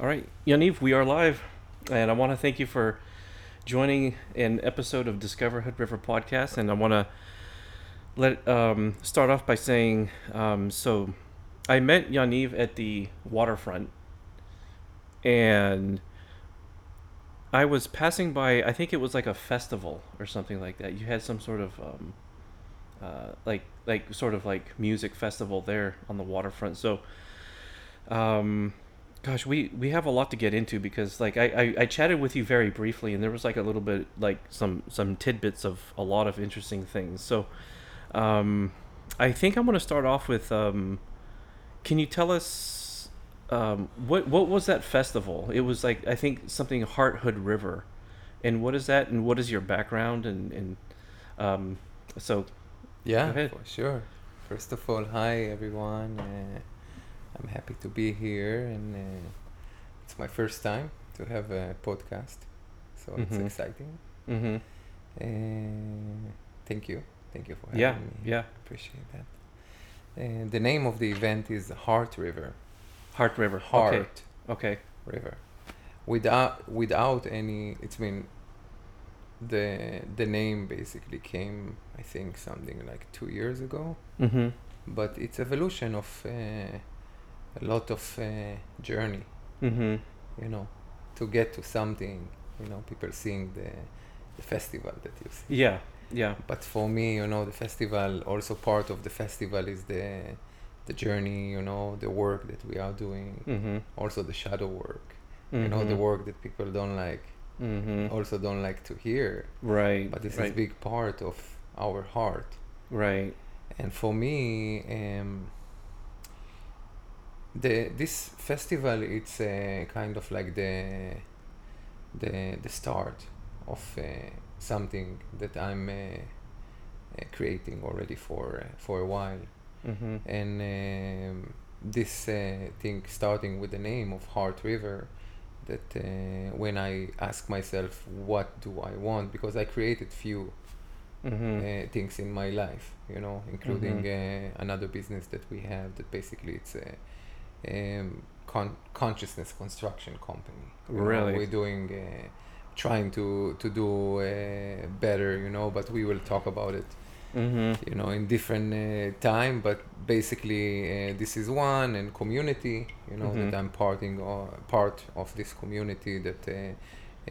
All right, Yaniv, we are live, and I want to thank you for joining an episode of Discover Hood River podcast. And I want to let um, start off by saying, um, so I met Yaniv at the waterfront, and I was passing by. I think it was like a festival or something like that. You had some sort of um, uh, like like sort of like music festival there on the waterfront. So. Um, gosh we we have a lot to get into because like I, I i chatted with you very briefly and there was like a little bit like some some tidbits of a lot of interesting things. So um i think i'm going to start off with um can you tell us um what what was that festival? It was like i think something heart hood river. And what is that? And what is your background? And and um so yeah for sure. First of all hi everyone uh, I'm happy to be here, and uh, it's my first time to have a podcast, so mm-hmm. it's exciting. Mm-hmm. Uh, thank you, thank you for having yeah, me. Yeah, appreciate that. Uh, the name of the event is Heart River. Heart River. Heart. Okay. okay. River. Without without any, it's been the the name basically came I think something like two years ago. Mm-hmm. But it's evolution of uh, a lot of uh, journey mm-hmm. you know to get to something you know people seeing the the festival that you see yeah yeah but for me you know the festival also part of the festival is the the journey you know the work that we are doing mm-hmm. also the shadow work mm-hmm. you know the mm-hmm. work that people don't like mm-hmm. also don't like to hear right but this right. is a big part of our heart right and for me um, the this festival it's uh, kind of like the the the start of uh, something that I'm uh, uh creating already for uh, for a while, mm-hmm. and um, this uh, thing starting with the name of Heart River. That when I ask myself what do I want, because I created few mm-hmm. things in my life, you know, including mm-hmm. another business that we have that basically it's a um, con- consciousness construction company. You really, know, we're doing, uh, trying to to do uh, better, you know. But we will talk about it, mm-hmm. you know, in different uh, time. But basically, uh, this is one and community, you know, mm-hmm. that I'm parting or part of this community that uh,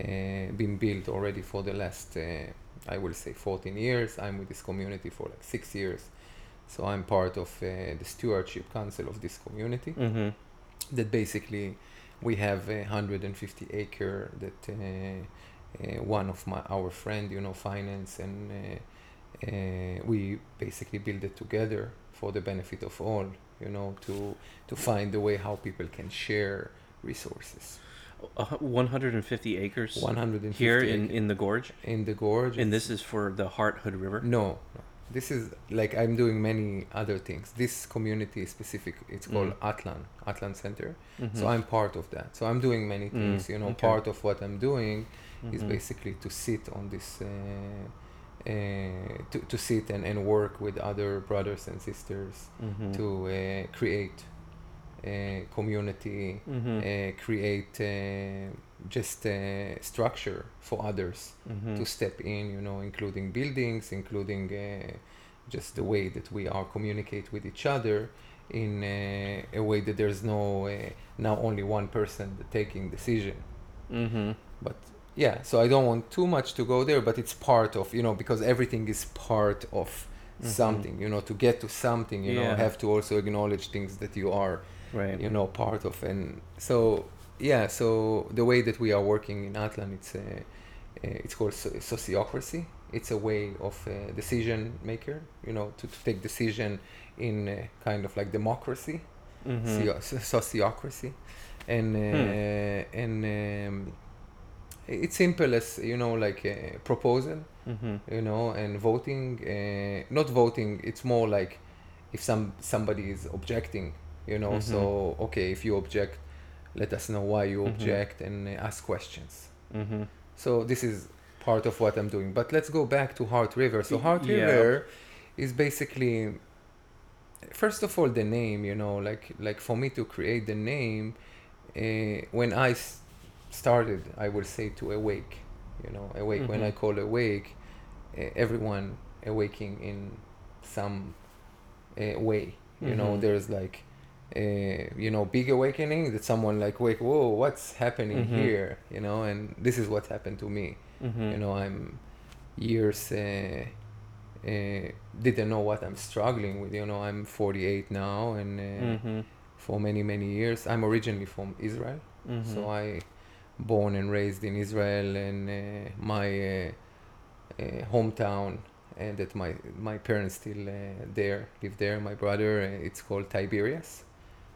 uh, been built already for the last. I will say 14 years. I'm with this community for like six years so I'm part of uh, the stewardship council of this community. Mm-hmm. That basically we have a 150 acre that uh, uh, one of my our friend you know finance and uh, uh, we basically build it together for the benefit of all you know to to find the way how people can share resources. Uh, 150 acres 150 here in, in the gorge in the gorge and this is for the heart hood river no, no this is like I'm doing many other things. This community specific, it's mm. called mm. Atlan, Atlan Center. Mm-hmm. So I'm part of that. So I'm doing many mm, things. Mm. You know, okay. part of what I'm doing mm-hmm. is basically to sit on this, uh, uh, to to sit and, and work with other brothers and sisters mm-hmm. to uh, create a community, mm-hmm. Uh, create uh, just a structure for others mm-hmm. to step in, you know, including buildings, including uh, just the way that we are communicate with each other in uh, a way that there's no uh, now only one person taking decision. Mm-hmm. But yeah, so I don't want too much to go there, but it's part of you know because everything is part of mm-hmm. something. You know, to get to something, you yeah. know, have to also acknowledge things that you are, right. you know, part of, and so yeah, so the way that we are working in Atlan, it's a, it's called sociocracy. It's a way of a decision maker, you know, to, to take decision in kind of like democracy, mm-hmm. sociocracy, and uh, hmm. and um, it's simple as you know like a proposal, mm-hmm. you know, and voting. Uh, not voting. It's more like if some somebody is objecting, you know. Mm-hmm. So okay, if you object let us know why you mm-hmm. object and uh, ask questions. Mm-hmm. So this is part of what I'm doing. But let's go back to Heart River. So Heart yeah. River is basically first of all the name, you know, like like for me to create the name uh, when I s- started, I will say to awake, you know, awake. When Mhm. I call awake, uh, everyone awaking in some uh, way. You know, Mhm. there's like, uh, you know, big awakening that someone like wake, whoa, what's happening Mhm. here? You know, and this is what happened to me. Mm-hmm. You know, I'm years. Uh, uh, didn't know what I'm struggling with. You know, I'm 48 now, and uh, Mm-hmm. for many many years, I'm originally from Israel. Mm-hmm. So I born and raised in Israel and uh, my hometown and that my my parents still uh, there live there my brother it's called Tiberias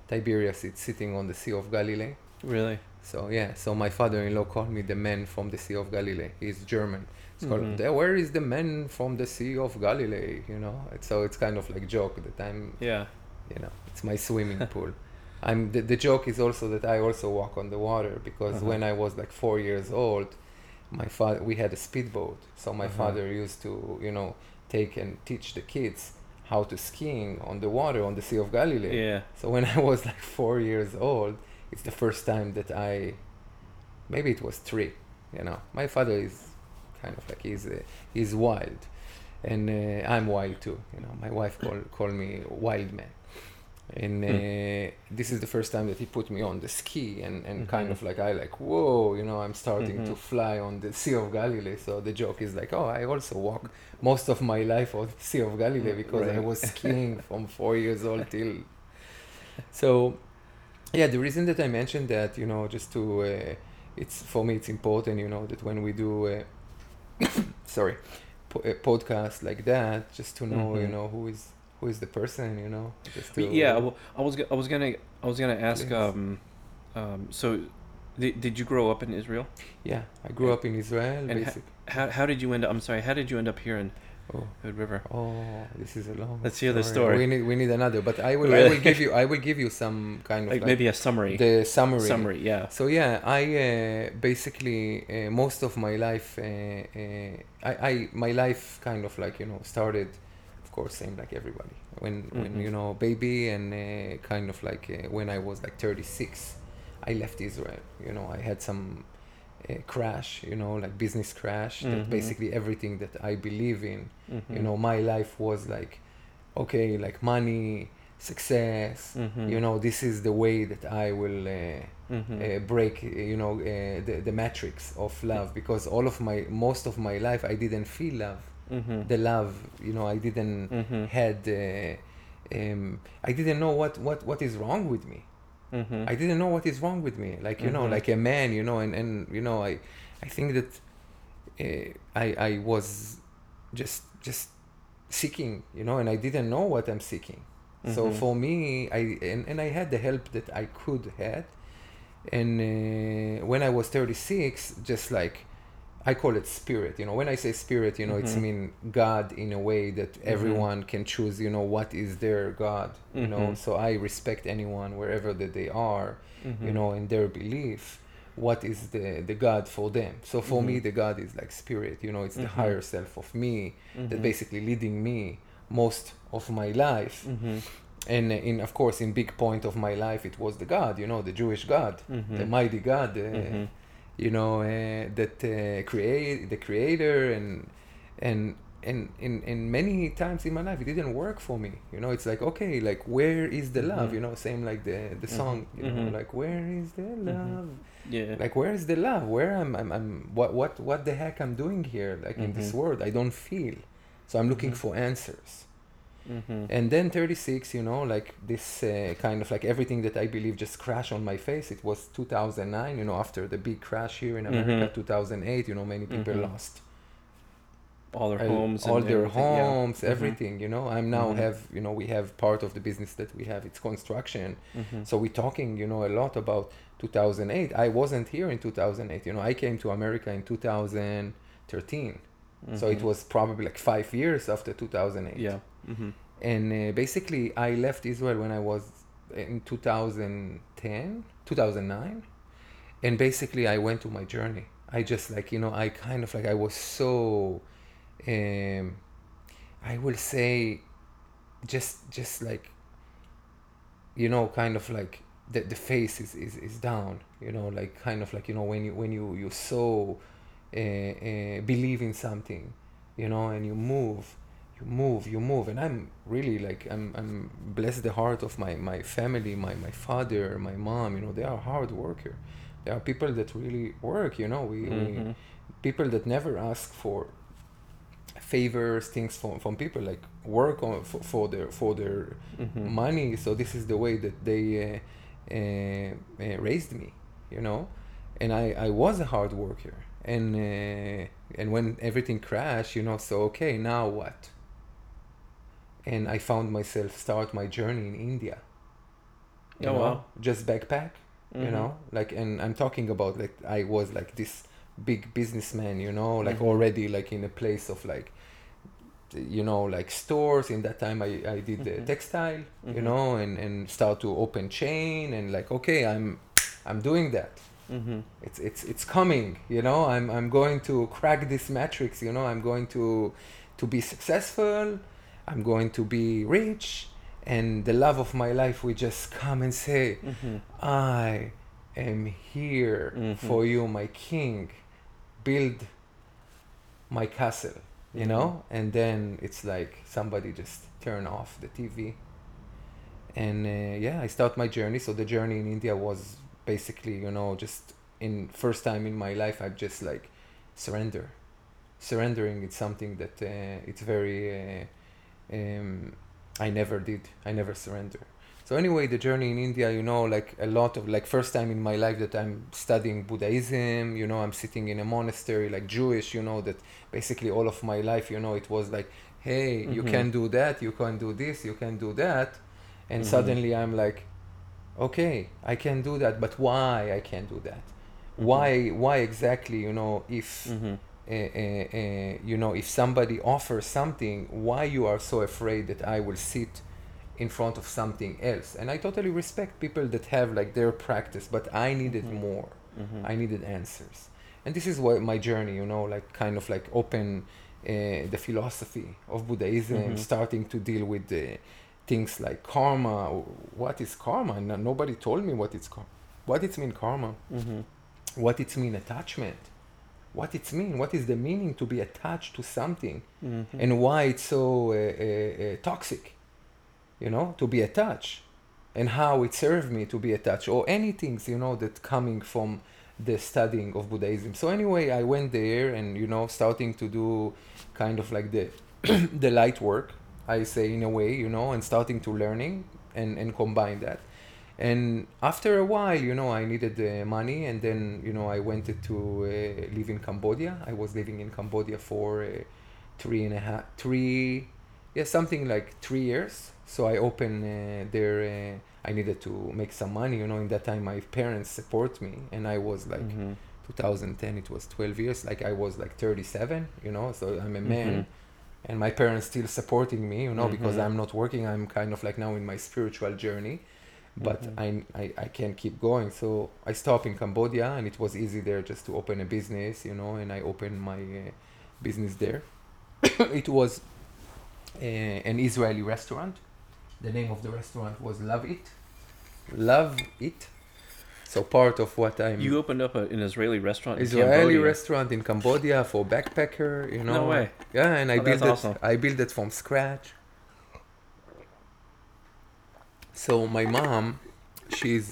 Tiberias it's sitting on the Sea of Galilee Really? so yeah so my father-in-law called me the man from the Sea of Galilee he's German it's called Mhm. "The- where is the man from the Sea of Galilee you know It's- so it's kind of like joke that I'm Yeah. you know it's my swimming pool i'm the, the joke is also that i also walk on the water because Uh-huh. when i was like four years old my father we had a speedboat so my Uh-huh. father used to you know take and teach the kids how to skiing on the water on the sea of galilee. Yeah. so when i was like four years old it's the first time that i maybe it was three you know. My father is kind of like he's uh, he's wild. And uh, i'm wild too you know. My wife call call me wild man and uh, this is the first time that he put me on the ski and, and kind Mhm. of like i like whoa you know i'm starting to Mhm. fly on the sea of galilee so the joke is like oh i also walk most of my life on the sea of galilee because i was skiing from four years old till so yeah the reason that i mentioned that you know just to uh, it's for me it's important you know that when we do uh, sorry po- a podcast like that just to know you Mhm. know who is who is the person you know to, yeah. Well, I was I was gonna I was gonna ask. Please. Um, um, so, did, did you grow up in Israel? yeah i grew up in israel And ha- How how did you end up? I'm sorry. How did you end up here in oh Hood River? oh this is a long Let's hear the story. we need we need another but i will i will give you i will give you some kind of Like like, maybe a summary. the summary Summary. Yeah. So yeah, I uh, basically uh, most of my life, uh, uh, I, I my life kind of like you know started, course, same like everybody. When when Mhm. you know baby and uh, kind of like uh, when I was like 36, I left Israel. You know, I had some uh, crash. You know, like business crash. That Mhm. basically everything that I believe in. Mhm. You know, my life was like, okay, like money, success. Mhm. You know, this is the way that I will. Uh, Mhm. uh, break uh, you know uh, the, the matrix of love because all of my most of my life i didn't feel love Mhm. the love you know i didn't Mhm. had uh, um, i didn't know what, what what is wrong with me Mhm. i didn't know what is wrong with me like you know Mhm. like a man you know and, and you know i i think that uh, i i was just just seeking you know and i didn't know what i'm seeking so Mhm. for me i and, and i had the help that i could had and uh, when i was 36 just like i call it spirit you know. When i say spirit you know it's Mhm. mean god in a way that mm-hmm. everyone can choose you know what is their god you know. Mhm. so i respect anyone wherever that they are you Mhm. know in their belief what is the the god for them. So for me mm-hmm. the god is like spirit you know. It's the mm-hmm. higher self of me that basically leading me most of my life. And in of course in big point of my life it was the god you know the jewish god the mighty god. You know uh, that uh, create the creator and and and in, in many times in my life it didn't work for me you know it's like okay like where is the love Mhm. you know same like the the song you know Mhm. like where is the love Yeah. like where is the love where am I'm, I'm what what what the heck i'm doing here like in this Mhm. world i don't feel so i'm looking Mhm. for answers Mhm. and then 36 you know like this uh, kind of like everything that i believe just crashed on my face it was 2009 you know after the big crash here in america Mhm. 2008 you know many people Mhm. lost all their homes. all their everything, yeah. homes Mhm. everything you know i'm now Mhm. have you know we have part of the business that we have it's construction Mhm. so we're talking you know a lot about 2008 i wasn't here in 2008 you know i came to america in 2013 so it Mhm. was probably like five years after 2008 Yeah. Mhm. and uh, basically i left israel when i was in 2010 2009 and basically i went to my journey i just like you know i kind of like i was so um i will say just just like you know kind of like the, the face is, is, is down you know like kind of like you know when you when you you so believe in something you know and you move you move you move. And i'm really like i'm i'm blessed the heart of my my family my my father my mom you know they are hard worker. There are people that really work you know we, Mhm. we people that never ask for favors things from, from people like work on for, for their for their Mhm. money. So this is the way that they uh, uh, uh, raised me you know. And I, I was a hard worker and uh, and when everything crashed you know so okay now what and I found myself start my journey in India you Oh, know wow. just backpack you Mhm. know like and I'm talking about like I was like this big businessman you know like Mhm. already like in a place of like you know like stores in that time i, I did the Mhm. textile you Mhm. know and and start to open chain and like okay i'm i'm doing that Mhm. it's it's it's coming you know? I'm i'm going to crack this matrix you know? I'm going to to be successful i'm going to be rich and the love of my life will just come and say Mhm. i am here Mhm. for you my king. Build my castle you know? And then it's like somebody just turn off the tv and uh, yeah i start my journey. So the journey in india was basically you know just in first time in my life i just like surrender surrendering it's something that uh, it's very uh, um, i never did i never surrender so anyway the journey in india you know like a lot of like first time in my life that i'm studying buddhism you know i'm sitting in a monastery like jewish you know that basically all of my life you know it was like hey you Mhm. can do that you can do this you can do that and Mhm. suddenly i'm like okay i can do that but why i can't do that Mhm. why why exactly you know if Mhm. uh, uh, uh, you know if somebody offers something why you are so afraid that i will sit in front of something else and i totally respect people that have like their practice but i needed Mhm. more Mhm. i needed answers and this is what my journey you know like kind of like open uh, the philosophy of buddhism Mhm. starting to deal with the things like karma what is karma? And nobody told me what it's karma. What it's mean karma? Mhm. what it's mean attachment? What it's mean? What is the meaning to be attached to something? Mhm. and why it's so uh, uh, uh, toxic you know to be attached? And how it served me to be attached? Or anything you know that coming from the studying of buddhism. So anyway i went there and you know starting to do kind of like the the light work i say in a way you know and starting to learning and and combine that and after a while you know i needed the money and then you know i went to uh, live in cambodia i was living in cambodia for uh, three and a half three yeah something like three years so i opened uh, there uh, i needed to make some money you know in that time my parents support me and i was like Mhm. 2010 it was 12 years like i was like 37 you know so i'm a man Mhm. And my parents still supporting me you know because Mhm. i'm not working i'm kind of like now in my spiritual journey but Mhm. I, I i can't keep going. So i stopped in cambodia and it was easy there just to open a business you know and i opened my uh, business there. It was uh, an israeli restaurant. The name of the restaurant was love it. Love it so part of what i'm You opened up a, an Israeli restaurant in Israeli Cambodia. restaurant in Cambodia for backpacker, you know. No way. Yeah, and I Oh, built it. awesome. I built it from scratch. So my mom, she's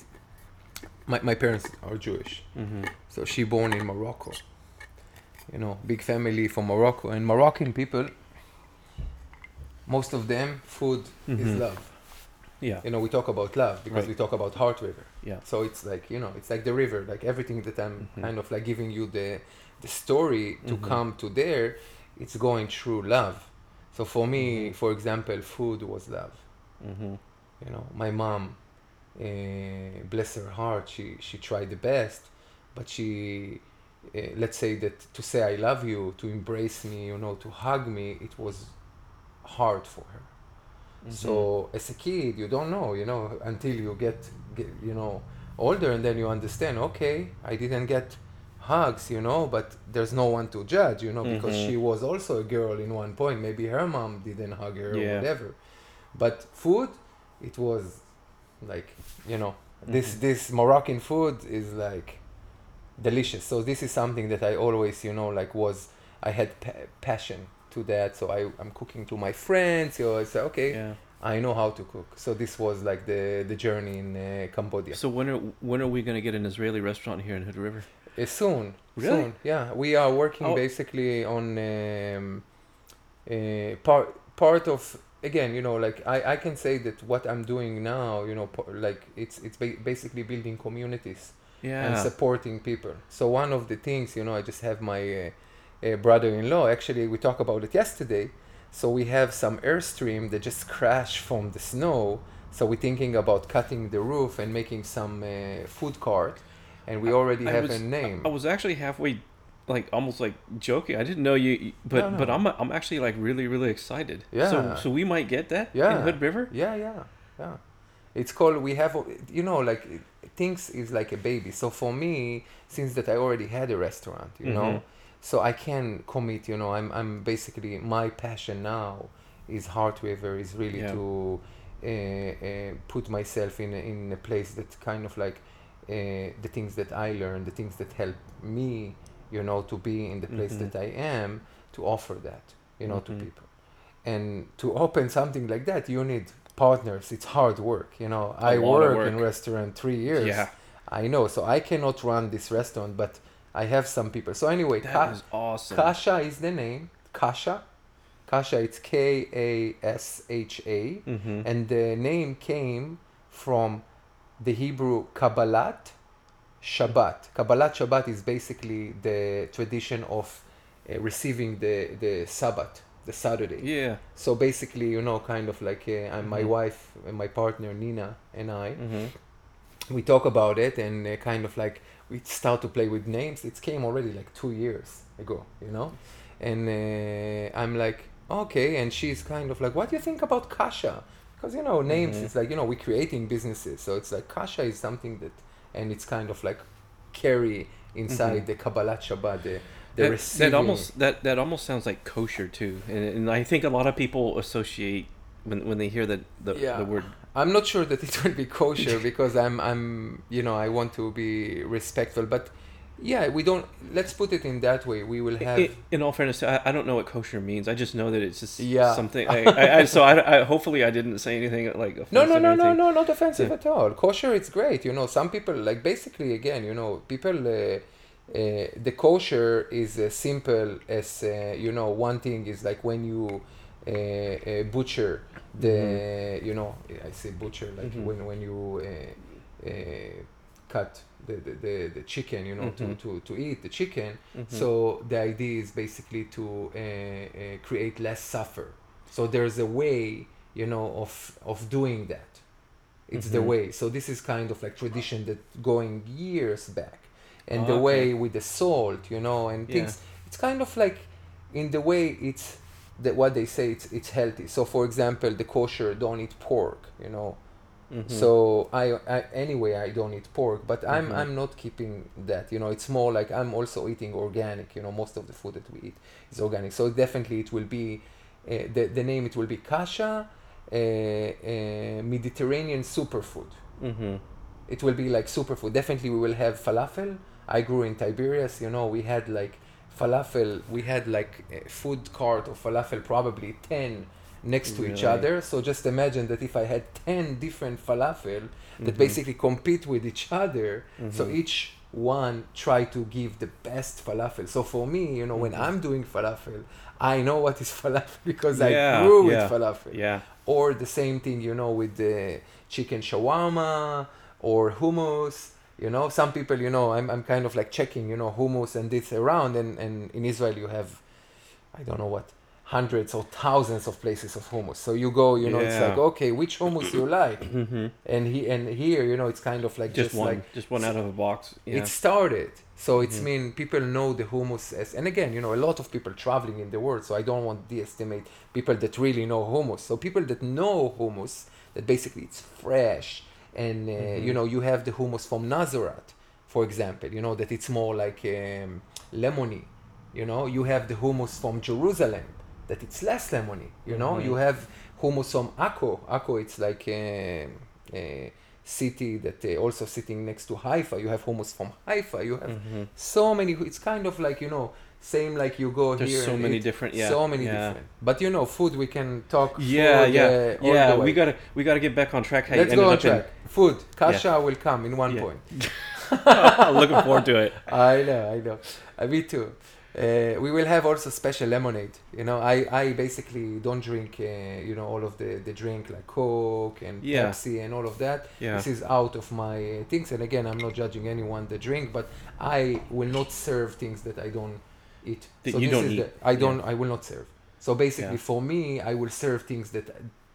my my parents are Jewish, Mhm. so she born in Morocco. You know, big family from Morocco, and Moroccan people, most of them, food is Mhm. love. Yeah. You know, we talk about love because Right. we talk about Heart River. Yeah. So it's like you know, it's like the river, like everything that I'm Mhm. kind of like giving you the the story to Mhm. come to there, it's going through love. So for me, Mhm. for example, food was love. Mhm. You know, my mom, uh, bless her heart, she she tried the best, but she, uh, let's say that to say I love you, to embrace me, you know, to hug me, it was hard for her. Mhm. So as a kid, you don't know, you know, until you get, get, you know, older, and then you understand. Okay, I didn't get hugs, you know, but there's no one to judge, you know, because Mhm. she was also a girl in one point. Maybe her mom didn't hug her or whatever. But food, it was like, you know, This this Moroccan food is like delicious. So this is something that I always, you know, like was I had pa- passion to that. So I I'm cooking to my friends. So I say okay, Yeah. I know how to cook. So this was like the the journey in uh, Cambodia. So when are when are we gonna get an Israeli restaurant here in Hood River? Uh, soon, Really? soon, yeah. We are working Oh. basically on um, uh, part part of again, you know, like I, I can say that what I'm doing now, you know, like it's it's ba- basically building communities yeah. and supporting people. So one of the things, you know, I just have my uh, brother-in-law. Actually, we talked about it yesterday. So we have some airstream that just crashed from the snow. So we're thinking about cutting the roof and making some uh, food cart, and we already I have was- a name. I was actually halfway, like almost like joking. I didn't know you, but No, but. I'm I'm actually like really really excited. Yeah. So so we might get that Yeah. in Hood River. Yeah, yeah, yeah. It's called. We have, you know, like things is like a baby. So for me, since that I already had a restaurant, you know, Mhm. So I can commit. You know, I'm I'm basically my passion now is Heart River is really Yeah. to uh, uh, put myself in a, in a place that kind of like uh, the things that I learn, the things that help me, you know, to be in the place Mhm. that I am, to offer that, you know, Mhm. to people. And to open something like that, you need partners. It's hard work, you know. I of work, in restaurant three years. Yeah, I know, so I cannot run this restaurant, but I have some people. So anyway, that Ka- is awesome. Kasha is the name. Kasha. Kasha, it's K A S H A. mm-hmm. And the name came from the Hebrew Kabbalat Shabbat. Kabbalat Shabbat is basically the tradition of uh, receiving the, the Sabbath, the Saturday. yeah. So basically, you know, kind of like uh, I'm my wife and my partner Nina and I, Mm-hmm. we talk about it and uh, kind of like we start to play with names. It came already like two years ago, you know, and uh, I'm like, okay, and she's kind of like, what do you think about Kasha? Because you know, names. Mhm. It's like you know, we're creating businesses, so it's like Kasha is something that, and it's kind of like carry inside Mhm. the Kabbalah Shabbat, the, the That, receiving. that almost that that almost sounds like kosher too, and, and I think a lot of people associate when when they hear that the, Yeah. the word I'm not sure that it will be kosher because I'm I'm you know I want to be respectful, but yeah, we don't. Let's put it in that way. We will have. I- in all fairness, I, I don't know what kosher means. I just know that it's just Yeah. something. I, I, I, so I, I hopefully I didn't say anything like offensive no, no, no, no, no, not offensive Yeah. at all. Kosher, it's great. You know, some people like basically again, you know, people. Uh, uh, the kosher is as simple as uh, you know. One thing is like when you uh, uh, butcher the you know I say butcher like Mhm. when when you uh, uh, cut the, the, the, the chicken you know Mhm. to, to, to eat the chicken Mhm. so the idea is basically to create less suffer so there's a way you know of of doing that it's the Mhm. way so this is kind of like tradition that going years back and the Okay. way with the salt you know and Yeah. things it's kind of like in the way it's that what they say it's it's healthy so for example the kosher don't eat pork you know Mhm. so I, I anyway I don't eat pork, but I'm Mhm. I'm not keeping that. You know, it's more like I'm also eating organic. You know, most of the food that we eat is organic. So definitely it will be uh, the the name. It will be kasha, uh, uh, Mediterranean superfood. Mhm. It will be like superfood. Definitely we will have falafel. I grew in Tiberias. You know, we had like falafel. We had like a food cart of falafel, probably ten next to each other. So just imagine that if I had 10 different falafel that Mhm. basically compete with each other, so Mhm. each one try to give the best falafel. So for me, you know, when Mhm. I'm doing falafel, I know what is falafel because Yeah, I grew yeah. with falafel. Yeah. Or the same thing, you know, with the chicken shawarma or hummus. You know, some people, you know, I'm, I'm kind of like checking, you know, hummus and this around. And, and in Israel, you have, I don't know what, hundreds or thousands of places of hummus. So you go, you know, it's like, okay, which hummus you like? hmm And he and here, you know, it's kind of like Just, just, one, like just one out of a box. Yeah. it started. So it's Mhm. mean people know the hummus as, and again, you know, a lot of people traveling in the world. So I don't want to de-estimate people that really know hummus. So people that know hummus, that basically it's fresh, and uh, Mhm. you know, you have the hummus from Nazareth, for example. You know that it's more like um, lemony. You know, you have the hummus from Jerusalem, that it's less lemony. You know, Mhm. you have hummus from Akko. Akko, it's like. a, uh, city that uh, also sitting next to Haifa. You have hummus from Haifa. You have Mhm. so many. It's kind of like you know, same like you go There's here. so many different. Yeah. so many yeah. different. But you know, food we can talk. Yeah, food, yeah, uh, yeah. the. We gotta we gotta get back on track. How Let's go on up in- track. Food. Kasha will come in one Yeah. point. Looking forward to it. I know, I know. Uh, me too. Uh, we will have also special lemonade. You know, I, I basically don't drink, uh, you know, all of the, the drink like Coke and Yeah. Pepsi and all of that. Yeah. This is out of my uh, things. And again, I'm not judging anyone that drink, but I will not serve things that I don't eat. That so you this don't is. The, I don't. I will not serve. So basically, Yeah. for me, I will serve things that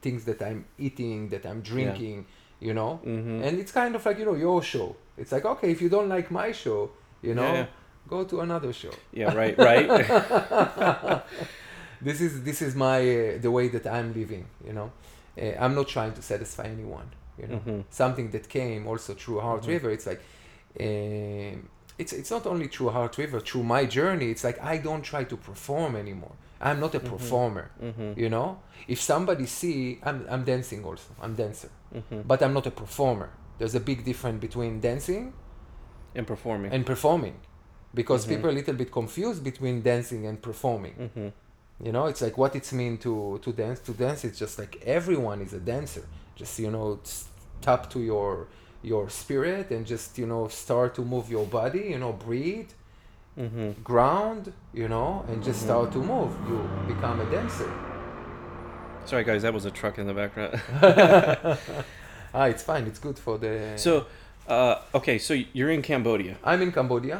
things that I'm eating, that I'm drinking. You know, Mm-hmm. and it's kind of like you know your show. It's like okay, if you don't like my show, you know, Yeah. go to another show. yeah. Right. Right. This is this is my uh, the way that I'm living. You know, uh, I'm not trying to satisfy anyone. You know, Mhm. something that came also through Heart Mhm. River. It's like. um it's it's not only through Heart River, through my journey. It's like I don't try to perform anymore. I'm not a Mhm. performer. mm-hmm. You know, if somebody see, I'm I'm dancing also. I'm dancer, Mm-hmm. but I'm not a performer. There's a big difference between dancing And performing. and performing because Mhm. people are a little bit confused between dancing and performing mm-hmm. you know it's like what it's mean to to dance to dance it's just like everyone is a dancer just you know tap to your your spirit and just you know start to move your body you know breathe Mm-hmm. ground you know and just start to move you become a dancer Sorry, guys. That was a truck in the background. ah it's fine it's good for the so, uh, okay. So you're in Cambodia. I'm in Cambodia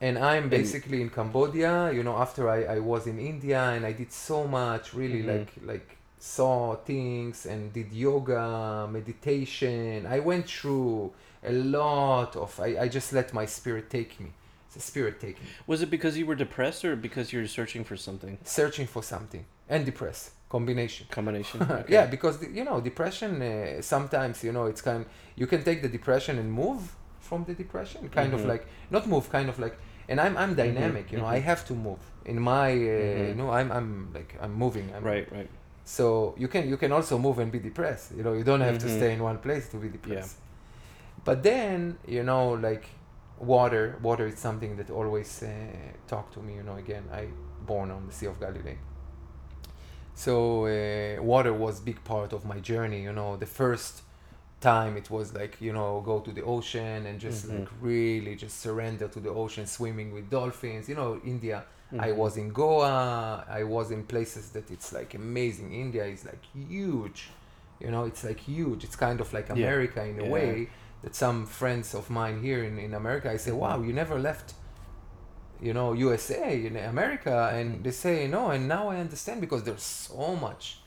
and I'm basically in Cambodia, you know, after I, I was in India and I did so much really Mhm. like like saw things and did yoga, meditation. I went through a lot of I, I just let my spirit take me. It's a spirit taking me. Was it because you were depressed or because you were searching for something? Searching for something and depressed combination. Combination. Okay. yeah, because the, you know depression. Uh, sometimes you know it's kind. You can take the depression and move from the depression, kind of Mhm. like not move, kind of like. And I'm I'm dynamic. You know, I mhm. have to move in my. Uh, Mhm. You know, I'm I'm like I'm moving. I'm, Right. Right. So you can you can also move and be depressed. You know, you don't have to Mhm. stay in one place to be depressed. But then you know, like water. Water is something that always uh, talk to me. You know, again, I born on the Sea of Galilee. So uh, water was big part of my journey. You know, the first time it was like you know go to the ocean and just Mhm. like really just surrender to the ocean, swimming with dolphins. You know, India. I Mhm. was in Goa. I was in places that it's like amazing. India is like huge. You know, it's like huge. It's kind of like Yeah. America in a Yeah. way. That some friends of mine here in, in America, I say, wow, you never left, you know, USA, in America, and they say no. And now I understand because there's so much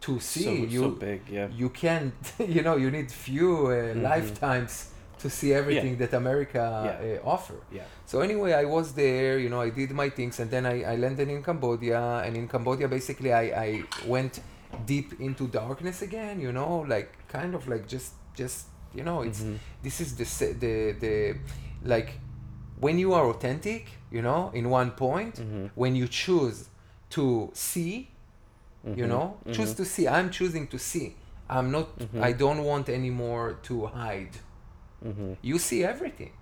to see. So, you so big. Yeah. you can't, you know, you need few uh, Mhm. lifetimes to see everything that America Yeah. uh, offer. Yeah. So anyway, I was there, you know, I did my things, and then I, I landed in Cambodia, and in Cambodia, basically, I, I went deep into darkness again, you know, like kind of like just just you know, it's Mhm. this is the the the like when you are authentic, you know, in one point, Mhm. when you choose to see, you Mhm. know, choose Mhm. to see. I'm choosing to see. I'm not. Mhm. I don't want anymore to hide Mhm. you see everything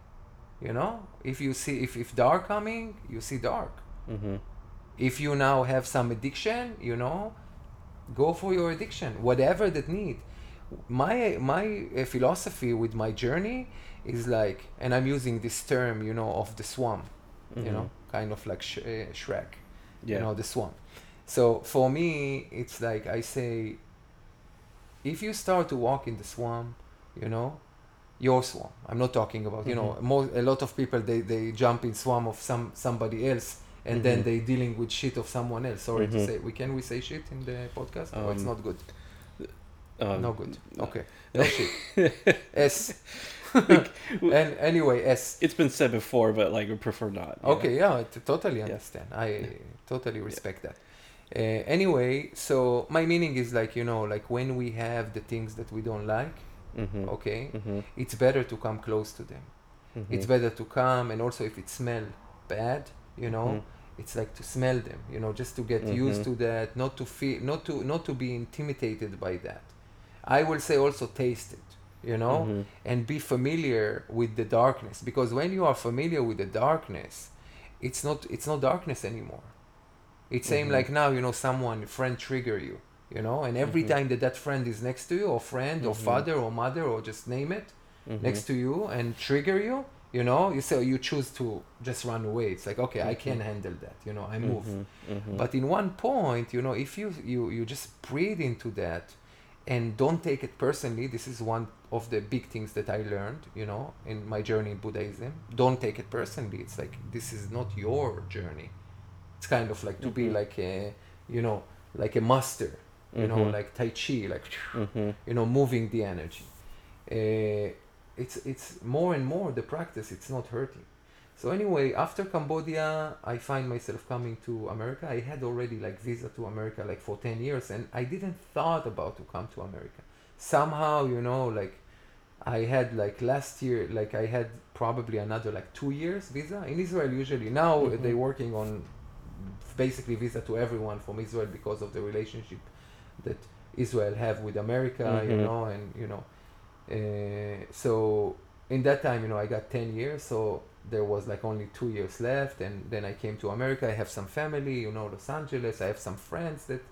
you know if you see if, if dark coming you see dark Mhm. if you now have some addiction you know go for your addiction whatever that need my my uh, philosophy with my journey is like and i'm using this term you know of the swamp you know kind of like sh- uh, shrek Yeah. you know the swamp so for me it's like i say if you start to walk in the swamp you know your swamp i'm not talking about you know Mhm. more, a lot of people they, they jump in swamp of some somebody else and then Mhm. they dealing with shit of someone else sorry to Mhm. say we can we say shit in the podcast or it's Um, not good Um, no good okay no shit s and anyway s It's been said before, but like we prefer not. you know? Okay, yeah, I t- totally Yeah. understand. I totally respect that. Uh, anyway, so my meaning is like you know, like when we have the things that we don't like, Mhm. okay, Mhm. it's better to come close to them. Mhm. It's better to come, and also if it smell bad, you know, Mhm. it's like to smell them, you know, just to get used Mhm. to that, not to feel, not to not to be intimidated by that. I will say also taste it. you know, Mhm. and be familiar with the darkness. Because when you are familiar with the darkness, it's not it's not darkness anymore. It's same Mhm. like now, you know, someone friend trigger you, you know, and every Mhm. time that that friend is next to you, or friend, or Mhm. father, or mother, or just name it, Mhm. next to you and trigger you, you know, you say you choose to just run away. It's like okay, I Mhm. can handle that, you know, I move. Mhm. Mhm. But in one point, you know, if you you you just breathe into that and don't take it personally, this is one of the big things that I learned, you know, in my journey in Buddhism. Don't take it personally. It's like this is not your journey. It's kind of like to be like a, you know, like a master, you know, Mhm. like Tai Chi, like Mhm. you know, moving the energy. Uh, it's it's more and more the practice. It's not hurting. So anyway, after Cambodia, I find myself coming to America. I had already like visa to America like for ten years, and I didn't thought about to come to America. Somehow, you know, like I had like last year, like I had probably another like two years visa in Israel. Usually now Mhm. they're working on basically visa to everyone from Israel because of the relationship that Israel have with America, you Mhm. know, and you know, uh, so in that time, you know, I got ten years, so there was like only two years left, and then I came to America. I have some family, you know, Los Angeles. I have some friends that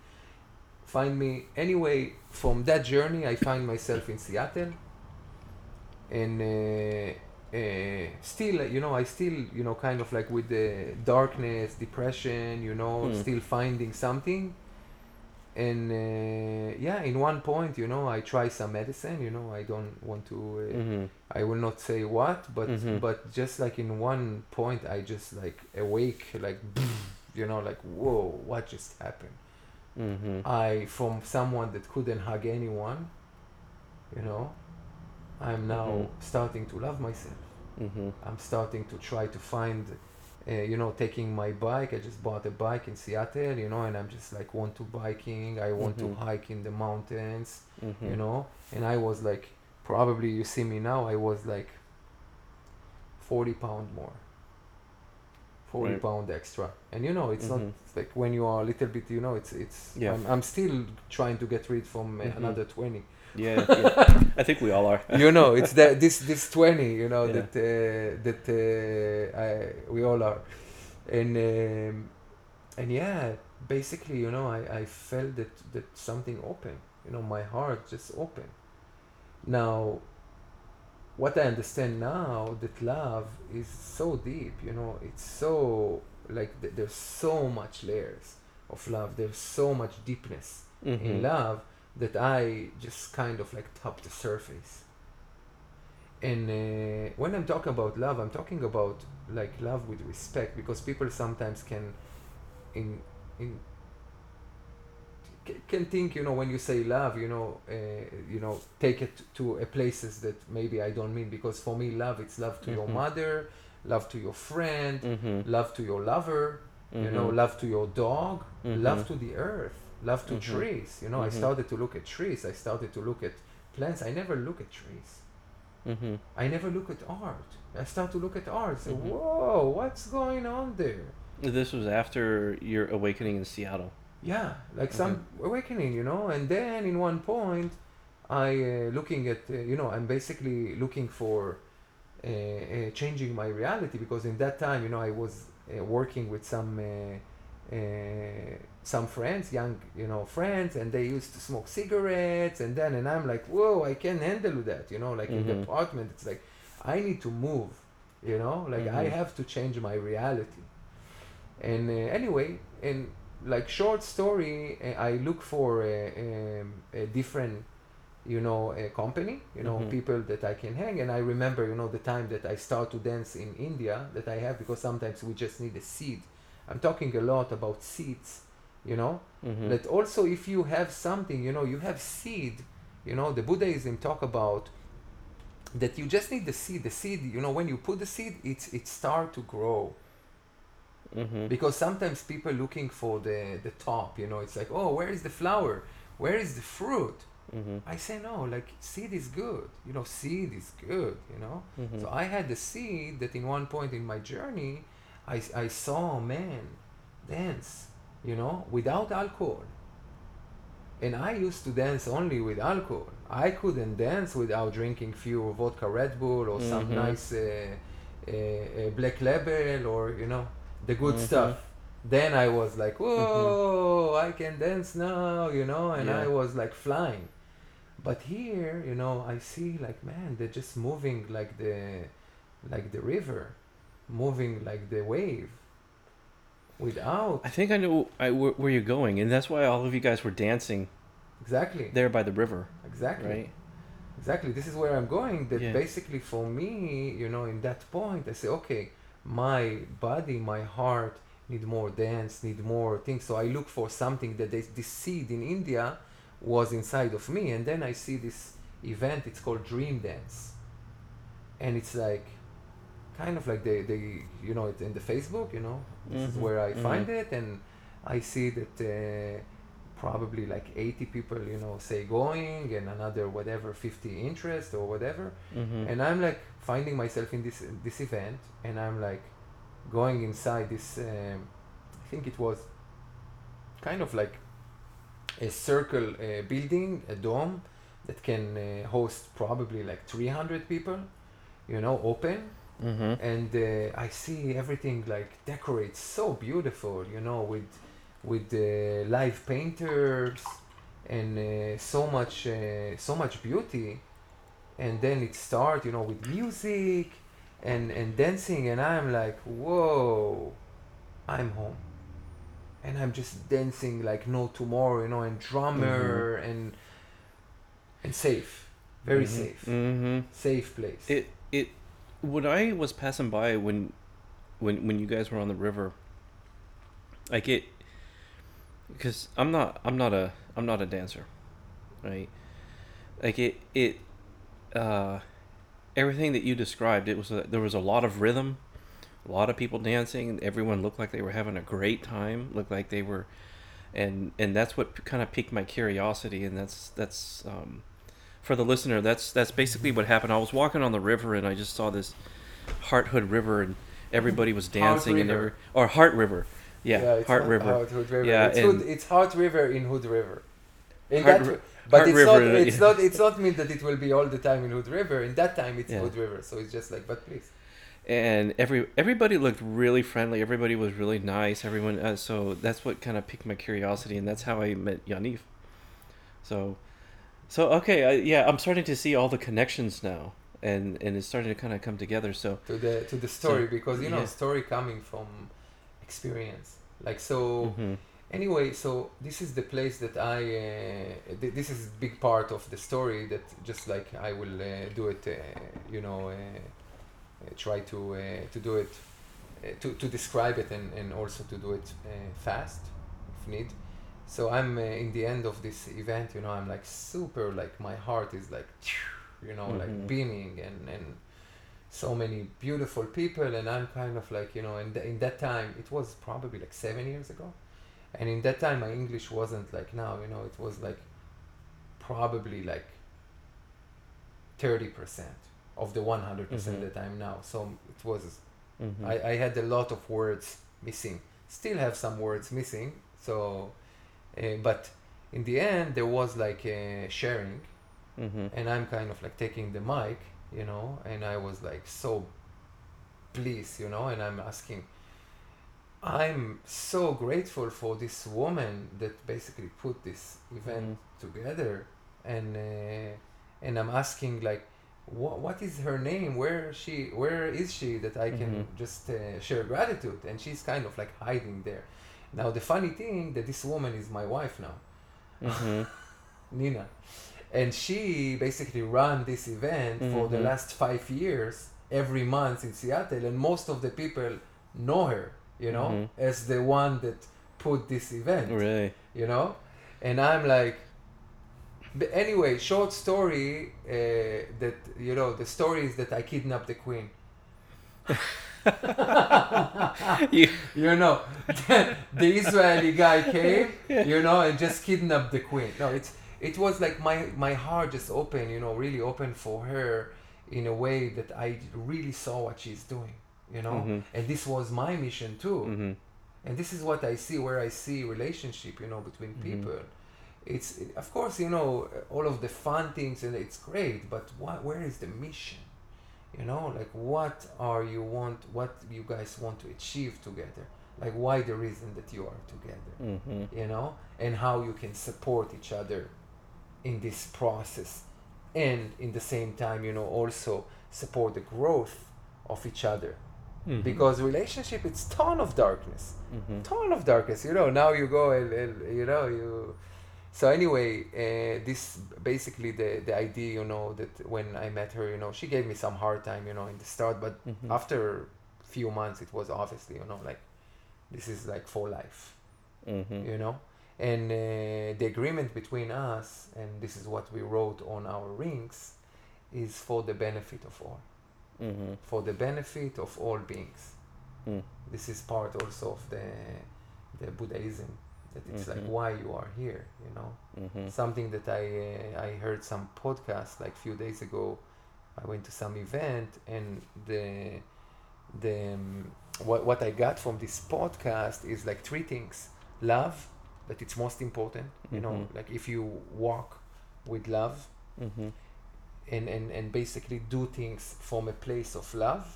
find me. Anyway, from that journey, I find myself in Seattle, and. Uh, uh, still, you know, I still, you know, kind of like with the darkness, depression, you know, Hmm. still finding something. And uh, yeah, in one point, you know, I try some medicine. You know, I don't want to. Uh, Mhm. I will not say what, but Mhm. but just like in one point, I just like awake, like, you know, like whoa, what just happened? Mhm. I from someone that couldn't hug anyone, you know, I'm now Mhm. starting to love myself. Mhm. I'm starting to try to find, uh, you know, taking my bike. I just bought a bike in Seattle, you know, and I'm just like want to biking. I want Mhm. to hike in the mountains, Mhm. you know. And I was like, probably you see me now. I was like, forty pound more. Forty Right. pound extra, and you know, it's not Mhm. it's like when you are a little bit, you know, it's it's. Yeah. I'm, I'm still trying to get rid from uh, another twenty. Yeah, yeah. I think we all are. you know it's that this this 20 you know Yeah. that uh, that uh, I, we all are and um, and yeah basically you know I, I felt that that something open you know my heart just open now what I understand now that love is so deep you know it's so like th- there's so much layers of love there's so much deepness in Mhm. love that I just kind of like top the surface. And uh, when I'm talking about love, I'm talking about like love with respect because people sometimes can, in in can think you know when you say love you know uh, you know take it to a places that maybe I don't mean because for me love it's love to your Mhm. mother, love to your friend, Mhm. love to your lover, you know Mhm. love to your dog love Mhm. to the earth love to Mhm. trees you know i Mhm. started to look at trees i started to look at plants i never look at trees Mhm. i never look at art i start to look at art say Mhm. whoa what's going on there This was after your awakening in Seattle. yeah like some awakening you know and then in one point i uh, looking at uh, you know i'm basically looking for uh, uh, changing my reality because in that time you know i was uh, working with some uh, uh, some friends young you know friends and they used to smoke cigarettes and then and i'm like whoa i can't handle that you know like in the apartment it's like i need to move you know like i Mhm. have to change my reality and uh, anyway and like short story uh, i look for a, um, a different you know a company you know Mhm. people that i can hang and i remember you know the time that i start to dance in india that i have because sometimes we just need a seed i'm talking a lot about seeds you know Mhm. that also if you have something you know you have seed you know the buddhism talk about that you just need the seed the seed you know when you put the seed it's it start to grow Mhm. because sometimes people looking for the the top you know it's like oh where is the flower where is the fruit Mhm. i say no like seed is good you know seed is good you know Mhm. so i had the seed that in one point in my journey i, I saw a man dance you know without alcohol and i used to dance only with alcohol I couldn't dance without drinking few vodka Red Bull or some Mhm. nice uh, uh, uh, black label or you know the good Mhm. stuff. Then I was like, whoa, I can dance now, you know, and Yeah. I was like flying. But here, you know, I see like man, they're just moving like the like the river, moving like the wave. Without I think I know I, where, where you're going, and that's why all of you guys were dancing exactly, there by the river, exactly. right? Exactly. This is where I'm going. That Yeah. basically for me, you know, in that point, I say, okay, my body, my heart need more dance, need more things. So I look for something that they, this seed in India was inside of me, and then I see this event. It's called Dream Dance, and it's like kind of like they, they you know, it's in the Facebook. You know, this is Mhm, where I mhm. find it, and I see that. Uh, probably like 80 people you know say going and another whatever 50 interest or whatever Mm-hmm. and i'm like finding myself in this this event and i'm like going inside this um, i think it was kind of like a circle uh, building a dome that can uh, host probably like 300 people you know open Mm-hmm. and uh, I see everything like decorates so beautiful, you know, with with uh, live painters and uh, so much uh, so much beauty, and then it starts, you know, with music and and dancing, and I'm like, whoa, I'm home, and I'm just dancing like no tomorrow, you know, and drummer and and safe, very safe, Mm-hmm. safe place. It it when I was passing by when when when you guys were on the river, like it because I'm not I'm not a I'm not a dancer, right? Like it it uh everything that you described it was a, there was a lot of rhythm, a lot of people dancing. Everyone looked like they were having a great time. Looked like they were, and and that's what kind of piqued my curiosity. And that's that's um, for the listener. That's that's basically what happened. I was walking on the river and I just saw this Heart Hood River and everybody was dancing and every or Heart River, yeah, it's Heart River. Heart Hood River. Yeah, it's, Hood, it's Heart River in Hood River. In Heart that, but Heart it's River, not. It's yeah. not. It's not mean that it will be all the time in Hood River. In that time, it's Yeah. Hood River. So it's just like, but please. and every everybody looked really friendly. Everybody was really nice. Everyone, uh, so that's what kind of piqued my curiosity, and that's how I met Yaniv. So, so okay, I, yeah, I'm starting to see all the connections now, and and it's starting to kind of come together. So, to the to the story So, because you know yeah. story coming from experience like so mhm, anyway so this is the place that i uh, th- this is a big part of the story that just like i will uh, do it uh, you know uh, uh, try to uh, to do it uh, to, to describe it and, and also to do it uh, fast if need so i'm uh, in the end of this event you know i'm like super like my heart is like you know Mhm. like beaming and and so many beautiful people and i'm kind of like you know and in that time it was probably like seven years ago and in that time my english wasn't like now you know it was like probably like 30% of the one percent Mhm. that i'm now so it was mhm. I, I had a lot of words missing still have some words missing so uh, but in the end there was like uh, sharing Mhm. and I'm kind of like taking the mic, you know, and I was like so pleased, you know, and I'm asking, I'm so grateful for this woman that basically put this event together, and uh, and I'm asking like, what what is her name? Where she? Where is she? That I can Mhm. just uh, share gratitude, and she's kind of like hiding there. Now the funny thing that this woman is my wife now. Mhm. Nina. And she basically ran this event for the Mhm. last five years, every month in Seattle, and most of the people know her, you know, Mhm. as the one that put this event, Really? you know? And I'm like, but anyway, short story uh, that, you know, the story is that I kidnapped the queen. You- you know, the Israeli guy came, you know, and just kidnapped the queen. No, it's it was like my my heart just open, you know, really open for her in a way that I really saw what she's doing, you know, Mhm. and this was my mission too. Mhm. And this is what I see where I see relationship, you know, between Mhm. people. it's of course you know all of the fun things and it's great but what where is the mission you know like what are you want what you guys want to achieve together? Like why the reason that you are together? Mm-hmm. you know? And how you can support each other in this process. And in the same time you know also support the growth of each other. Mm-hmm. because relationship it's ton of darkness. Mm-hmm. ton of darkness you know? Now you go and, and you know you so anyway uh, this basically the the idea you know that when i met her you know she gave me some hard time you know in the start but Mhm. after few months it was obviously you know like this is like for life Mm-hmm. you know and uh, the agreement between us and this is what we wrote on our rings is for the benefit of all Mm-hmm. for the benefit of all beings Mm. this is part also of the the buddhism that it's like Mhm. why you are here you know Mm-hmm. something that i uh, i heard some podcast like few days ago i went to some event and the the um, what, what i got from this podcast is like three things love that it's most important you know Mhm. like if you walk with love Mm-hmm. and, and, and basically do things from a place of love.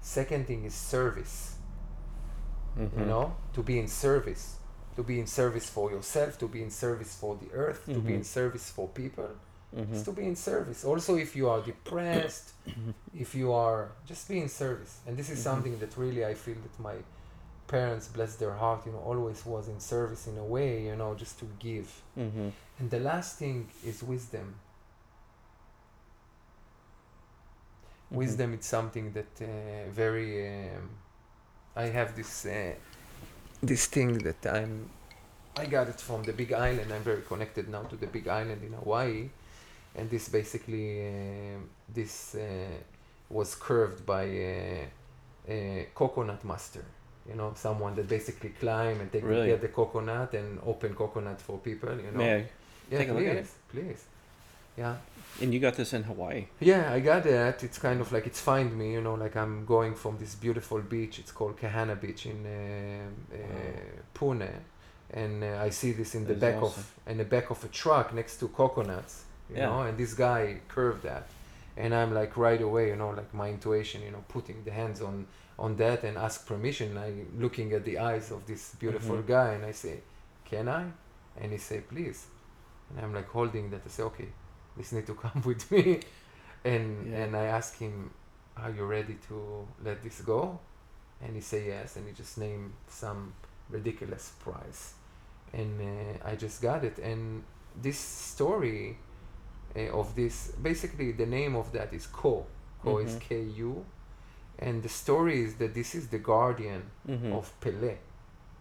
Second thing is service, Mm-hmm. you know, to be in service, to be in service for yourself, to be in service for the earth, to be in Mhm. service for people. Mm-hmm. It's to be in service. Also, if you are depressed, if you are, just be in service. And this is Mhm. something that really I feel that my parents, bless their heart, you know, always was in service in a way, you know, just to give. Mm-hmm. And the last thing is wisdom. Mm-hmm. wisdom it's something that uh, very um, i have this uh, this thing that i'm i got it from the big island. I'm very connected now to the big island in hawaii. And this basically uh, this uh, was curved by a, a coconut master. You know someone that basically climb and take Really? get the coconut and open coconut for people you know? May I? yeah take a look please please. Yeah And you got this in Hawaii. yeah, I got that. It's kind of like it's find me, you know, like I'm going from this beautiful beach. It's called Kehena Beach in uh, uh, Puna, and uh, I see this in the back awesome. of in the back of a truck next to coconuts, you Yeah. know. And this guy curved that, and I'm like right away, you know, like my intuition, you know, putting the hands on on that and ask permission. I looking at the eyes of this beautiful Mhm. guy, and I say, "Can I?" And he say, "Please," and I'm like holding that. I say, "Okay." This need to come with me and Yeah. and i ask him are you ready to let this go and he say yes and he just named some ridiculous price and uh, i just got it and this story uh, of this basically the name of that is ko ko is Mhm. ku and the story is that this is the guardian Mm-hmm. of Pele.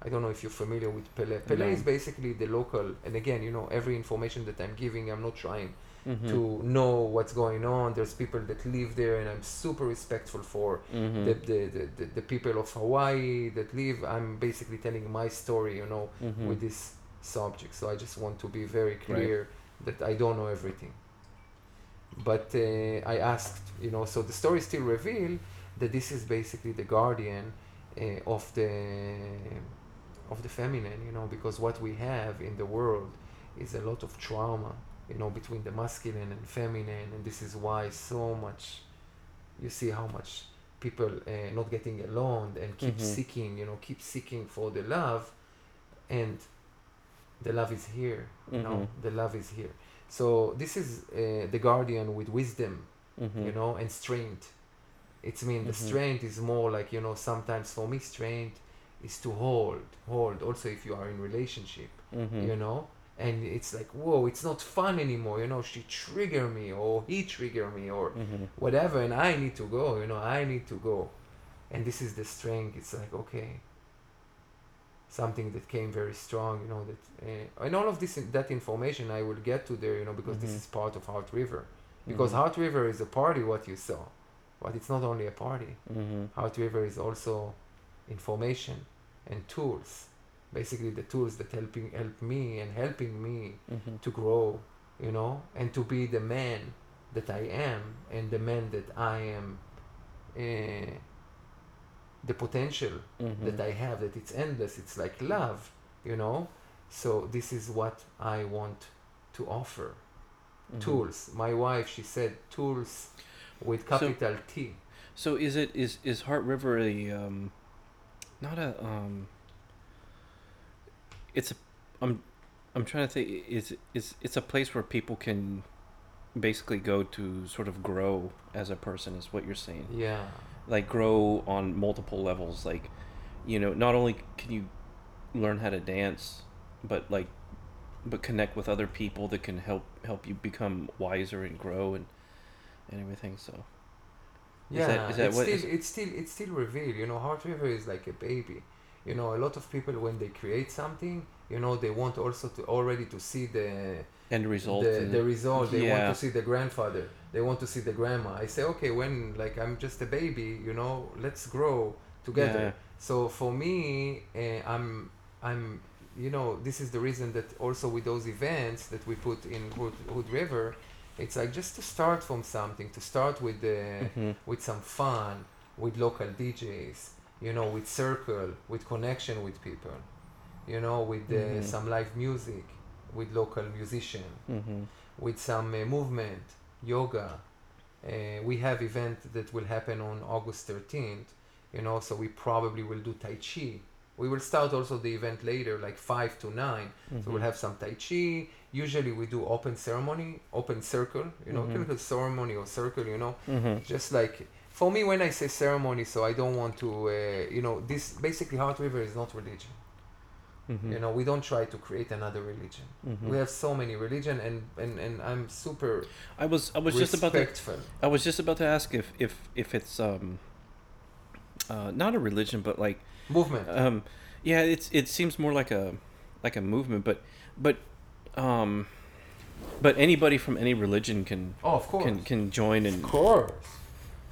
I don't know if you're familiar with Pele. Pele No. is basically the local, and again, you know, every information that I'm giving, I'm not trying mm-hmm. to know what's going on. There's people that live there, and I'm super respectful for mm-hmm. the, the, the, the, the people of Hawaii that live. I'm basically telling my story, you know, mm-hmm. with this subject. So I just want to be very clear that I don't know everything. But uh, I asked, you know, so the story still reveal that this is basically the guardian uh, of the of the feminine, you know, because what we have in the world is a lot of trauma, you know, between the masculine and feminine, and this is why so much you see how much people uh, not getting along and keep Mhm. seeking, you know, keep seeking for the love, and the love is here, you know, Mhm. the love is here. So this is uh, the guardian with wisdom, mm-hmm. you know, and strength. It's mean the Mhm. strength is more like you know sometimes for me strength is to hold, hold. Also if you are in relationship, mm-hmm. you know, and it's like whoa, it's not fun anymore. You know, she trigger me or he trigger me or Mm-hmm. whatever, and I need to go. You know, I need to go, and this is the strength. It's like okay, something that came very strong. You know that, uh, and all of this that information I will get to there. You know, because this Mhm. is part of Heart River. Because Mhm. Heart River is a party, what you saw, but it's not only a party. Mm-hmm. Heart River is also information and tools. Basically, the tools that helping help me and helping me Mm-hmm. to grow, you know, and to be the man that I am and the man that I am, uh, the potential Mm-hmm. that I have, that it's endless. It's like love, you know, So this is what I want to offer. Mhm. Tools. My wife, she said tools with capital T. So is it is is Heart River a um, not a um. It's a, I'm, I'm trying to think. Is is it's a place where people can, basically go to sort of grow as a person is what you're saying. Yeah. Like grow on multiple levels. Like, you know, not only can you learn how to dance, but like, but connect with other people that can help help you become wiser and grow and, and everything. So. Is Yeah, that- is that it's still is- it's still it's still revealed. You know, Heart River is like a baby. You know, a lot of people when they create something, you know, they want also to already to see the End result. the, the result. They Yeah. want to see the grandfather. They want to see the grandma. I say, okay, when like I'm just a baby, you know, let's grow together. Yeah. So for me, uh, I'm I'm you know this is the reason that also with those events that we put in Hood, Hood River, it's like just to start from something. To start with the Mhm. with some fun, with local DJs, you know, with circle, with connection with people, you know, with uh, Mhm. some live music, with local musician, Mhm. with some uh, movement, yoga. Uh, we have event that will happen on August 13th, you know, so we probably will do Tai Chi. We will start also the event later, like 5 to 9. So we'll Mhm. have some Tai Chi. Usually we do open ceremony, open circle, you know, Mhm. kind ceremony or circle, you know, Mhm. just like for me when i say ceremony so i don't want to uh, you know this basically heart river is not religion Mhm. you know we don't try to create another religion Mhm. we have so many religion and and, and i'm super I was I was just about to I was just about to ask if if if it's um uh not a religion but like movement. Um yeah it's it seems more like a like a movement but but um but anybody from any religion can oh of course. can can join and of course.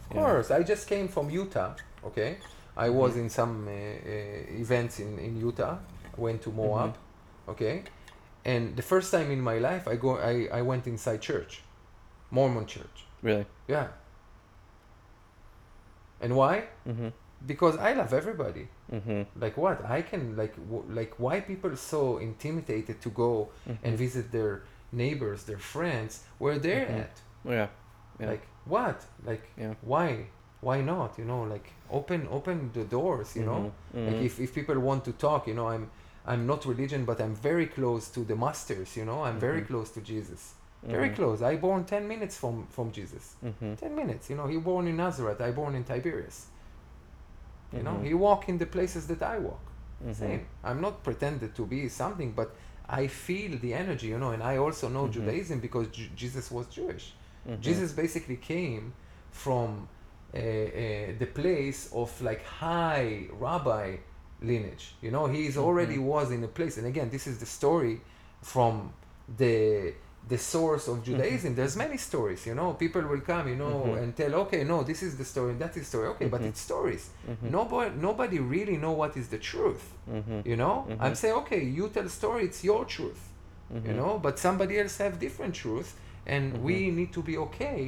Of course. I just came from utah okay? I was Mhm. in some uh, uh, events in in utah. Went to moab Mm-hmm. okay? And the first time in my life i go i, I went inside church. Mormon church. Really? Yeah. And why? mhm Because I love everybody. Mhm Like what? I can like w- like why people so intimidated to go and mhm. visit their neighbors, their friends, where they're Mhm. at. yeah yeah Like what? Like yeah why? Why not? You know, like open open the doors. You know, Mhm. like Mhm. if if people want to talk, you know, I'm I'm not religion, but I'm very close to the masters. You know, I'm very Mhm. close to Jesus. Very close. I born ten minutes from from Jesus. 10 minutes you know he born in nazareth i born in tiberias you know Mhm. he walk in the places that i walk Mhm. same i'm not pretended to be something but i feel the energy you know and i also know Mhm. judaism because Ju- jesus was jewish jesus basically came from uh, uh, the place of like high rabbi lineage you know he already was in a place and again this is the story from the the source of judaism. There's many stories you know people will come you know Mhm. and tell okay no this is the story that is the story. Okay but Mhm. it's stories. Mhm. nobody nobody really know what is the truth Mhm. you know? I'm saying okay you tell story it's your truth you know? But somebody else have different truth and we need to be okay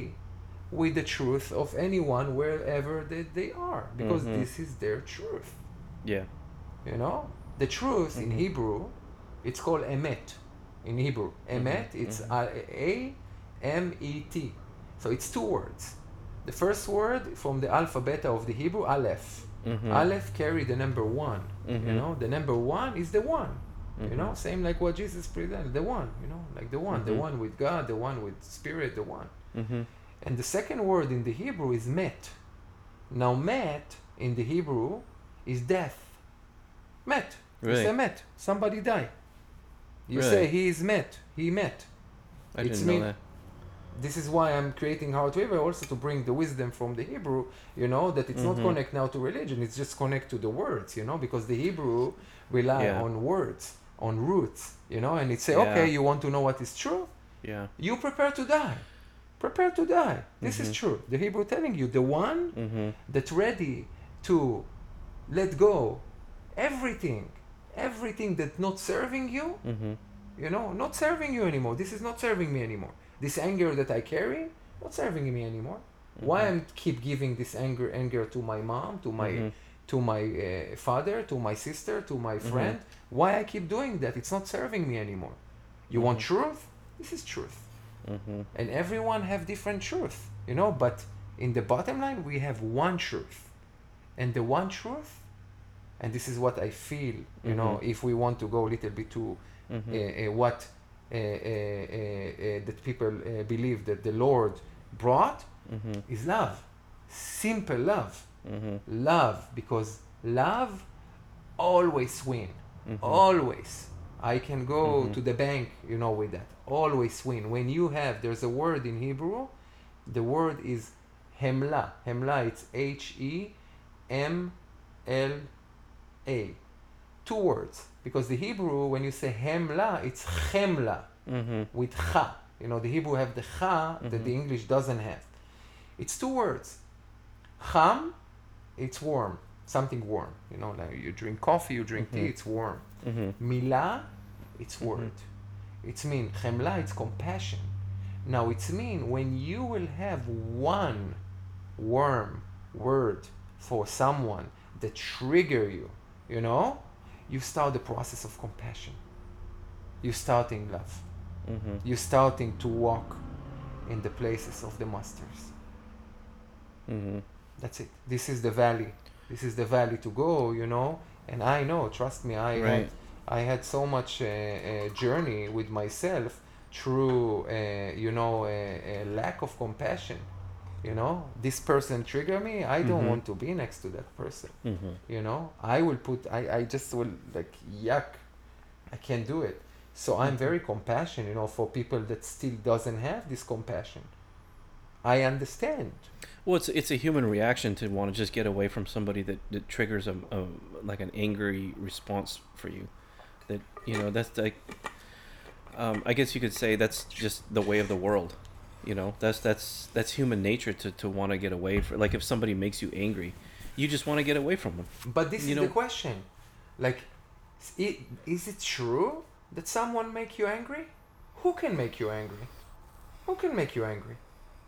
with the truth of anyone wherever they, they are because this is their truth. Yeah. You know? The truth in hebrew it's called emet in hebrew. Emet it's mhm. a m e t. So it's two words. The first word from the alphabet of the hebrew aleph. Mhm. aleph carry the number one you Mhm. know? The number one is the one you know? Mhm. same like what jesus presented the one you know? Like the one the Mhm. one with god the one with spirit the one. And the second word in the hebrew is met. Now met in the hebrew is death. Met. You Really? say met. Somebody die you Really? say he is met he met I It's didn't know me- that. this is why i'm creating heart river also to bring the wisdom from the hebrew you know that it's Mhm. not connect now to religion it's just connect to the words you know because the hebrew rely Yeah. on words on roots you know and it say Yeah. okay you want to know what is true Yeah. you prepare to die prepare to die this is Mhm. true the hebrew telling you the one Mhm. that's ready to let go everything everything that not serving you Mhm. you know not serving you anymore this is not serving me anymore this anger that i carry not serving me anymore why Mhm. i'm keep giving this anger anger to my mom to my Mhm. to my uh, father, to my sister, to my friend. Why I keep doing that? It's not serving me anymore. You want truth? This is truth. Mm-hmm. And everyone have different truth, you know, but in the bottom line we have one truth. And the one truth and this is what I feel, you know, if we want to go a little bit to Mm-hmm. uh, uh, what uh, uh, uh, uh, that people uh, believe that the Lord brought Mm-hmm. is love. Simple love. Mm-hmm. Love, because love always win. Mm-hmm. Always. I can go Mhm. to the bank, you know, with that. Always win. When you have, there's a word in Hebrew, the word is hemla. Hemla, it's H E M L A. Two words. Because the Hebrew, when you say hemla, it's chemla Mm-hmm. with cha. You know, the Hebrew have the cha that the Mhm. English doesn't have. It's two words. Cham, it's warm, something warm. You know, like you drink coffee, you drink tea, Mhm. it's warm. Mm-hmm. Milah, it's Mhm. word. It's mean. Chemla, it's compassion. Now it's mean when you will have one warm word for someone that trigger you, you know, you start the process of compassion. You starting love. Mm-hmm. You're starting to walk in the places of the masters. Mm-hmm. That's it. This is the valley. This is the valley to go, you know. And I know, trust me, I had I had so much uh, uh, journey with myself through, uh, you know, a, a lack of compassion. You know, this person trigger me. I don't Mhm. want to be next to that person. Mm-hmm. You know, I will put. I, I just will like yuck. I can't do it. So I'm Mhm. very compassionate. You know, for people that still doesn't have this compassion. I understand. Well, it's it's a human reaction to want to just get away from somebody that, that triggers a, a like an angry response for you. That you know that's like, um, I guess you could say that's just the way of the world. You know, that's that's that's human nature to, to want to get away from. Like if somebody makes you angry, you just want to get away from them. But this You is know- the question. Like, s- i- is it true that someone make you angry? Who can make you angry? Who can make you angry?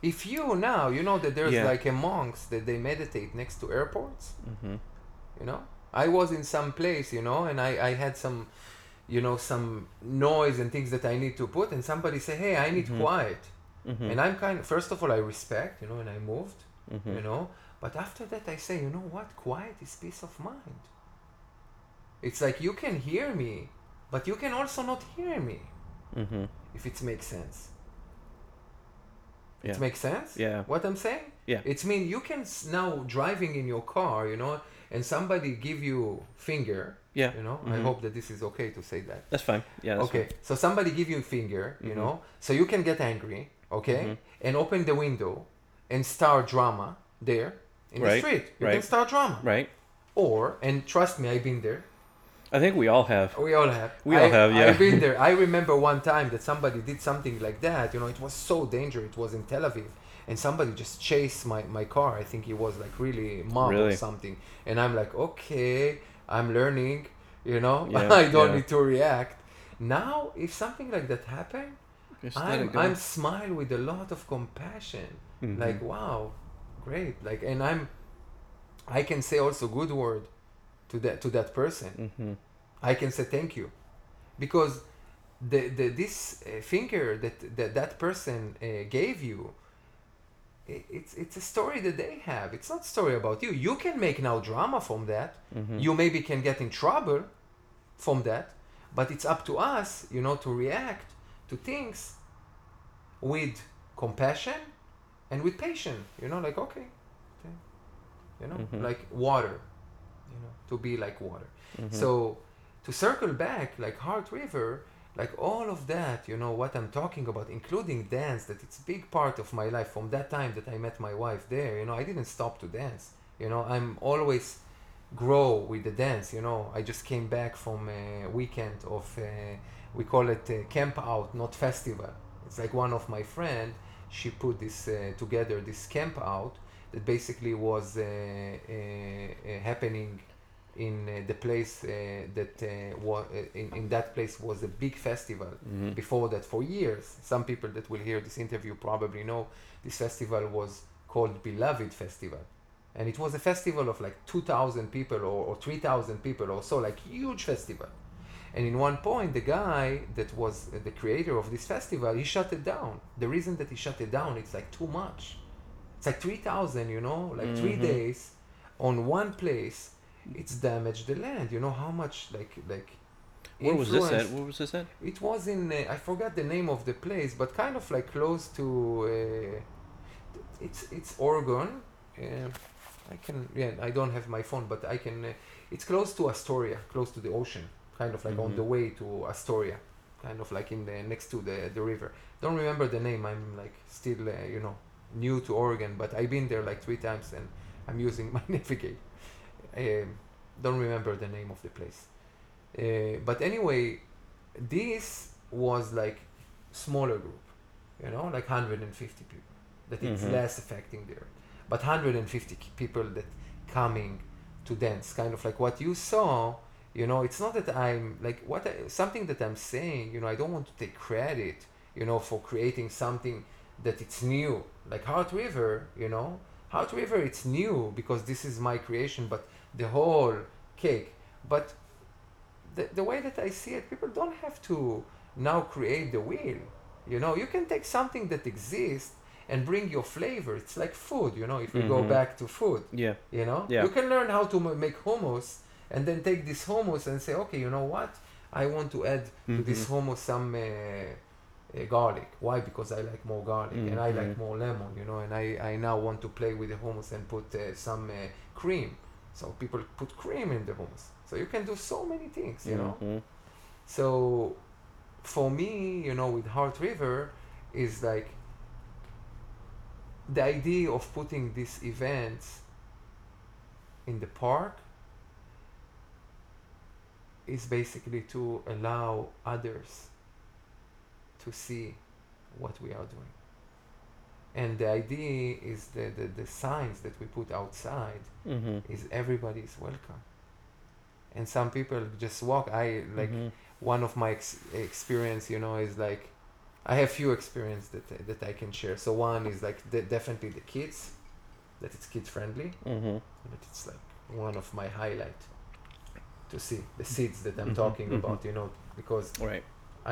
If you now, you know that there's Yeah. like a monks that they meditate next to airports. Mm-hmm. You know, I was in some place, you know, and I I had some, you know, some noise and things that I need to put, and somebody say, hey, I need Mhm. quiet, Mm-hmm. and I'm kind. of, First of all, I respect, you know, and I moved mm-hmm. you know but after that i say you know what quiet is peace of mind it's like you can hear me but you can also not hear me Mm-hmm. if it makes sense Yeah. it makes sense Yeah. what i'm saying Yeah. it's mean you can now driving in your car you know and somebody give you finger Yeah. you know i Mhm. hope that this is okay to say that That's fine. Yeah. That's okay so somebody give you finger you Mhm. know so you can get angry okay Mhm. and open the window and start drama there in the street. You can start drama. Right. or and trust me i've been there. I think we all have. we all have. We all have, yeah. i've been there. I remember one time that somebody did something like that you know it was so dangerous. It was in tel aviv and somebody just chased my, my car. I think he was like really mob or something. And i'm like okay i'm learning you know? Yeah, i don't yeah. need to react. Now if something like that happened Just I'm. I'm smile with a lot of compassion Mhm. like wow great like and i'm i can say also good word to that to that person Mm-hmm. i can say thank you because the, the this uh, finger that, that that person uh, gave you it's it's a story that they have it's not story about you you can make now drama from that Mm-hmm. you maybe can get in trouble from that but it's up to us you know to react to things with compassion and with patience you know like okay, okay. you know Mhm. like water you know to be like water Mm-hmm. so to circle back like heart river like all of that you know what i'm talking about including dance that it's a big part of my life from that time that i met my wife there you know i didn't stop to dance you know i'm always grow with the dance you know i just came back from a weekend of uh, we call it uh, camp out not festival it's like one of my friend she put this uh, together this camp out that basically was uh, uh, uh, happening in uh, the place uh, that uh, wa- uh, in, in that place was a big festival Mm-hmm. before that for years some people that will hear this interview probably know this festival was called beloved festival and it was a festival of like 2,000 people or, or 3,000 people or so, like huge festival. And in one point, the guy that was the creator of this festival, he shut it down. The reason that he shut it down, it's like too much. It's like 3,000, you know, like three Mhm. days on one place. It's damaged the land. You know how much, like, like. Where was this at? Where was this at? It was in, uh, I forgot the name of the place, but kind of like close to. Uh, it's it's Oregon. Uh, I can yeah I don't have my phone, but I can. Uh, it's close to Astoria, close to the ocean, kind of like on Mhm. the way to Astoria, kind of like in the next to the the river. Don't remember the name. I'm like still uh, you know new to Oregon, but I've been there like three times and I'm using my navigate. Um, don't remember the name of the place. Uh, but anyway, this was like smaller group, you know, like 150 people. That it's Mhm. less affecting there, but 150 people that coming to dance, kind of like what you saw. You know, it's not that I'm like what I, something that I'm saying. You know, I don't want to take credit. You know, for creating something that it's new, like Heart River. You know, Heart River, it's new because this is my creation, but the whole cake. But the, the way that I see it, people don't have to now create the wheel. You know, you can take something that exists and bring your flavor. It's like food, you know, if we go Mhm. back to food, Yeah. you know, Yeah. you can learn how to m- make hummus and then take this hummus and say, okay, you know what? I want to add to this hummus some uh, uh, garlic. Why? Because I like more garlic and I like Mhm. more lemon, you know, and I, I now want to play with the hummus and put uh, some uh, cream. So people put cream in the hummus. So you can do so many things, you know. Mhm. So for me, you know, with Heart River is like the idea of putting these events in the park is basically to allow others to see what we are doing. And the idea is the, the, the signs that we put outside Mhm. is everybody is welcome. And some people just walk. I like Mhm. one of my ex- experience you know is like i have few experience that that i can share so one is like de- definitely the kids that it's kid friendly Mhm. but it's like one of my highlight to see the seeds that i'm Mhm, talking mhm. about you know because Right.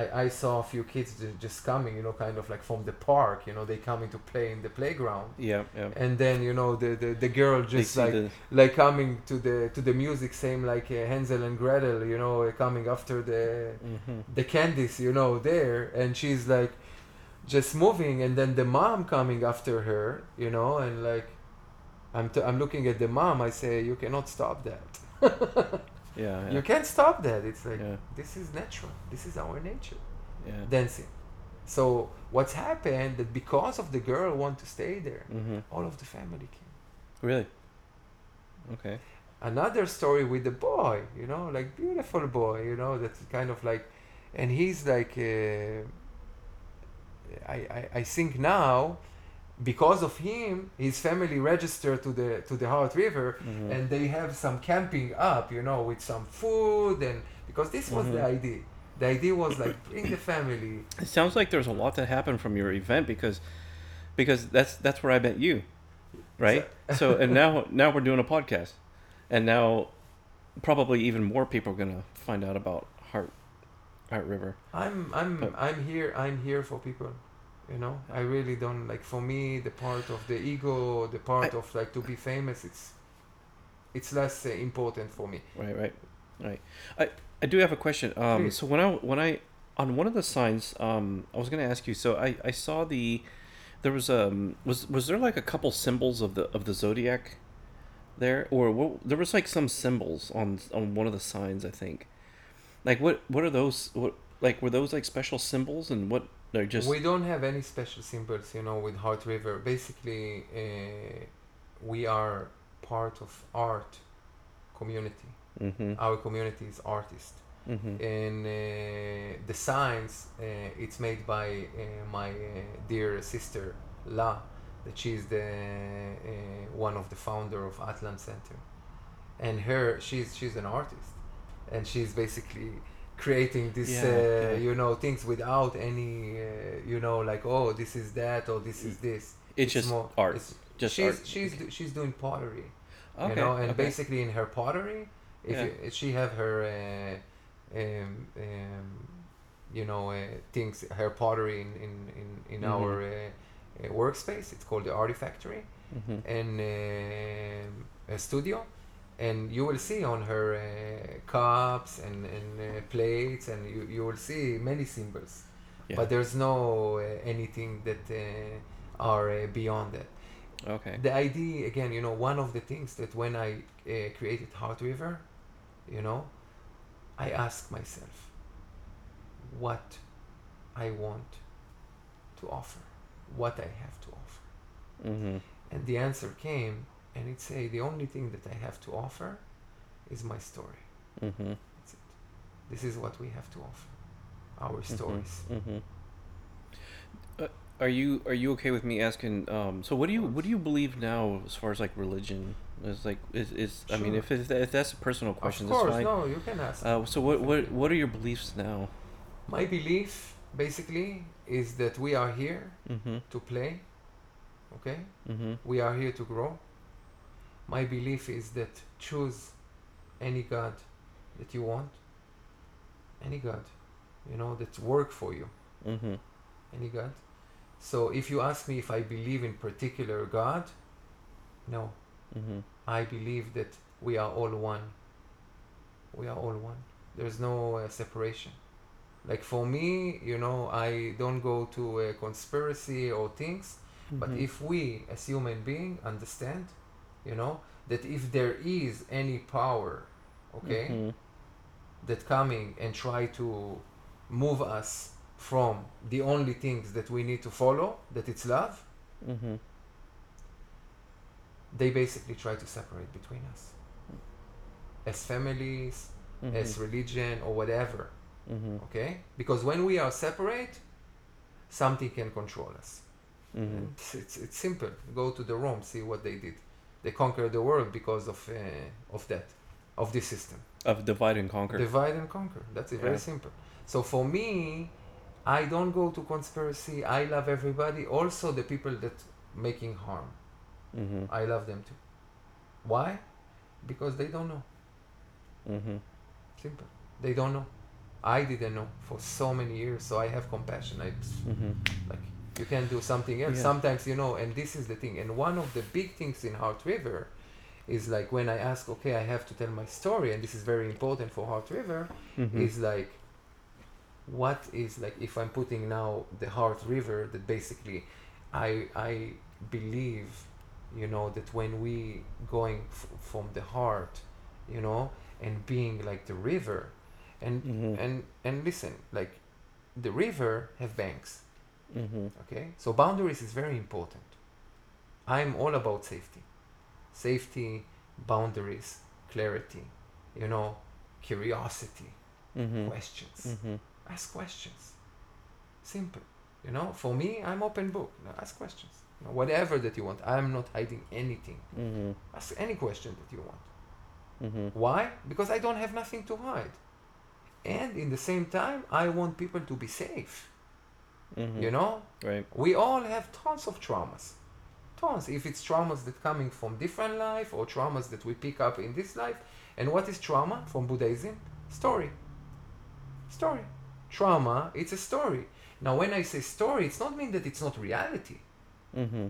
I, I saw a few kids just coming you know kind of like from the park you know they coming to play in the playground Yeah. Yeah. and then you know the the, the girl just like the- like coming to the to the music same like uh, Hansel and Gretel you know uh, coming after the Mhm. the candies you know there and she's like just moving and then the mom coming after her you know and like i'm, t- I'm looking at the mom i say you cannot stop that Yeah. Yeah. you can't stop that it's like Yeah. this is natural this is our nature Yeah. dancing so what's happened that because of the girl want to stay there Mhm. all of the family came Really. Okay. another story with the boy you know like beautiful boy you know that's kind of like and he's like uh, I, I i think now because of him his family registered to the to the heart river Mhm. and they have some camping up you know with some food and because this was the Mhm. idea the idea was like bring the family It sounds like there's a lot that happened from your event because because that's that's where I met you, right? so and now now we're doing a podcast, and now probably even more people are gonna find out about Heart Heart River. i'm i'm But- i'm here i'm here for people you know i really don't like for me the part of the ego the part I- of like to be famous it's it's less uh, important for me Right, right, right. I I do have a question. Um, Please. so when I when I on one of the signs, um, I was gonna ask you. So I I saw the there was um was was there like a couple symbols of the of the zodiac there or what, there was like some symbols on on one of the signs I think. Like what what are those what like were those like special symbols and what they're just we don't have any special symbols you know with heart river. Basically uh, we are part of art community. Mm-hmm, our community is artist. Mm-hmm. and uh, the signs uh, it's made by uh, my uh, dear sister La that she's the uh, one of the founder of Atlan Center. And her she's she's an artist. And she's basically creating this Yeah, uh, yeah. you know things without any uh, you know like oh this is that or this is this it's just more art. it's, just she's art? she's do- she's doing pottery okay. you know and okay. basically in her pottery if Yeah. you, she have her uh, um, um, you know uh, things her pottery in in in, in Mhm. our uh, uh, workspace it's called the artifactory Mhm. and um, a studio and you will see on her uh, cups and, and uh, plates and you, you will see many symbols Yeah. but there's no uh, anything that uh, are uh, beyond that Okay. the idea again you know one of the things that when i uh, created heart river you know i ask myself what i want to offer what i have to offer Mhm. and the answer came and it say the only thing that i have to offer is my story Mhm. that's it this is what we have to offer our Mhm. stories Mhm. Uh, are you are you okay with me asking? Um, so what do you what do you believe now as far as like religion? Is like is, is I mean if it's, if that's a personal question, of course that's fine. no you can ask Uh, so what what what are your beliefs now? my belief basically is that we are here Mm-hmm. to play okay Mm-hmm. we are here to grow my belief is that choose any god that you want. Any god you know that work for you. Mm-hmm. any god. So if you ask me if i believe in particular god no. Mm-hmm. i believe that we are all one. We are all one. There's no uh, separation. Like for me you know i don't go to a conspiracy or things But Mhm. if we, as human being, understand, you know, that if there is any power, okay, Mhm. that coming and try to move us from the only things that we need to follow, that it's love, Mm-hmm. they basically try to separate between us. As families, Mm-hmm. as religion, or whatever, Mm-hmm. okay? Because when we are separate, something can control us. Mm-hmm. It's, it's, it's simple. Go to the Rome, see what they did. They conquered the world because of uh, of that, of this system. Of divide and conquer. Divide and conquer. That's it. Very Yeah. simple. So for me, I don't go to conspiracy. I love everybody. Also the people that making harm. mm-hmm. I love them too. Why? Because they don't know. Mm-hmm. Simple. They don't know. I didn't know for so many years, so I have compassion. I Mm-hmm. like you can do something else Yeah. sometimes you know and this is the thing and one of the big things in heart river is like when i ask okay i have to tell my story and this is very important for heart river Mm-hmm. is like what is like if i'm putting now the heart river that basically i i believe you know that when we going f- from the heart you know and being like the river and Mhm. and and listen like the river have banks Mm-hmm. okay? So boundaries is very important. I'm all about safety. Safety boundaries clarity you know curiosity Mm-hmm. questions. Mm-hmm. ask questions. Simple you know? For me i'm open book. Now ask questions. You know, whatever that you want. I'm not hiding anything. Mm-hmm. ask any question that you want. Mm-hmm. why? Because i don't have nothing to hide. And in the same time i want people to be safe Mm-hmm. you know? Right. we all have tons of traumas. Tons. If it's traumas that coming from different life or traumas that we pick up in this life. And what is trauma? From buddhism? Story. Story. Trauma it's a story. Now when i say story it's not mean that it's not reality. Mm-hmm.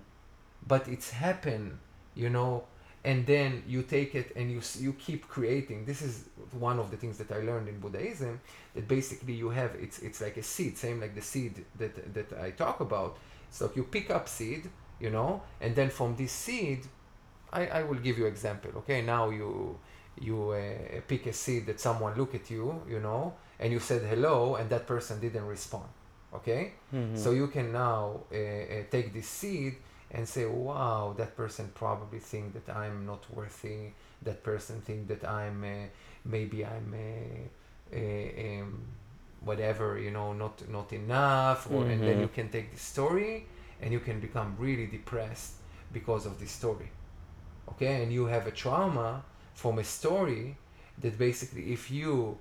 but it's happen you know and then you take it and you you keep creating. This is one of the things that i learned in buddhism that basically you have it's it's like a seed same like the seed that that i talk about. So you pick up seed you know and then from this seed i i will give you example okay? Now you you uh, pick a seed that someone look at you you know and you said hello and that person didn't respond okay? Mm-hmm. so you can now uh, uh, take this seed and say, "Wow, that person probably think that I'm not worthy. That person think that I'm uh, maybe I'm uh, uh, um, whatever, you know, not not enough." Or and then Mhm. you can take this story and you can become really depressed because of this story. Okay, and you have a trauma from a story that basically, if you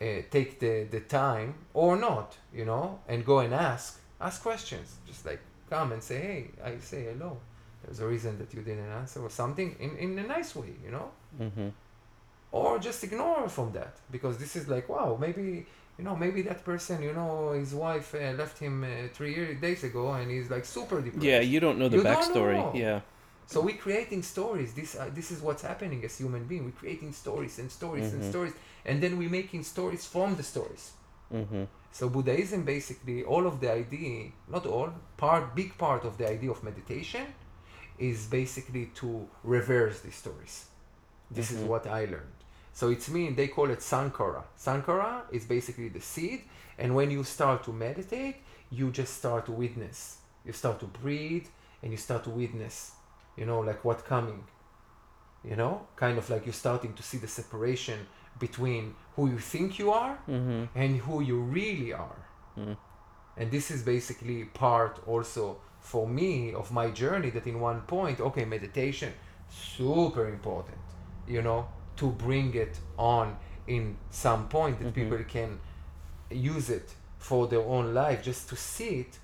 uh, take the, the time or not, you know, and go and ask, ask questions. Just like come and say, hey, I say hello. there's a reason that you didn't answer or something in, in a nice way you know Mm-hmm. or just ignore from that because this is like wow maybe you know maybe that person you know his wife uh, left him uh, three years, days ago and he's like super depressed Yeah, you don't know the You backstory. know. Yeah. so we're creating stories this uh, this is what's happening as human being we're creating stories and stories and Mhm. stories and then we're making stories from the stories Mm-hmm. so Buddhism basically all of the idea, not all, part big part of the idea of meditation is basically to reverse these stories. This is Mhm. what I learned. So it's mean they call it sankara. Sankara is basically the seed, and when you start to meditate, you just start to witness. You start to breathe, and you start to witness. You know, like what coming. You know, kind of like you're starting to see the separation between who you think you are Mm-hmm. and who you really are. Mm. And this is basically part also for me of my journey that in one point, okay, meditation, super important, you know, to bring it on in some point that Mhm. people can use it for their own life just to see it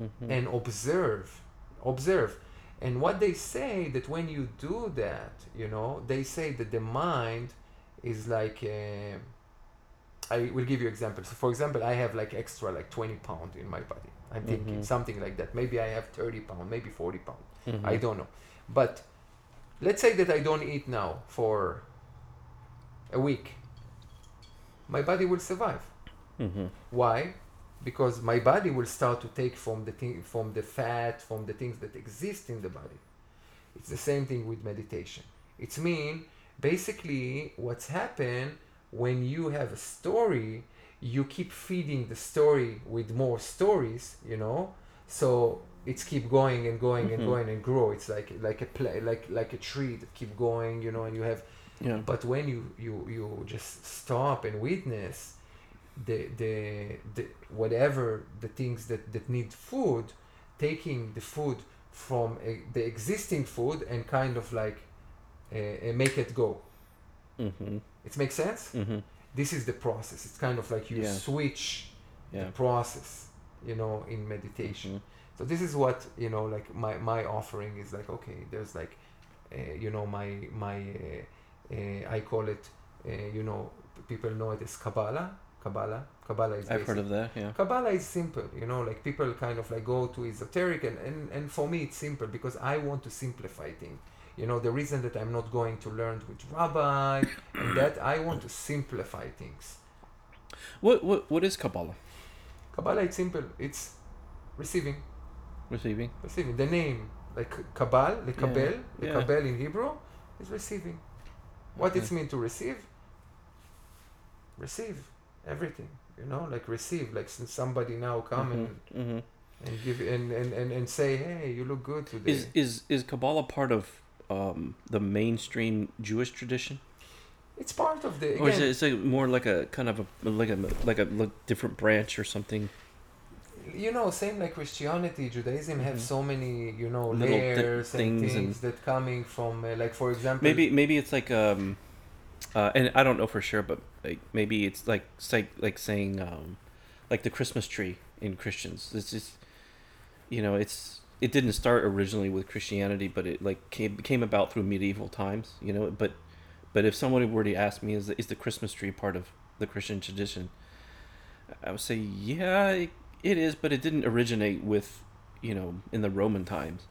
Mm-hmm. and observe observe and what they say that when you do that you know they say that the mind is like uh, i will give you examples so for example i have like extra like 20 pound in my body i'm thinking Mhm. something like that maybe i have 30 pound maybe 40 pound Mm-hmm. i don't know but let's say that i don't eat now for a week my body will survive Mm-hmm. why? Because my body will start to take from the thing, from the fat, from the things that exist in the body. It's the same thing with meditation. It's mean basically what's happened when you have a story, you keep feeding the story with more stories, you know. So it's keep going and going and Mhm. going and grow. It's like like a play, like like a tree that keep going, you know. And you have Yeah. but when you you you just stop and witness the the, the whatever the things that that need food taking the food from a, the existing food and kind of like uh, uh, make it go Mm-hmm. it makes sense Mm-hmm. this is the process it's kind of like you Yeah. switch Yeah. the process you know in meditation Mhm. so this is what you know like my my offering is like okay there's like uh, you know my my uh, uh, i call it uh, you know people know it as kabbalah kabbalah kabbalah is I've heard of that. Yeah. kabbalah is simple you know like people kind of like go to esoteric and, and and for me it's simple because i want to simplify things you know the reason that i'm not going to learn with rabbi and that i want to simplify things. What what what is Kabbalah? kabbalah it's simple. It's receiving. Receiving. receiving. The name like kabbal the kabel the kabel in hebrew is receiving. What Okay. it's mean to receive? Receive everything you know like receive like since somebody now come and, Mm-hmm. and give and, and, and, and say hey you look good today. Is is is Kabbalah part of um, the mainstream Jewish tradition, it's part of the or is it again is it more like a kind of a like a like a like different branch or something? you know same like christianity judaism have Mhm. so many you know Little layers and things things and- that coming from uh, like for example Maybe maybe it's like um, uh, and I don't know for sure, but like maybe it's like like like saying um, like the Christmas tree in Christians. It's just you know it's it didn't start originally with Christianity, but it like came came about through medieval times. You know, but but if somebody were to ask me, is the, is the Christmas tree part of the Christian tradition? I would say yeah, it, it is, but it didn't originate with you know in the Roman times.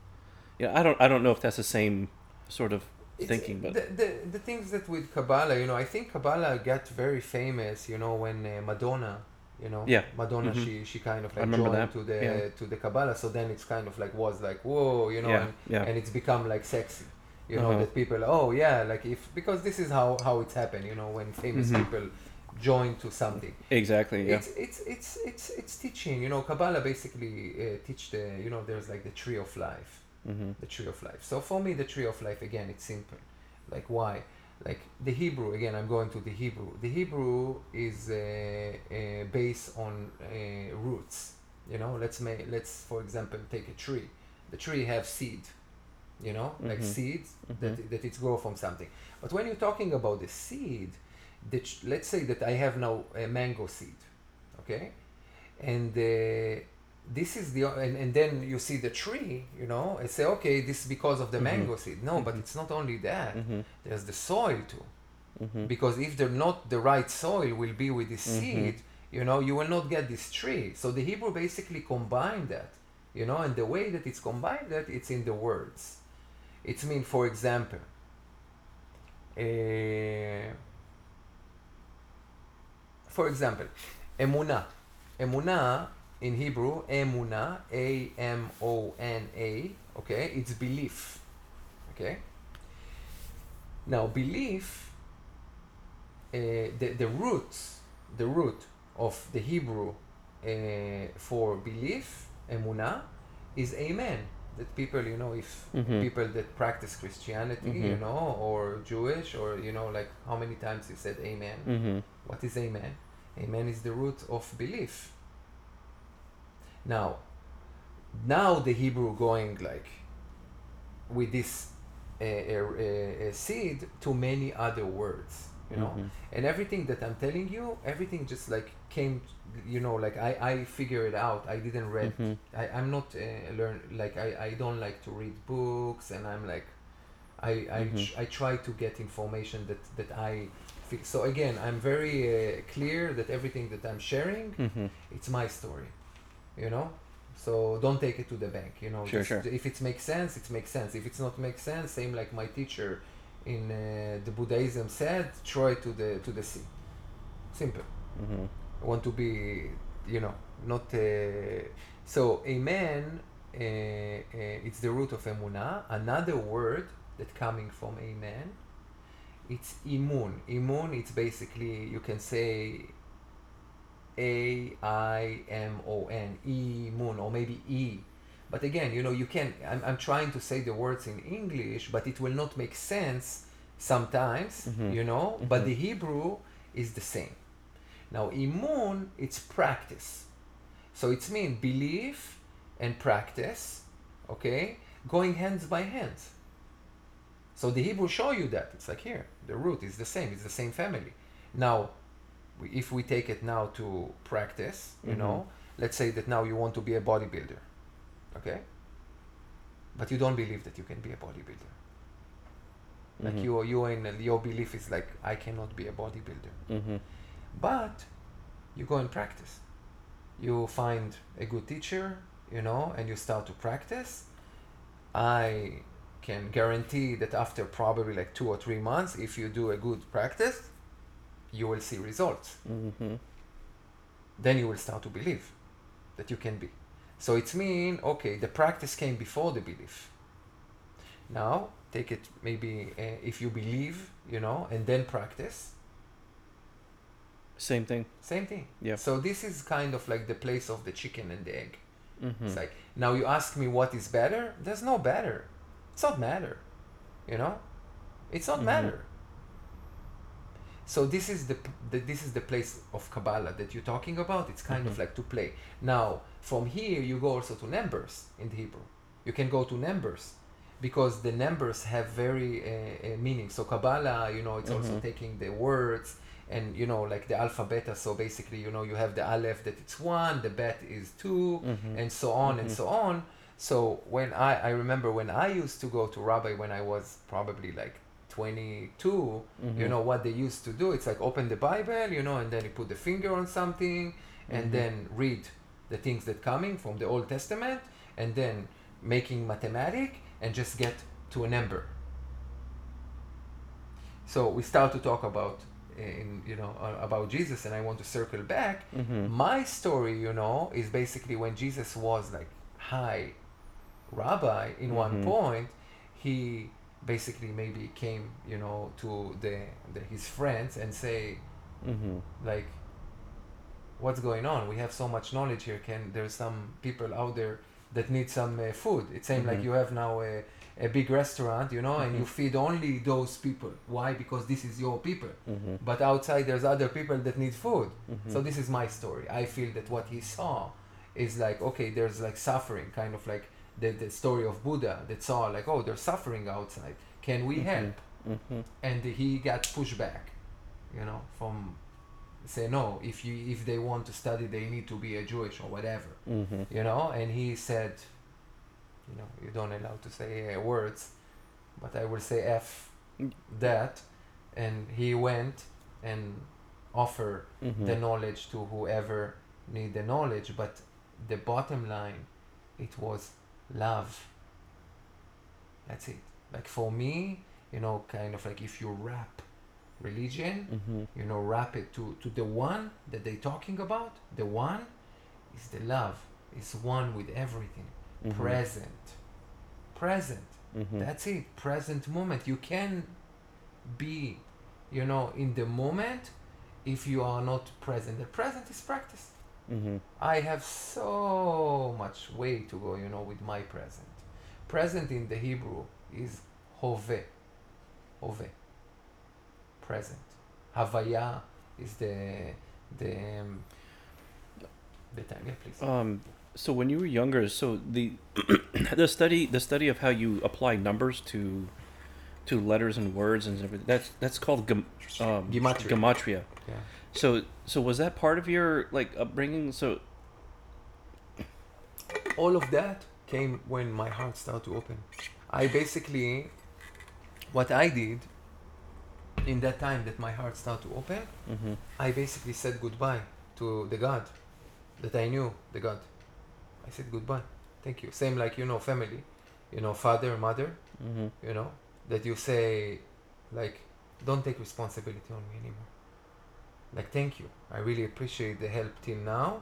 Yeah, I don't I don't know if that's the same sort of It's- thinking, but the, the the things that with Kabbalah, you know, I think Kabbalah got very famous, you know, when uh, Madonna, you know, Yeah. Madonna, Mhm. she she kind of like joined that. to the Yeah. to the Kabbalah, so then it's kind of like was like whoa, you know, yeah, and, yeah. and it's become like sexy, you know, Uh-huh. that people oh yeah, like if because this is how how it's happened, you know, when famous Mhm. people join to something. Exactly. Yeah. It's it's it's it's it's teaching, you know, Kabbalah basically uh, teach the you know there's like the tree of life mm-hmm. the tree of life. So for me, the tree of life again, it's simple. Like why? Like the Hebrew again. I'm going to the Hebrew. The Hebrew is uh, uh, based on uh, roots. You know, let's make let's for example take a tree. The tree have seed. You know, like Mhm. seeds Mhm. that that it's grow from something. But when you're talking about the seed, ch- let's say that I have now a mango seed, okay, and uh, this is the and, and then you see the tree you know and say okay this is because of the Mhm. mango seed no but Mhm. it's not only that Mm-hmm. there's the soil too Mm-hmm. because if they're not the right soil will be with this Mhm. seed you know you will not get this tree so the hebrew basically combined that you know and the way that it's combined that it's in the words it's mean for example uh, for example emuna emunah in hebrew emunah a m o n a okay it's belief okay now belief uh, the, the roots the root of the hebrew uh, for belief emunah is amen that people you know if Mhm. people that practice christianity Mhm. you know or jewish or you know like how many times you said amen Mm-hmm. what is amen amen is the root of belief now now the hebrew going like with this uh, uh, uh, seed to many other words you know Mhm. and everything that i'm telling you everything just like came you know like i i figure it out i didn't read Mhm. I, I'm not uh, learn like I, I don't like to read books and I'm like I I, Mhm. tr- I try to get information that that I feel. so again I'm very uh, clear that everything that I'm sharing Mhm. it's my story you know so don't take it to the bank you know Sure, just- sure. if it makes sense it makes sense if it's not make sense same like my teacher in uh, the Buddhism said throw it to the to the sea simple Mhm. I want to be, you know, not. Uh, so, amen, uh, uh, it's the root of emunah. Another word that coming from amen, it's imun. Imun, it's basically, you can say A I M O N, moon, or maybe E. But again, you know, you can, I'm, I'm trying to say the words in English, but it will not make sense sometimes, Mhm. you know, but Mhm. the Hebrew is the same. Now, imun, it's practice. So it's mean belief and practice, okay, going hands by hands. So the Hebrew show you that. It's like here, the root is the same, it's the same family. Now, if we take it now to practice, you Mhm. know, let's say that now you want to be a bodybuilder, okay? But you don't believe that you can be a bodybuilder. Like Mhm. you, you in your belief is like I cannot be a bodybuilder. Mhm. But you go and practice. You find a good teacher, you know, and you start to practice. I can guarantee that after probably like two or three months, if you do a good practice, you will see results. Mhm. Then you will start to believe that you can be. So it's mean, okay, the practice came before the belief. Now, take it maybe uh, if you believe, you know, and then practice, Same thing. Same thing. Yeah. So this is kind of like the place of the chicken and the egg. Mhm. It's like now you ask me what is better. There's no better. It's not matter. You know, it's not Mhm. matter. So this is the, the this is the place of Kabbalah that you're talking about. It's kind of Mhm. like to play. Now from here you go also to numbers in the Hebrew. You can go to numbers because the numbers have very uh, uh, meaning. So Kabbalah, you know, it's also Mhm. taking the words and you know like the alphabet. So basically, you know, you have the aleph that it's one, the bet is 2 Mhm. and so on and Mhm. so on. So when I I remember when I used to go to rabbi when I was probably like 22, you Mhm. know what they used to do? It's like open the Bible, you know, and then you put the finger on something and Mhm. then read the things that coming from the Old Testament and then making mathematic and just get to a number. So we start to talk about in you know uh, about Jesus and I want to circle back Mhm. my story, you know, is basically when Jesus was like high rabbi in one Mhm. point, he basically maybe came, you know, to the, the his friends and say Mhm. like what's going on? We have so much knowledge here. Can there's some people out there that need some uh, food? It seems like Mhm. you have now a, a big restaurant, you know, and you Mhm. feed only those people. Why? Because this is your people. Mhm. But outside there's other people that need food. Mhm. So this is my story. I feel that what he saw is like okay, there's like suffering, kind of like the the story of Buddha that saw like oh, they're suffering outside. Can we Mhm. help? Mhm. And he got pushed back, you know, from say no. If you if they want to study, they need to be a Jewish or whatever, Mm-hmm. you know. And he said, you know, you don't allow to say uh, words, but I will say f Mm. that, and he went and offered Mm-hmm. the knowledge to whoever need the knowledge but the bottom line it was love. That's it. Like for me you know kind of like if you wrap religion Mm-hmm. you know wrap it to to the one that they talking about the one is the love. Is one with everything. Mm-hmm. present. Present. Mm-hmm. that's it. Present moment. You can be you know in the moment if you are not present. The present is practice Mm-hmm. i have so much way to go you know with my present present in the hebrew is hove hove present havaya is the the um, the time yeah please Um, so when you were younger, so the the study the study of how you apply numbers to to letters and words and everything that's that's called gem, um, Gematria. gematria. yeah So so was that part of your like upbringing? So all of that came when my heart started to open. I basically, what I did in that time that my heart started to open, mm-hmm. I basically said goodbye to the God that I knew, the God. I said goodbye. Thank you. Same like, you know, family, you know, father, mother, Mm-hmm. you know, that you say, like, don't take responsibility on me anymore. Like, thank you. I really appreciate the help till now,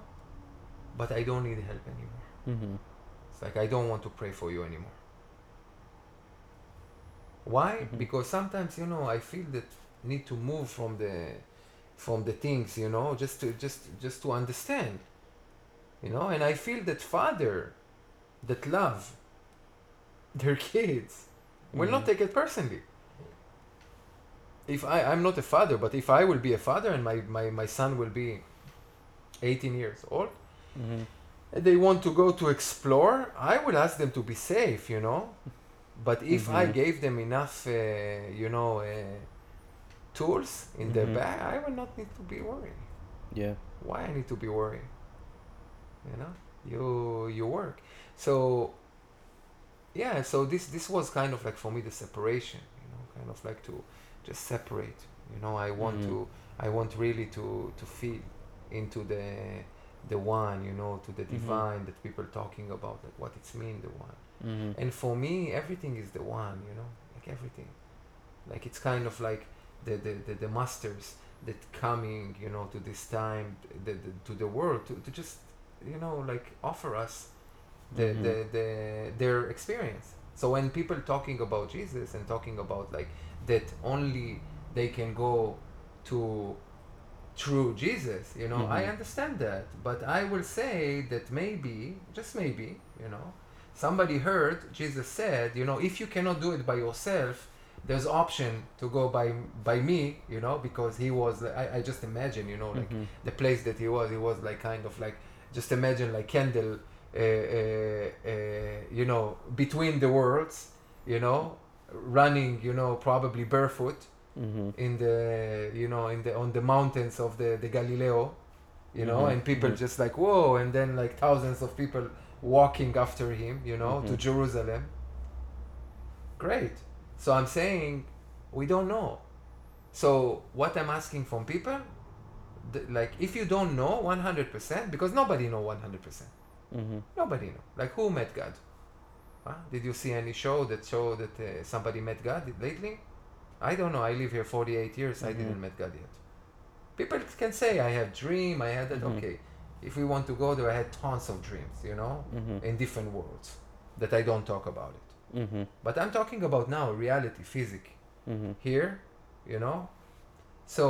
but I don't need help anymore. Mm-hmm. It's like I don't want to pray for you anymore. Why? Mhm. Because sometimes you know I feel that need to move from the from the things you know just to just just to understand you know and I feel that father that love their kids will not Mhm. take it personally. If I I'm not a father, but if I will be a father and my my, my son will be 18 years old Mm-hmm. and they want to go to explore, I would ask them to be safe, you know. But if I Mhm. gave them enough, uh, you know, uh, tools in their Mhm. bag, I would not need to be worried. Yeah. Why I need to be worried? You know, you you work. So yeah, so this this was kind of like for me the separation, you know, kind of like to just separate. You know, I want Mhm. to I want really to to feel into the the one, you know, to the Mhm. divine that people talking about, like what it's mean the one. Mm-hmm. And for me, everything is the one, you know, like everything. Like it's kind of like the the, the, the masters that coming, you know, to this time, the, the, to the world, to, to just, you know, like offer us the, Mhm. the, the their experience. So when people talking about Jesus and talking about like that only they can go to true Jesus, you know, I Mhm. understand that, but I will say that maybe, just maybe, you know, somebody heard Jesus said, you know, if you cannot do it by yourself, there's option to go by by me, you know, because he was. I, I just imagine, you know, like Mhm. the place that he was. He was like kind of like just imagine like candle, uh, uh, uh, you know, between the worlds, you know, running, you know, probably barefoot Mm-hmm. in the you know in the on the mountains of the the Galilee, you know, Mhm, and people mhm. just like whoa, and then like thousands of people walking after him, you know, to Mhm. Jerusalem. Great. So I'm saying we don't know. So what I'm asking from people, th- like if you don't know 100%, because nobody know 100%. Mm-hmm. Nobody know. Like who met God? Huh? Did you see any show that show that uh, somebody met God lately? I don't know. I live here 48 years. I Mhm. didn't met God yet. People can say I have dream. I had that. Mhm. Okay. If we want to go there, I had tons of dreams. You know, Mm-hmm. in different worlds that I don't talk about it. Mm-hmm. But I'm talking about now reality, physics Mm-hmm. here. You know, so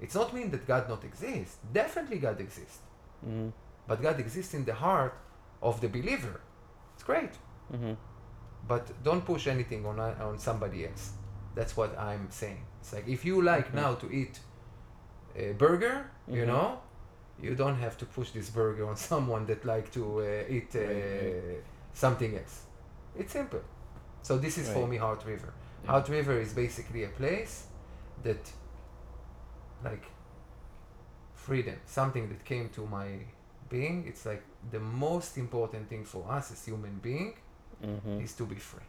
it's not mean that God not exists. Definitely God exists. Mm-hmm. But God exists in the heart of the believer. It's great. Mm-hmm. but don't push anything on on somebody else. That's what I'm saying. It's like if you like Mhm. now to eat a burger, you Mhm. know, you don't have to push this burger on someone that like to uh, eat uh, Right, something else. It's simple. So this is for me Heart River. Yeah. Heart River is basically a place that, like, freedom, something that came to my being. It's like the most important thing for us as human being Mm-hmm. is to be free.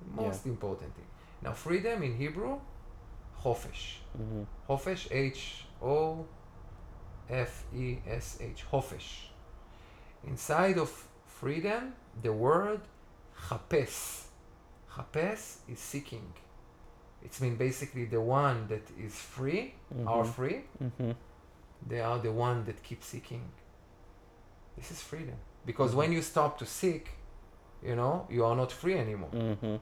The Yeah. most important thing. Now, freedom in Hebrew, chofesh. Mm-hmm. H O F E S H, chofesh. Inside of freedom, the word chapes. Chapes is seeking. It's mean basically the one that is free, are free, Mm-hmm. they are the one that keep seeking. This is freedom. Because when you stop to seek, you know, you are not free anymore. Mm-hmm.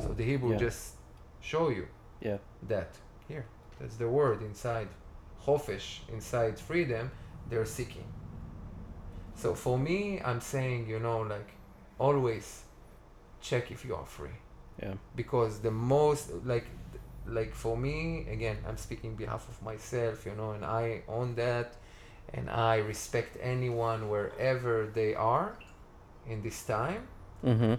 So the Hebrew Yeah. just show you Yeah. that here. That's the word inside chofesh, inside freedom, they're seeking. So for me, I'm saying, you know, like always check if you are free. Yeah. Because the most like like for me, again, I'm speaking behalf of myself, you know, and I own that and I respect anyone wherever they are in this time. Mm-hmm.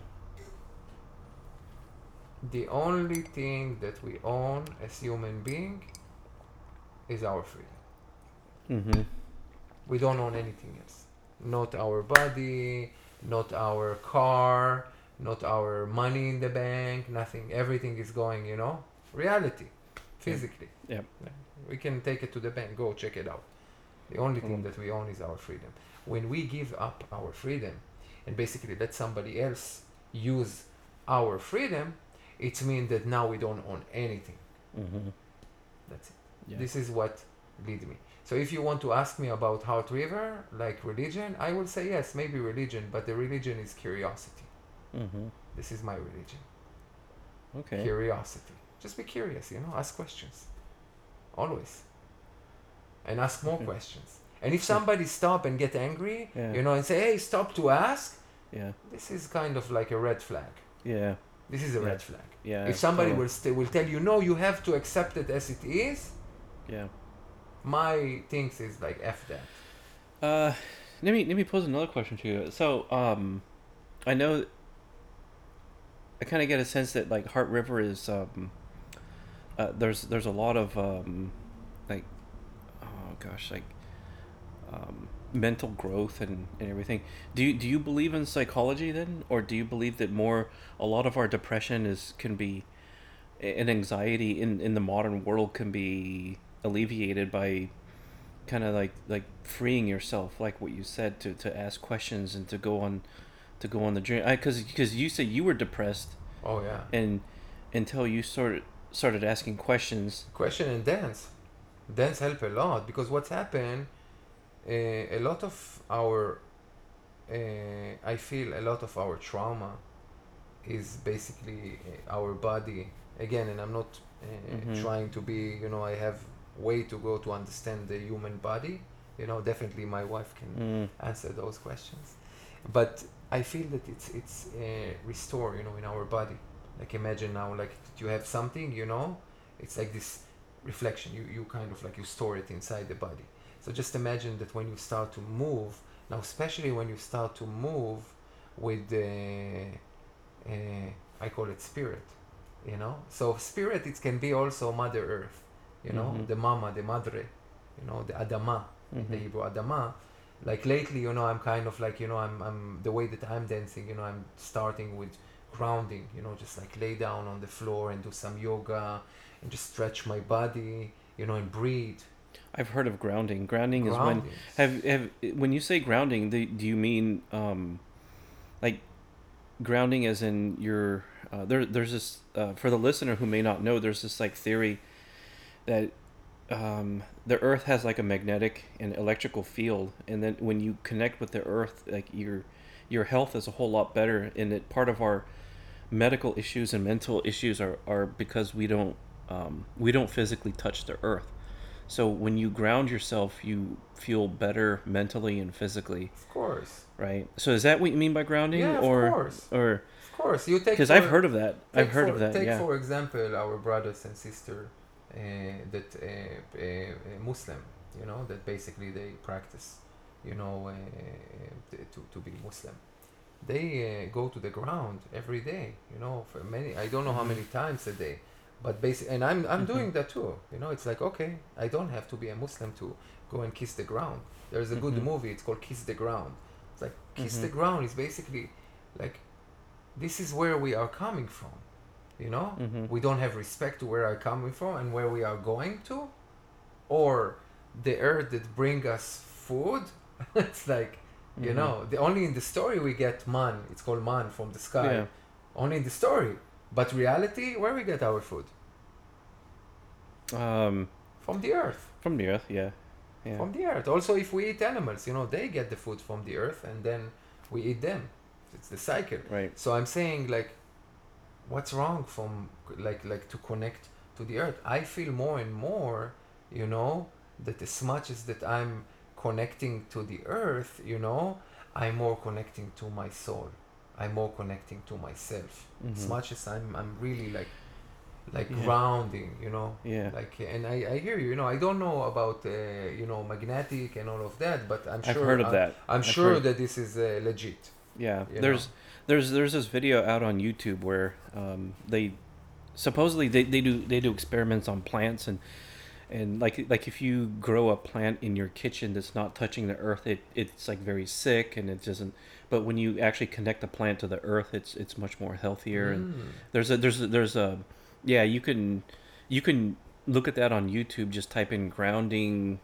The only thing that we own as human being is our freedom. Mm-hmm. We don't own anything else. Not our body, not our car, not our money in the bank, nothing. Everything is going, you know, reality, physically. Yeah. We can take it to the bank, go check it out. The only thing Mhm. that we own is our freedom. When we give up our freedom and basically let somebody else use our freedom, it means that now we don't own anything. Mm-hmm. That's it. Yeah. This is what lead me. So if you want to ask me about Heart River, like religion, I will say yes, maybe religion, but the religion is curiosity. mm-hmm. This is my religion. Okay. Curiosity. Just be curious, you know, ask questions. Always. And ask more questions. And if somebody stop and get angry, Yeah. you know, and say, hey, stop to ask, Yeah. this is kind of like a red flag. Yeah. This is a Yeah. red flag. Yeah. if somebody totally. will, st- will tell you, no, you have to accept it as it is, Yeah. my things is like F that. Uh, let me let me pose another question to you. So, um, I know. I kind of get a sense that like Heart River is um, uh, there's there's a lot of um, like, oh gosh, like, um, mental growth and, and everything. Do you do you believe in psychology then, or do you believe that more a lot of our depression is can be, and anxiety in in the modern world can be alleviated by kind of like like freeing yourself like what you said to to ask questions and to go on to go on the journey because because you said you were depressed Oh yeah. and until you started started asking questions Question and dance. Dance help a lot because what's happened, a lot of our, uh, I feel a lot of our trauma is basically uh, our body again, and I'm not uh, Mhm. trying to be, you know, I have way to go to understand the human body. You know, definitely my wife can mm, answer those questions. But I feel that it's it's uh, restore, you know, in our body. Like imagine now, like you have something, you know, it's like this reflection. You you kind of like you store it inside the body. So just imagine that when you start to move now, especially when you start to move with the, uh, I call it spirit, you know. So spirit, it can be also Mother Earth, you know, Mhm. the Mama, the Madre, you know, the Adama in the. Hebrew Adama. Like lately, you know, I'm kind of like, you know, I'm, I'm the way that I'm dancing, you know, I'm starting with grounding, you know, just like lay down on the floor and do some yoga and just stretch my body, you know, and breathe. I've heard of grounding. Grounding is when have have when you say grounding the, do you mean um like grounding as in your uh, there there's this uh, for the listener who may not know there's this like theory that um, the earth has like a magnetic and electrical field and then when you connect with the earth like your your health is a whole lot better and that part of our medical issues and mental issues are, are because we don't um, we don't physically touch the earth so when you ground yourself you feel better mentally and physically Of course. right so is that what you mean by grounding Yeah, of or course. or Of course. You take because i've heard of that i've heard for, of that Take yeah for example our brothers and sisters uh, that uh, uh, Muslim, you know, that basically they practice, you know, uh, to to be Muslim. They uh, go to the ground every day, you know, for many. I don't know how Mhm. many times a day, but basically and i'm i'm Mhm. doing that too you know it's like okay i don't have to be a muslim to go and kiss the ground there's a good Mhm. movie it's called kiss the ground it's like kiss the Mhm. ground is basically like this is where we are coming from you know Mhm. we don't have respect to where are coming from and where we are going to or the earth that bring us food it's like you Mhm. know the only in the story we get man it's called man from the sky Yeah. only in the story but reality where we get our food Um, from the earth. from the earth, yeah, yeah. from the earth. Also if we eat animals you know they get the food from the earth and then we eat them. It's the cycle. Right. so i'm saying like what's wrong from like like to connect to the earth? I feel more and more you know that as much as that i'm connecting to the earth you know i'm more connecting to my soul. I'm more connecting to myself. As Mhm. much as i'm i'm really like like Yeah. grounding you know Yeah. like and I, I hear you you know i don't know about uh, you know magnetic and all of that but i'm sure I've heard of I'm, that. I'm I've sure heard- that this is uh, legit Yeah, there's know? there's there's this video out on YouTube where um, they supposedly they, they do they do experiments on plants and and like like if you grow a plant in your kitchen that's not touching the earth it it's like very sick and it doesn't but when you actually connect the plant to the earth it's it's much more healthier and Mm. there's a there's a, there's a yeah you can you can look at that on YouTube just type in grounding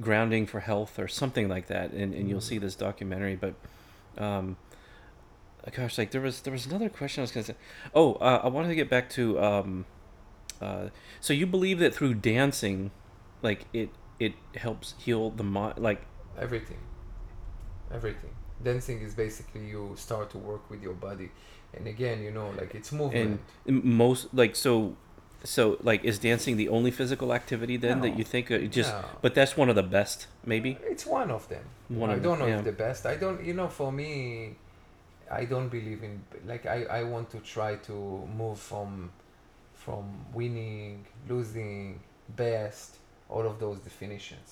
grounding for health or something like that and, and you'll Mm. see this documentary but um gosh like there was there was another question i was gonna say. Oh uh, i wanted to get back to um uh so you believe that through dancing like it it helps heal the mind like everything. Everything. Dancing is basically you start to work with your body and again you know like it's movement m- most like so so like is dancing the only physical activity then that you think uh, just No. but that's one of the best maybe it's one of them One i of don't know yeah. if the best i don't you know for me i don't believe in like i i want to try to move from from winning losing best all of those definitions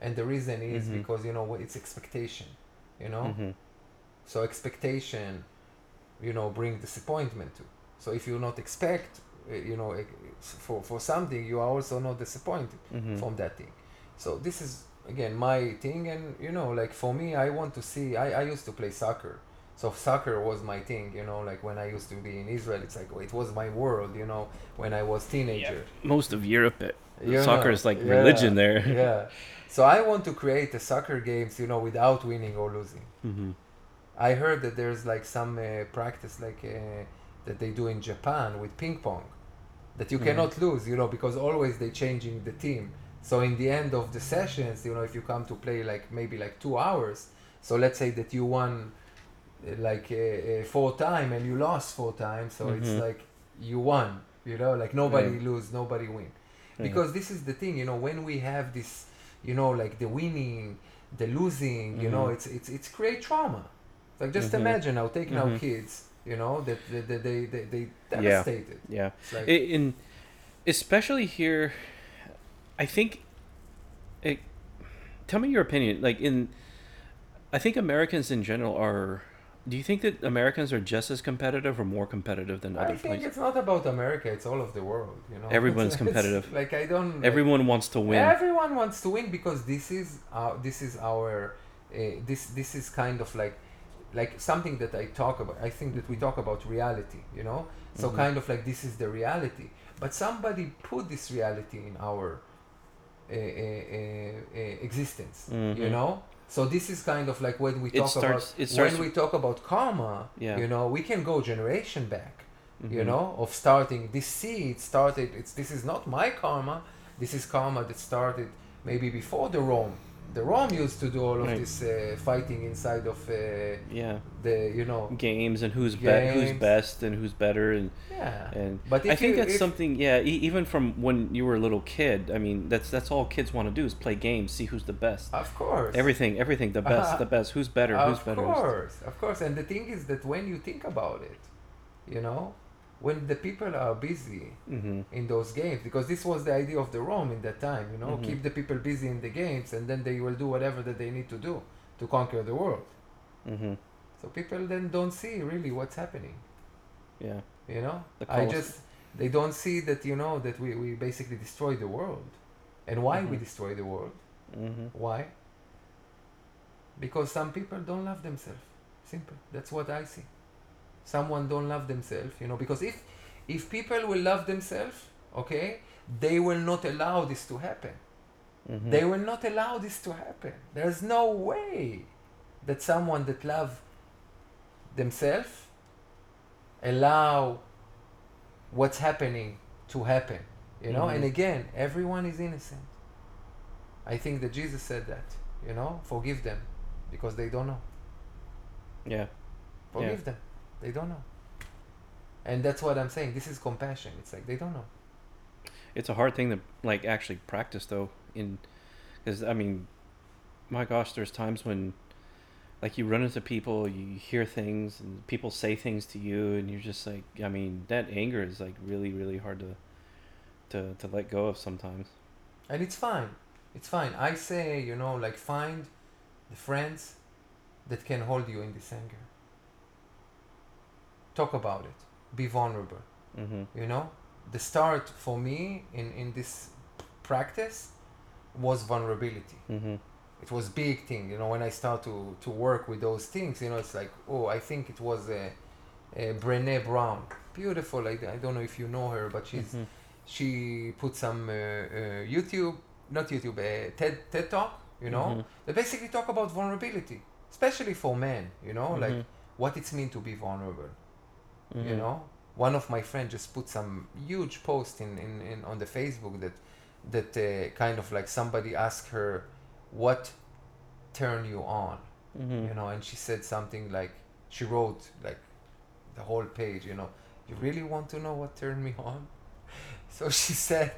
and the reason is Mhm. because you know it's expectation you know Mhm. So expectation, you know, bring disappointment to So if you not expect, uh, you know, eh, for for something, you are also not disappointed Mhm. from that thing. So this is again my thing, and you know, like for me, I want to see. I I used to play soccer, so soccer was my thing. You know, like when I used to be in Israel, it's like it was my world. You know, when I was teenager. most of europe it, You soccer know, is like yeah, religion there yeah. So I want to create a soccer games, you know, without winning or losing. hmm I heard that there's like some uh, practice like uh, that they do in Japan with ping pong that you Mhm. cannot lose, you know, because always they changing the team. So in the end of the sessions, you know, if you come to play like maybe like two hours, so let's say that you won uh, like uh, uh, four time and you lost four times, so it's Mhm. like you won, you know, like nobody Right. lose, nobody win Yeah. because this is the thing you know when we have this you know like the winning the losing you know Mhm. it's it's it's create trauma like just Mhm. imagine now taking now Mhm. kids you know that that that they they, they devastated yeah it's like in especially here i think it, tell me your opinion like in i think americans in general are do you think that americans are just as competitive or more competitive than other places? I think places it's not about America. It's all of the world. You know, Everyone's It's- it's competitive. like I don't. like, everyone wants to win Everyone wants to win because this is our, this is our uh, this this is kind of like like something that I talk about. I think that we talk about reality, you know. So Mhm. kind of like this is the reality, but somebody put this reality in our uh, uh, uh, existence, you Mhm. know. So this is kind of like when we It talk starts- about it starts- when we talk about karma. Yeah. You know, we can go generation back you Mhm. know of starting this seed started it's this is not my karma this is karma that started maybe before the rome the rome used to do all of Right. this uh, fighting inside of uh, yeah the you know games and who's be- who's best and who's better and yeah and But I think you- that's if- something. Yeah, e- even from when you were a little kid. I mean, that's that's all kids want to do is play games, see who's the best. of course Everything, everything, the best, the best. Who's better? of who's better? who's- course of course and the thing is that when you think about it you know when the people are busy Mhm. in those games because this was the idea of the Rome in that time you know Mhm. keep the people busy in the games and then they will do whatever that they need to do to conquer the world Mhm. so people then don't see really what's happening Yeah. you know I just they don't see that you know that we, we basically destroy the world and why we Mhm. destroy the world Mm-hmm. why because some people don't love themselves simple that's what i see someone don't love themselves you know because if if people will love themselves okay they will not allow this to happen. Mm-hmm. they will not allow this to happen. There's no way that someone that love themselves allow what's happening to happen you know? And Mhm. again everyone is innocent. I think that jesus said that you know? Forgive them because they don't know. Yeah. forgive them they don't know. And that's what i'm saying. This is compassion. It's like they don't know. It's a hard thing to like actually practice though. In because I mean, my gosh, there's times when like you run into people, you hear things, and people say things to you, and you're just like, I mean, that anger is like really, really hard to to to let go of sometimes. and it's fine. It's fine. I say you know like find the friends that can hold you in this anger talk about it be vulnerable Mm-hmm. you know the start for me in in this practice was vulnerability Mm-hmm. it was big thing you know when i start to to work with those things you know it's like oh i think it was a, a brene brown beautiful I, I don't know if you know her but she's Mhm. she put some uh, uh, youtube not youtube uh, ted ted talk you know Mhm. they basically talk about vulnerability especially for men you know like Mhm. what it's mean to be vulnerable you Mhm. know one of my friends just put some huge post in, in, in on the facebook that that uh, kind of like somebody asked her what turn you on Mhm. you know and she said something like she wrote like the whole page you know you really want to know what turned me on so she said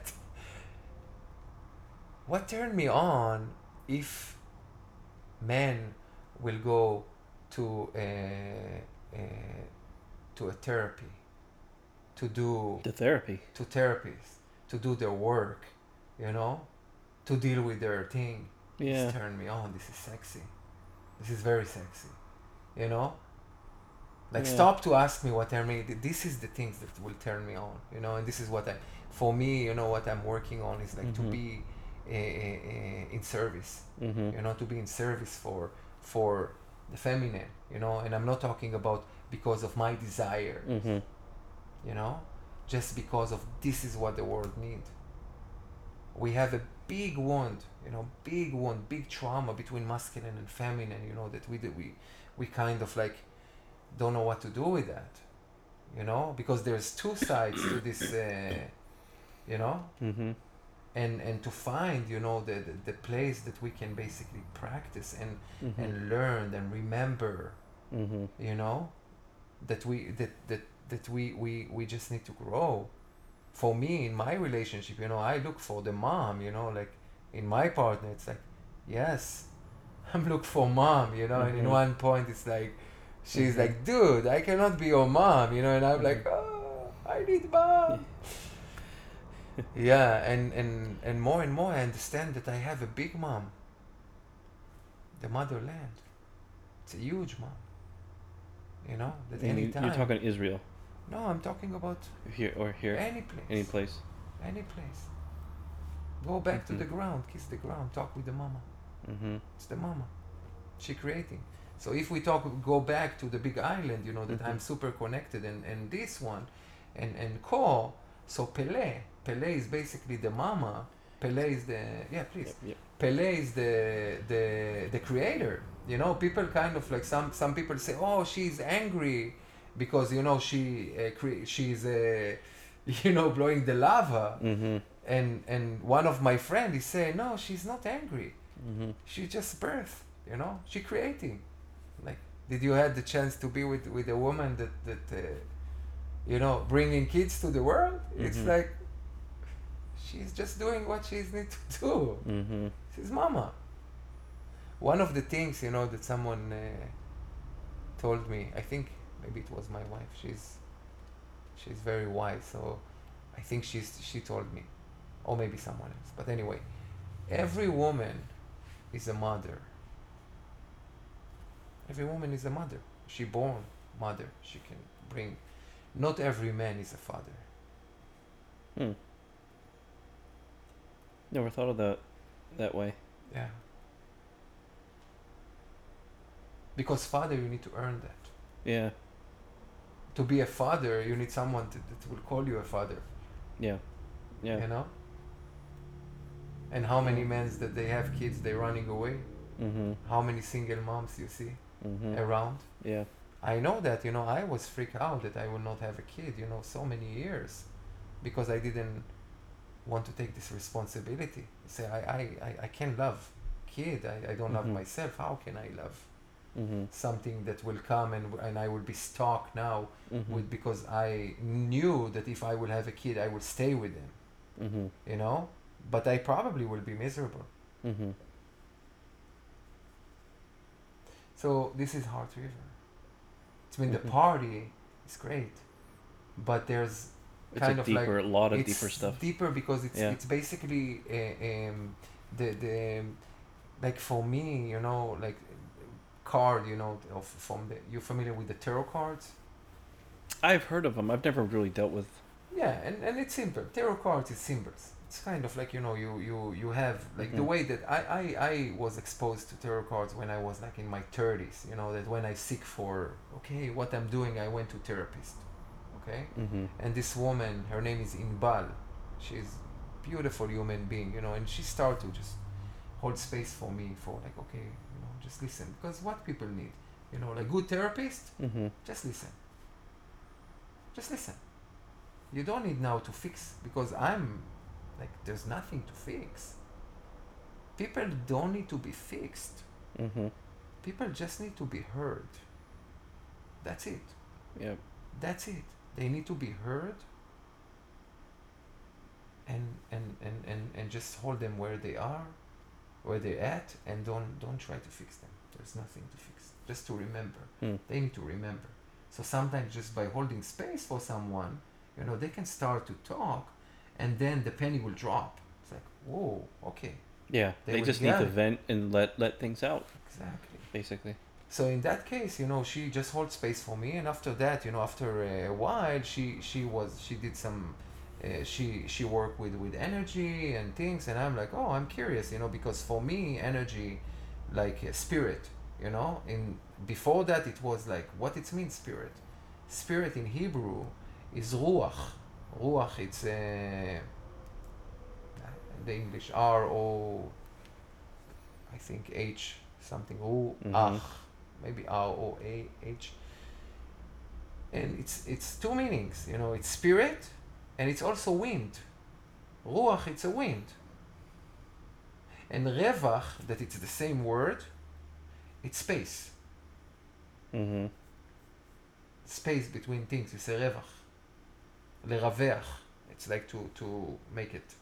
what turned me on if men will go to a, a to a therapy to do The therapy. to therapists to do their work you know to deal with their thing Yeah. this turned me on this is sexy this is very sexy you know like Yeah. stop to ask me what I me this is the things that will turn me on you know and this is what i for me you know what i'm working on is like Mhm. to be a, a, a, in service Mm-hmm. you know to be in service for for the feminine you know and i'm not talking about because of my desire Mm-hmm. you know just because of this is what the world needs we have a big wound you know big wound big trauma between masculine and feminine you know that we that we we kind of like don't know what to do with that you know because there's two sides to this uh, you know Mm-hmm. and and to find you know the, the the place that we can basically practice and Mm-hmm. and learn and remember Mm-hmm. you know that we that that that we we we just need to grow for me in my relationship you know i look for the mom you know like in my partner it's like yes i'm look for mom you know and in Mhm. one point it's like she's Mhm. like dude i cannot be your mom you know and i'm Mhm. like oh i need mom yeah and and and more and more i understand that i have a big mom the motherland it's a huge mom you know that And you, anytime you're talking Israel no i'm talking about here or here, any place any place. any place go back to Mhm. the ground kiss the ground talk with the mama Mm-hmm. it's the mama she creating so if we talk go back to the big island you know that Mhm. i'm super connected and and this one and and ko so pele pele is basically the mama pele is the yeah please Yep, yep. Pele is the the the creator. You know, people kind of like some some people say, "Oh, she's angry because you know she uh, cre- she's uh, you know blowing the lava." Mm-hmm. And and one of my friends is saying, "No, she's not angry. Mm-hmm. She just birth. You know, she creating. Like, did you had the chance to be with with a woman that that uh, you know bringing kids to the world? It's Mhm. like she's just doing what she's need to do." Mm-hmm. She's mama. One of the things, you know, that someone uh, told me, I think maybe it was my wife. She's she's very wise, so I think she's she told me, or maybe someone else. But anyway, every woman is a mother. Every woman is a mother. She born mother. She can bring. Not every man is a father. Hmm. Never thought of that that way. Yeah. Because father, you need to earn that. Yeah. To be a father, you need someone to, that will call you a father. Yeah. Yeah. You know. And how many men that they have kids, they're running away. Mm-hmm. How many single moms you see Mm-hmm. around? Yeah. I know that, you know, I was freaked out that I will not have a kid, you know, so many years because I didn't want to take this responsibility. Say, I, I, I, I can't love kid. I, I don't love Mhm. myself. How can I love Mm-hmm. something that will come and, and I will be stuck now Mm-hmm. with because I knew that if I will have a kid, I will stay with them, Mm-hmm. you know? But I probably will be miserable. Mm-hmm. So this is Heart River. It's been Mhm. the party is great, but there's It's kind a of like deeper, a lot of it's deeper stuff. deeper because it's Yeah. it's basically uh, um, the the like for me, you know, like card, you know, of from the you familiar with the tarot cards? I've heard of them. I've never really dealt with. Yeah, and, and it's simple. Tarot cards is symbols. It's kind of like you know you you you have like the Mhm. way that I, I I was exposed to tarot cards when I was like in my thirties. You know that when I seek for okay what I'm doing, I went to therapist. Okay, Mm-hmm. and this woman, her name is Inbal. She's beautiful human being, you know, and she started to just hold space for me for like okay, just listen because what people need, you know, like good therapist, Mm-hmm. just listen. Just listen. You don't need now to fix because I'm like there's nothing to fix. People don't need to be fixed. Mm-hmm. People just need to be heard. That's it. Yep. That's it. They need to be heard and and, and, and, and just hold them where they are, where they're at and don't don't try to fix them. There's nothing to fix. Just to remember. Hmm. They need to remember. So sometimes just by holding space for someone, you know, they can start to talk and then the penny will drop. It's like, whoa, okay. Yeah. They They, just need to vent and let let things out, Exactly. basically. So in that case, you know, she just holds space for me, and after that, you know, after a while, she she was she did some, she she worked with with energy and things, and I'm like, oh, I'm curious, you know, because for me, energy, like uh, spirit, you know, in before that it was like what it means spirit, spirit in Hebrew is ruach, ruach. It's uh, the English R O, I think H something ruach maybe R O A H. And it's it's two meanings, you know, it's spirit and it's also wind. Ruach it's a wind. And revach, that it's the same word, it's space. Mm-hmm. Space between things, it's a revach. Leraveach. It's like to, to make it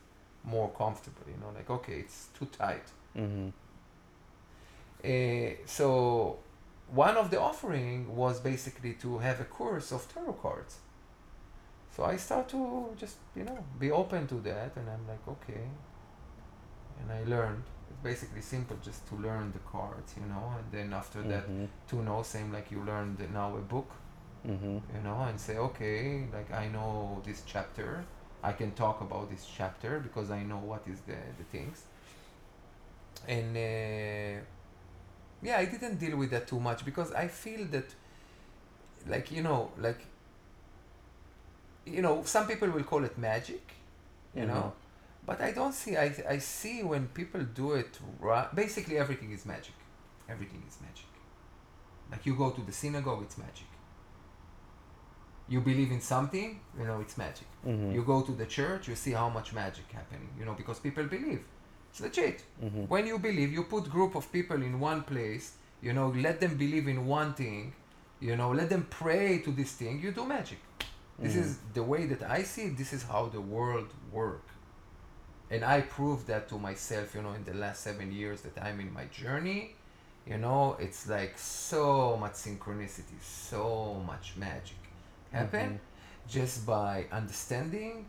more comfortable, you know, like okay, it's too tight. Mm-hmm. Uh, so one of the offering was basically to have a course of tarot cards. So I start to just you know be open to that, and I'm like okay, and I learned. It's basically simple, just to learn the cards, you know, and then after that Mm-hmm. to know, same like you learned now a book, Mm-hmm. you know, and say okay, like I know this chapter, I can talk about this chapter because I know what is the the things. And uh, yeah, I didn't deal with that too much because I feel that, like you know, like you know, some people will call it magic, you know, but I don't see. I I see when people do it right. Basically, everything is magic. Everything is magic. Like you go to the synagogue, it's magic. You believe in something, you know, it's magic. Mm-hmm. You go to the church, you see how much magic happening, you know, because people believe. It's legit. Mm-hmm. When you believe, you put group of people in one place, you know, let them believe in one thing, you know, let them pray to this thing, you do magic. This is the way that I see it, this is how the world work. And I proved that to myself, you know, in the last seven years that I'm in my journey. You know, it's like so much synchronicity, so much magic happen just by understanding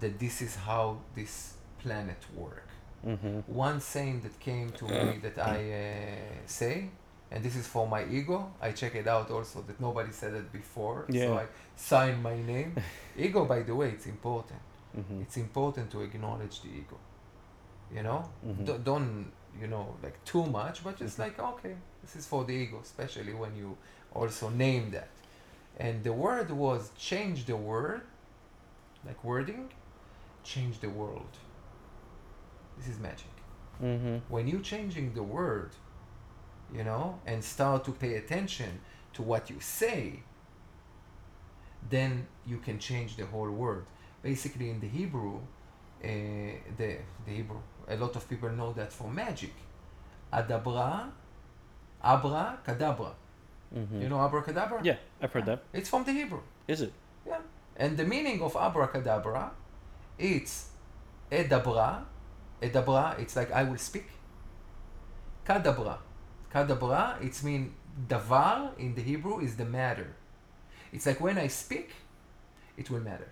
that this is how this planet work. Mm-hmm. One saying that came to me that I uh, say, and this is for my ego. I check it out also that nobody said it before, so I sign my name. ego, by the way, it's important. Mm-hmm. it's important to acknowledge the ego. You know, Mhm. D- don't you know like too much, but just Mhm. like okay, this is for the ego, especially when you also name that. And the word was change the word, like wording, change the world. This is magic. Mm-hmm. When you changing the word, you know, and start to pay attention to what you say, then you can change the whole world. Basically, in the Hebrew, uh, the the Hebrew, a lot of people know that for magic, adabra, abra kadabra. Mm-hmm. You know abracadabra? Yeah, I've heard that. It's from the Hebrew. Is it? Yeah. And the meaning of abracadabra, it's edabra. Edabra, it's like I will speak. Kadabra. Kadabra, it's mean davar in the Hebrew is the matter. It's like when I speak, it will matter.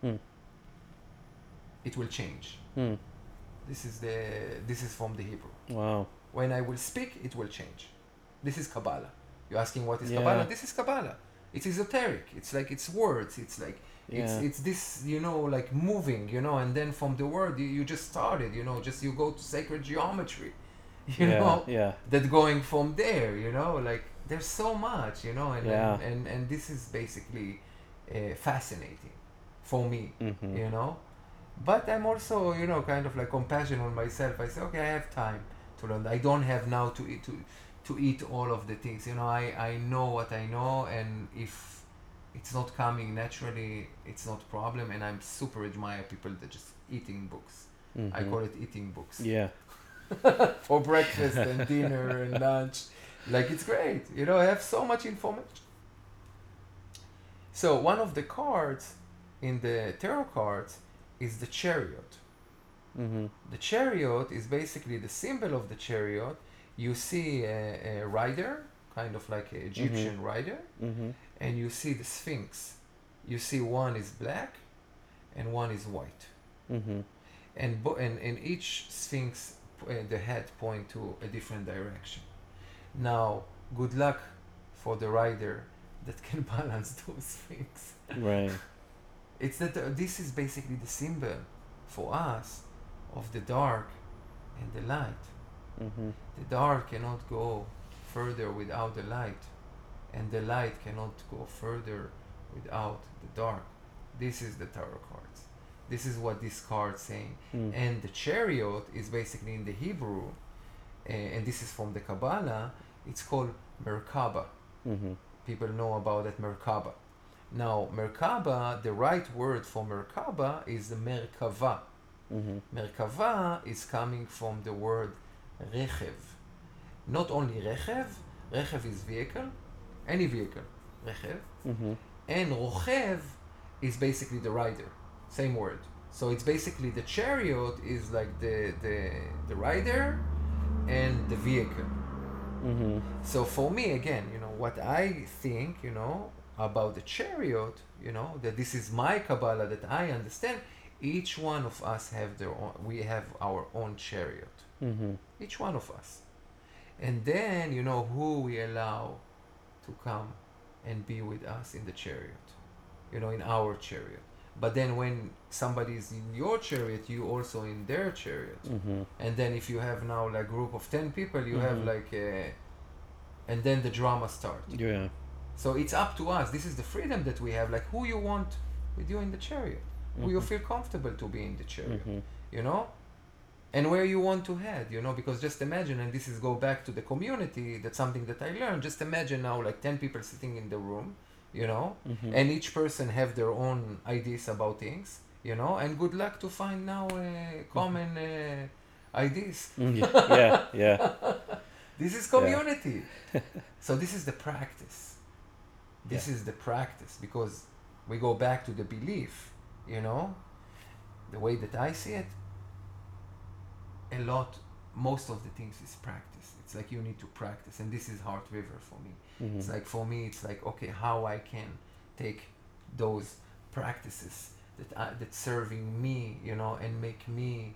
Hmm. It will change. Hmm. This is the this is from the Hebrew. Wow. When I will speak, it will change. This is Kabbalah. You're asking what is Yeah. Kabbalah? This is Kabbalah. It's esoteric. It's like it's words. It's like it's it's this you know like moving you know and then from the word you, you just started you know just you go to sacred geometry you yeah. know Yeah. that going from there you know like there's so much you know and Yeah. and, and, and this is basically uh, fascinating for me Mm-hmm. you know but i'm also you know kind of like compassion on myself i say okay i have time to learn i don't have now to eat to to eat all of the things you know i i know what i know and if it's not coming naturally it's not problem and i'm super admire people that just eating books Mm-hmm. i call it eating books Yeah. for breakfast and dinner and lunch. Like it's great, you know. I have so much information. So one of the cards in the tarot cards is the chariot. Mm-hmm. The chariot is basically the symbol of the chariot. You see a, a rider, kind of like an Egyptian rider, Mm-hmm. and you see the Sphinx. You see one is black, and one is white Mm-hmm. and bo- and, and each sphinx uh, the head point to a different direction now good luck for the rider that can balance those things. Right. it's that uh, this is basically the symbol for us of the dark and the light Mm-hmm. the dark cannot go further without the light and the light cannot go further without the dark this is the tarot cards this is what this card saying Mm. and the chariot is basically in the Hebrew, uh, and this is from the Kabbalah. It's called Merkaba. Mm-hmm. People know about that Merkaba. Now, Merkaba, the right word for Merkaba is the Merkava. Mm-hmm. Merkava is coming from the word Rechev. Not only Rechev, Rechev is vehicle, any vehicle, Rechev, Mm-hmm. and Rochev is basically the rider, same word. So it's basically the chariot is like the the, the rider and the vehicle. Mm-hmm. So for me again, you know, what I think, you know, about the chariot, you know, that this is my Kabbalah that I understand, each one of us have their own we have our own chariot. Mm-hmm. Each one of us. And then, you know, who we allow to come and be with us in the chariot. You know, in our chariot. But then when somebody is in your chariot, you also in their chariot. Mm-hmm. And then if you have now like a group of 10 people, you have Mhm. like a, and then the drama starts. Yeah. So it's up to us. This is the freedom that we have. Like who you want with you in the chariot. Who you Mhm. feel comfortable to be in the chariot Mm-hmm. you know and where you want to head you know because just imagine and this is go back to the community that's something that i learned just imagine now like 10 people sitting in the room you know? Mm-hmm. and each person have their own ideas about things you know? And good luck to find now uh, common uh, ideas. Mm, yeah. yeah. Yeah. this is community. So this is the practice. This is the practice because we go back to the belief you know? The way that i see it a lot most of the things is practice. It's like you need to practice and this is heart river for me Mm-hmm. it's like for me it's like okay how i can take those practices that I, that serving me you know and make me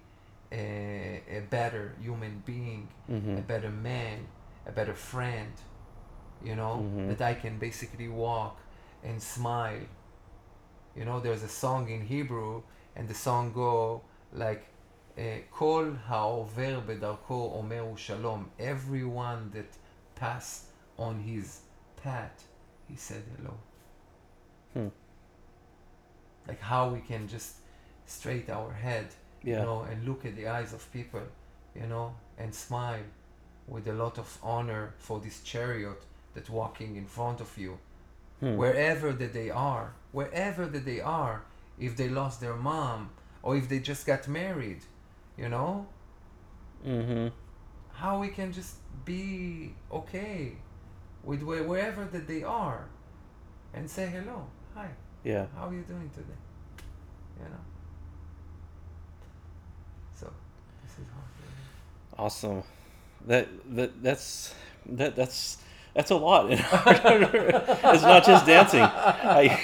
a, a better human being mm-hmm. a better man, a better friend, you know, Mhm. that I can basically walk and smile. You know, there's a song in Hebrew, and the song go like כל העובר בדרכו אומר הוא שלום. Everyone that passed on his path, he said hello. Hmm. Like how we can just straight our head, Yeah. you know, and look at the eyes of people, you know, and smile with a lot of honor for this chariot that's walking in front of you. Hmm. Wherever that they are, wherever that they are, if they lost their mom or if they just got married, you know, Mm-hmm. how we can just be okay with wherever that they are and say hello, hi, Yeah. how are you doing today? You know. So this is how. Awesome. That that that's that that's that's a lot. it's not just dancing. I,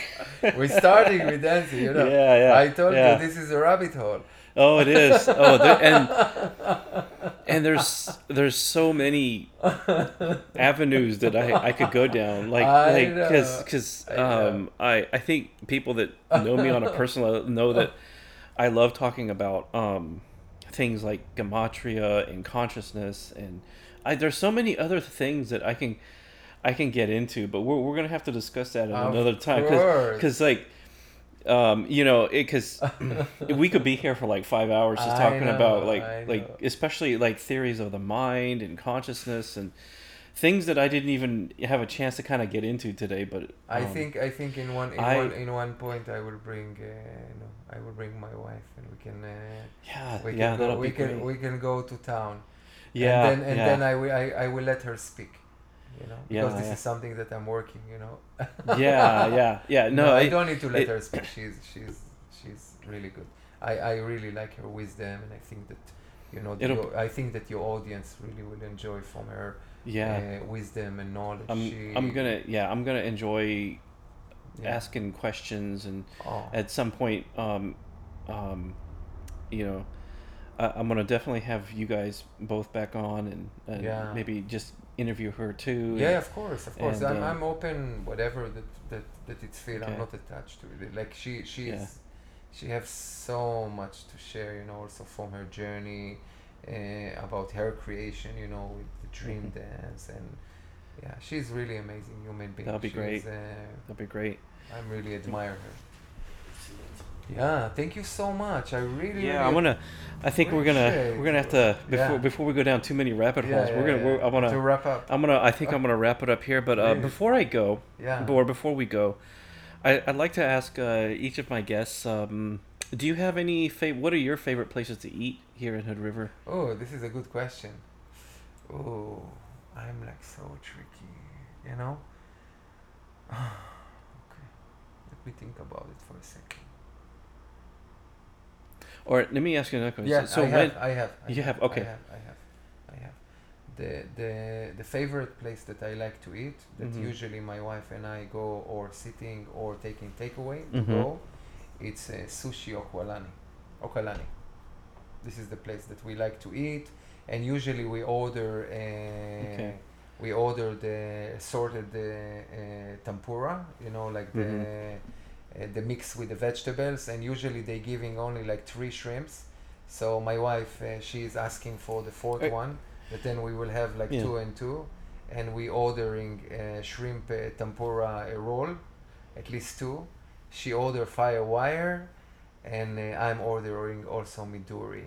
We're starting with dancing, you know. Yeah, yeah, I told yeah. you this is a rabbit hole. oh, it is. Oh, and and there's there's so many avenues that I, I could go down. Like I like because because I um I I think people that know me on a personal level know that I love talking about um things like gematria and consciousness and I there's so many other things that I can I can get into, but we're we're gonna have to discuss that at Of another time. Because like um you know because we could be here for like five hours just I talking about like like especially like theories of the mind and consciousness and things that I didn't even have a chance to kind of get into today. But I um, think I think in one in I- one in one point I will bring uh, no, I will bring my wife and we can uh, yeah we yeah can go that'll we can great. we can go to town. yeah And then and yeah. then I will I, I will let her speak. You know, Yeah, because this yeah. is something that I'm working. You know. yeah yeah yeah no, I, I, don't need to let it- her speak. She's she's she's really good. I, I really like her wisdom, and I think that you know your, I think that your audience really will enjoy from her yeah. uh, wisdom and knowledge. I'm she, I'm gonna yeah I'm gonna enjoy yeah. asking questions and Oh, at some point um um you know I, i'm gonna definitely have you guys both back on and, and Yeah. maybe just interview her too yeah, of course, of course. and, I'm, uh, I'm open, whatever that that that it's feel. Okay. I'm not attached to it. Like she she's Yeah. she has so much to share. You know, also from her journey uh, about her creation. You know, with the dream Mhm. dance and yeah, she's really amazing human being. That'll be She's, great. Uh, that'd be great I'm really admire her. Yeah, thank you so much. I really yeah really i'm gonna i think we're gonna we're gonna have to before Yeah. before we go down too many rabbit holes yeah, we're gonna yeah. we're, i'm to gonna wrap up. i'm gonna i think i'm gonna wrap it up here but uh, before i go Yeah. or before we go I, i'd like to ask uh, each of my guests um, do you have any fav- what are your favorite places to eat here in hood river Oh, this is a good question. Oh, I'm like so tricky, you know? okay. Let me think about it for a second. Or let me ask you another question Yeah, so I, when have, I have. I You have, okay. I have. I have. I have. The, the, the favorite place that I like to eat, that Mhm. usually my wife and I go or sitting or taking takeaway to Mhm. go, it's uh, Sushi Okwalani. Okalani. This is the place that we like to eat, and usually we order uh, Okay. we order the assorted uh, uh, tempura, you know, like the uh, the mix with the vegetables, and usually they giving only like three shrimps. So my wife, uh, she is asking for the fourth Uh, one, but then we will have like Yeah. two and two, and we ordering uh, shrimp uh, tempura a roll, at least two. She order fire wire and uh, I'm ordering also midori.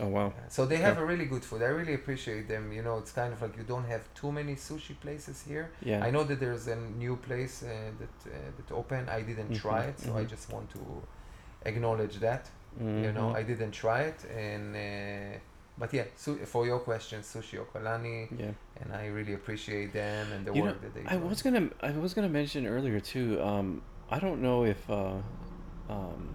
Oh wow So they have Okay. a really good food. I really appreciate them. You know, it's kind of like you don't have too many sushi places here. yeah I know that there's a new place uh, that uh, that opened. I didn't Mhm, try it, so I mhm. just want to acknowledge that. You know, Mhm. I didn't try it, and uh, but yeah, su- for your question, sushi okalani, yeah and I really appreciate them and the You know, work that they I do. was gonna I was gonna mention earlier too. Um, I don't know if uh, um,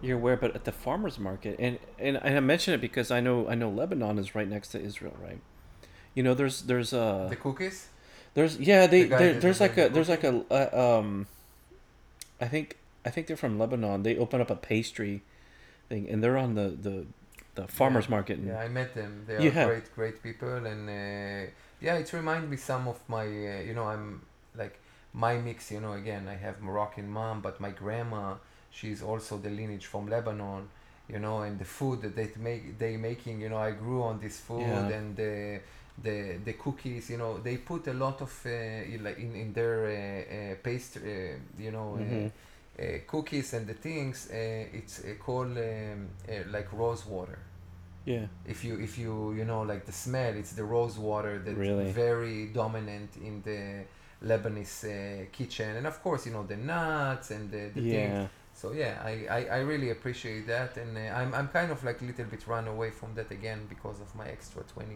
you're aware, but at the farmers market, and, and and I mention it because I know I know Lebanon is right next to Israel, right? You know, there's there's uh the cookies. there's yeah they The there, there's like a the there's like a uh, um, I think I think they're from Lebanon. They open up a pastry thing, and they're on the the the farmers market. And, Yeah, I met them. They are have. great, great people, and uh, yeah, it reminds me some of my. Uh, you know, I'm like my mix. You know, again, I have Moroccan mom, but my grandma, she's also the lineage from Lebanon, you know, and the food that they make they making, you know, I grew on this food Yeah. and the the the cookies, you know, they put a lot of uh, in like in in their uh, uh, pastry, uh, you know. Uh, Mhm. uh, cookies and the things uh, it's uh, called um, uh, like rose water Yeah. if you if you you know like the smell it's the rose water that's Really? very dominant in the lebanese uh, kitchen and of course you know the nuts and the, the things Yeah. So yeah I, I i really appreciate that and uh, i'm i'm kind of like a little bit run away from that again because of my extra 20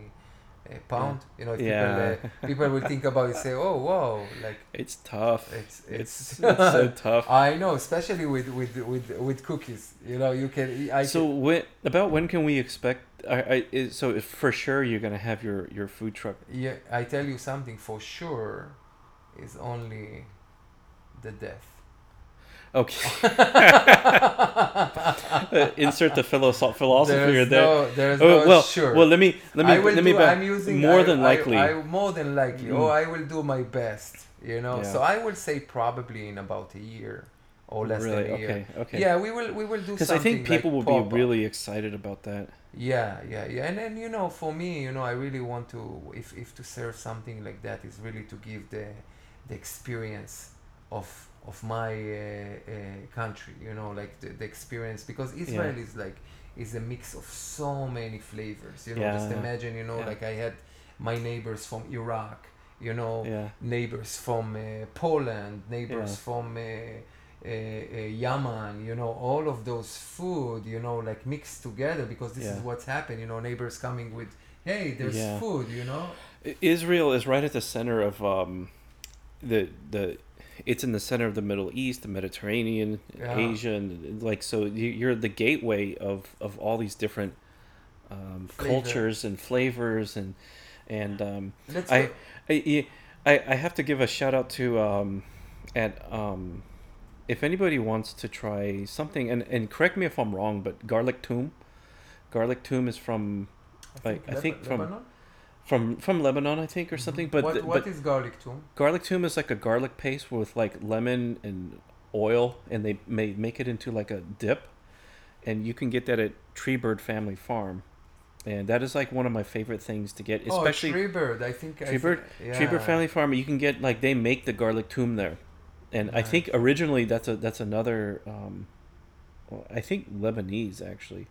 uh, pound you know Yeah. people uh, people will think about it say oh wow like It's tough. it's It's it's, it's so tough. I know, especially with with with with cookies. You know, you can. I so can, when about when can we expect? I, I is, so if for sure you're gonna have your your food truck. yeah, I tell you something for sure, is only the death. Okay. Uh, insert the philosoph- philosophy there's there. no, there's Oh, no well, sure. well, let me let me I will let me do, back. I'm using more I- than likely. I, more than likely. Mm. Oh, I will do my best. You know, Yeah. so I will say probably in about a year or less really? than a year. Okay. Okay. Yeah, we will we will do Because. I think people like will be really excited about that. Yeah, yeah, yeah. And then you know, for me, you know, I really want to if if to serve something like that is really to give the the experience of of my uh, uh, country, you know, like the, the experience because Israel is like is a mix of so many flavors. You know, just imagine, you know, Yeah. like I had my neighbors from Iraq, you know, Yeah. neighbors from uh, Poland, neighbors Yeah. from uh, uh, uh, Yemen, you know, all of those food, you know, like mixed together because this is what's happened, you know, neighbors coming with, hey, there's Yeah. food, you know. Israel is right at the center of um, the the. It's in the center of the Middle East, the Mediterranean, Yeah. Asia, and like so. you- You're the gateway of of all these different um, cultures and flavors, and and um, I. I, I, I have to give a shout out to um, at um, if anybody wants to try something, and, and correct me if I'm wrong, but garlic toum, garlic toum is from like, I think from- Lebanon? from from from Lebanon, I think, or something. But what, what but is garlic toum? garlic toum is like a garlic paste with like lemon and oil, and they may make it into like a dip, and you can get that at Treebird Family Farm, and that is like one of my favorite things to get, especially. oh, Treebird. I think. I Treebird- thi- yeah. Treebird Family Farm, you can get like they make the garlic toum there, and I think originally that's a that's another, um, well, I think Lebanese actually.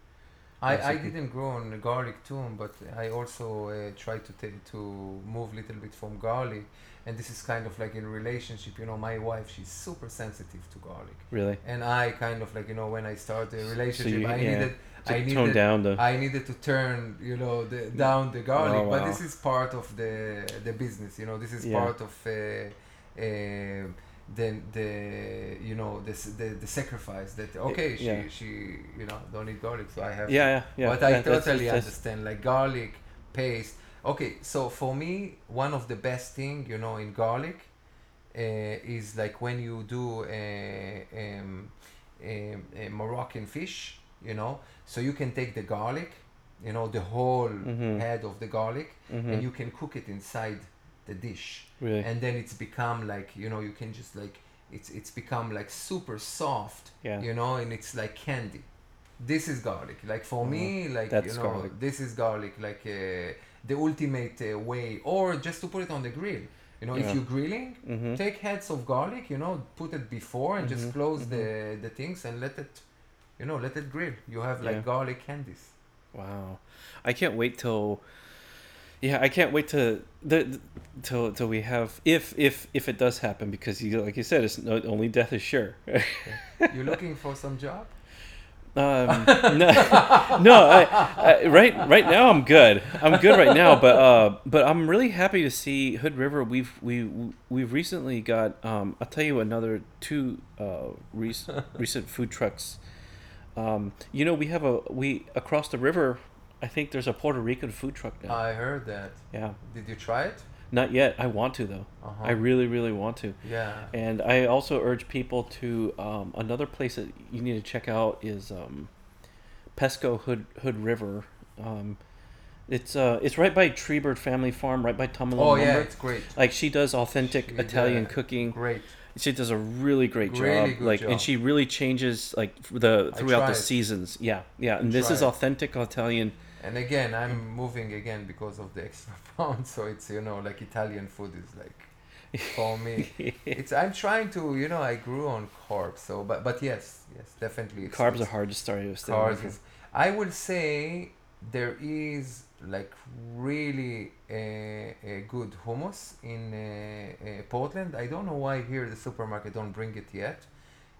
I, I didn't grow on garlic toum, but I also uh, try to ta- to move a little bit from garlic, and this is kind of like in relationship. You know, my wife she's super sensitive to garlic, Really, and I kind of like you know when I started a relationship, you- I yeah. needed to I needed down the. I needed to turn you know the down the garlic, Oh, but this is part of the the business. You know, this is Yeah. part of uh, uh, the the you know the, the the sacrifice that okay she yeah. she you know don't eat garlic, so I have yeah, yeah, yeah. but I totally that's- understand. Like garlic paste. Okay, so for me, one of the best thing you know in garlic uh, is like when you do a, um, a, a Moroccan fish. You know, so you can take the garlic, you know, the whole Mhm. head of the garlic, Mhm. and you can cook it inside the dish, really. and then it's become like you know you can just like it's it's become like super soft Yeah. you know and it's like candy this is garlic like for me like That's you know garlic. this is garlic like uh, the ultimate uh, way or just to put it on the grill you know Yeah. if you're grilling Mhm. take heads of garlic you know put it before and Mhm, just close the the things and let it you know let it grill you have like Yeah. garlic candies Wow, I can't wait till. Yeah, I can't wait to the till till we have if if if it does happen because you like you said it's no, only death is sure. you're looking for some job Um, no, no. I, I, right, right now I'm good. I'm good right now, but uh, but I'm really happy to see Hood River. We've we we've recently got. Um, I'll tell you another two uh, recent recent food trucks. Um, you know, we have a we across the river. I think there's a Puerto Rican food truck now. i heard that yeah, did you try it not yet. I want to though. uh-huh. I really, really want to. yeah And I also urge people to um, another place that you need to check out is um, Pesco Hood Hood River. Um, it's uh it's right by Treebird Family Farm, right by Tumalo oh yeah it's great Like she does authentic She, Italian cooking, great She does a really great Really job. like, job. and she really changes like the throughout the seasons. Yeah, yeah. And this Tried. is authentic Italian. And again, I'm moving again because of the extra pound. So it's you know like Italian food is like for me. it's I'm trying to you know I grew on carbs. So but but yes yes definitely it's, Carbs it's, are hard to start with. Carbs is, I would say there is like really a, a good hummus in uh, uh, Portland. I don't know why here the supermarket don't bring it yet.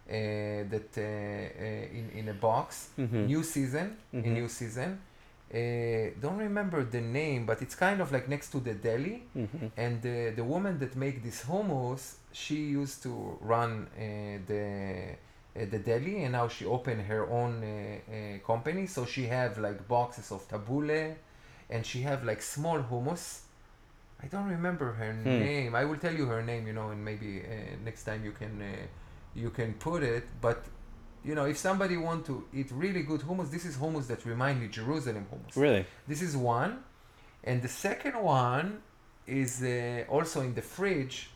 Uh, that uh, uh, in in a box, Mhm. new season, Mhm. in new season. Uh, don't remember the name, but it's kind of like next to the deli. Mhm. And the the woman that make this hummus, she used to run uh, the uh, the deli, and now she opened her own uh, uh, company. So she have like boxes of tabbouleh, and she have like small hummus. I don't remember her Hmm. name. I will tell you her name, you know, and maybe uh, next time you can uh, you can put it. But you know, if somebody want to eat really good hummus, this is hummus that remind me Jerusalem hummus. Really? This is one, and the second one is uh, also in the fridge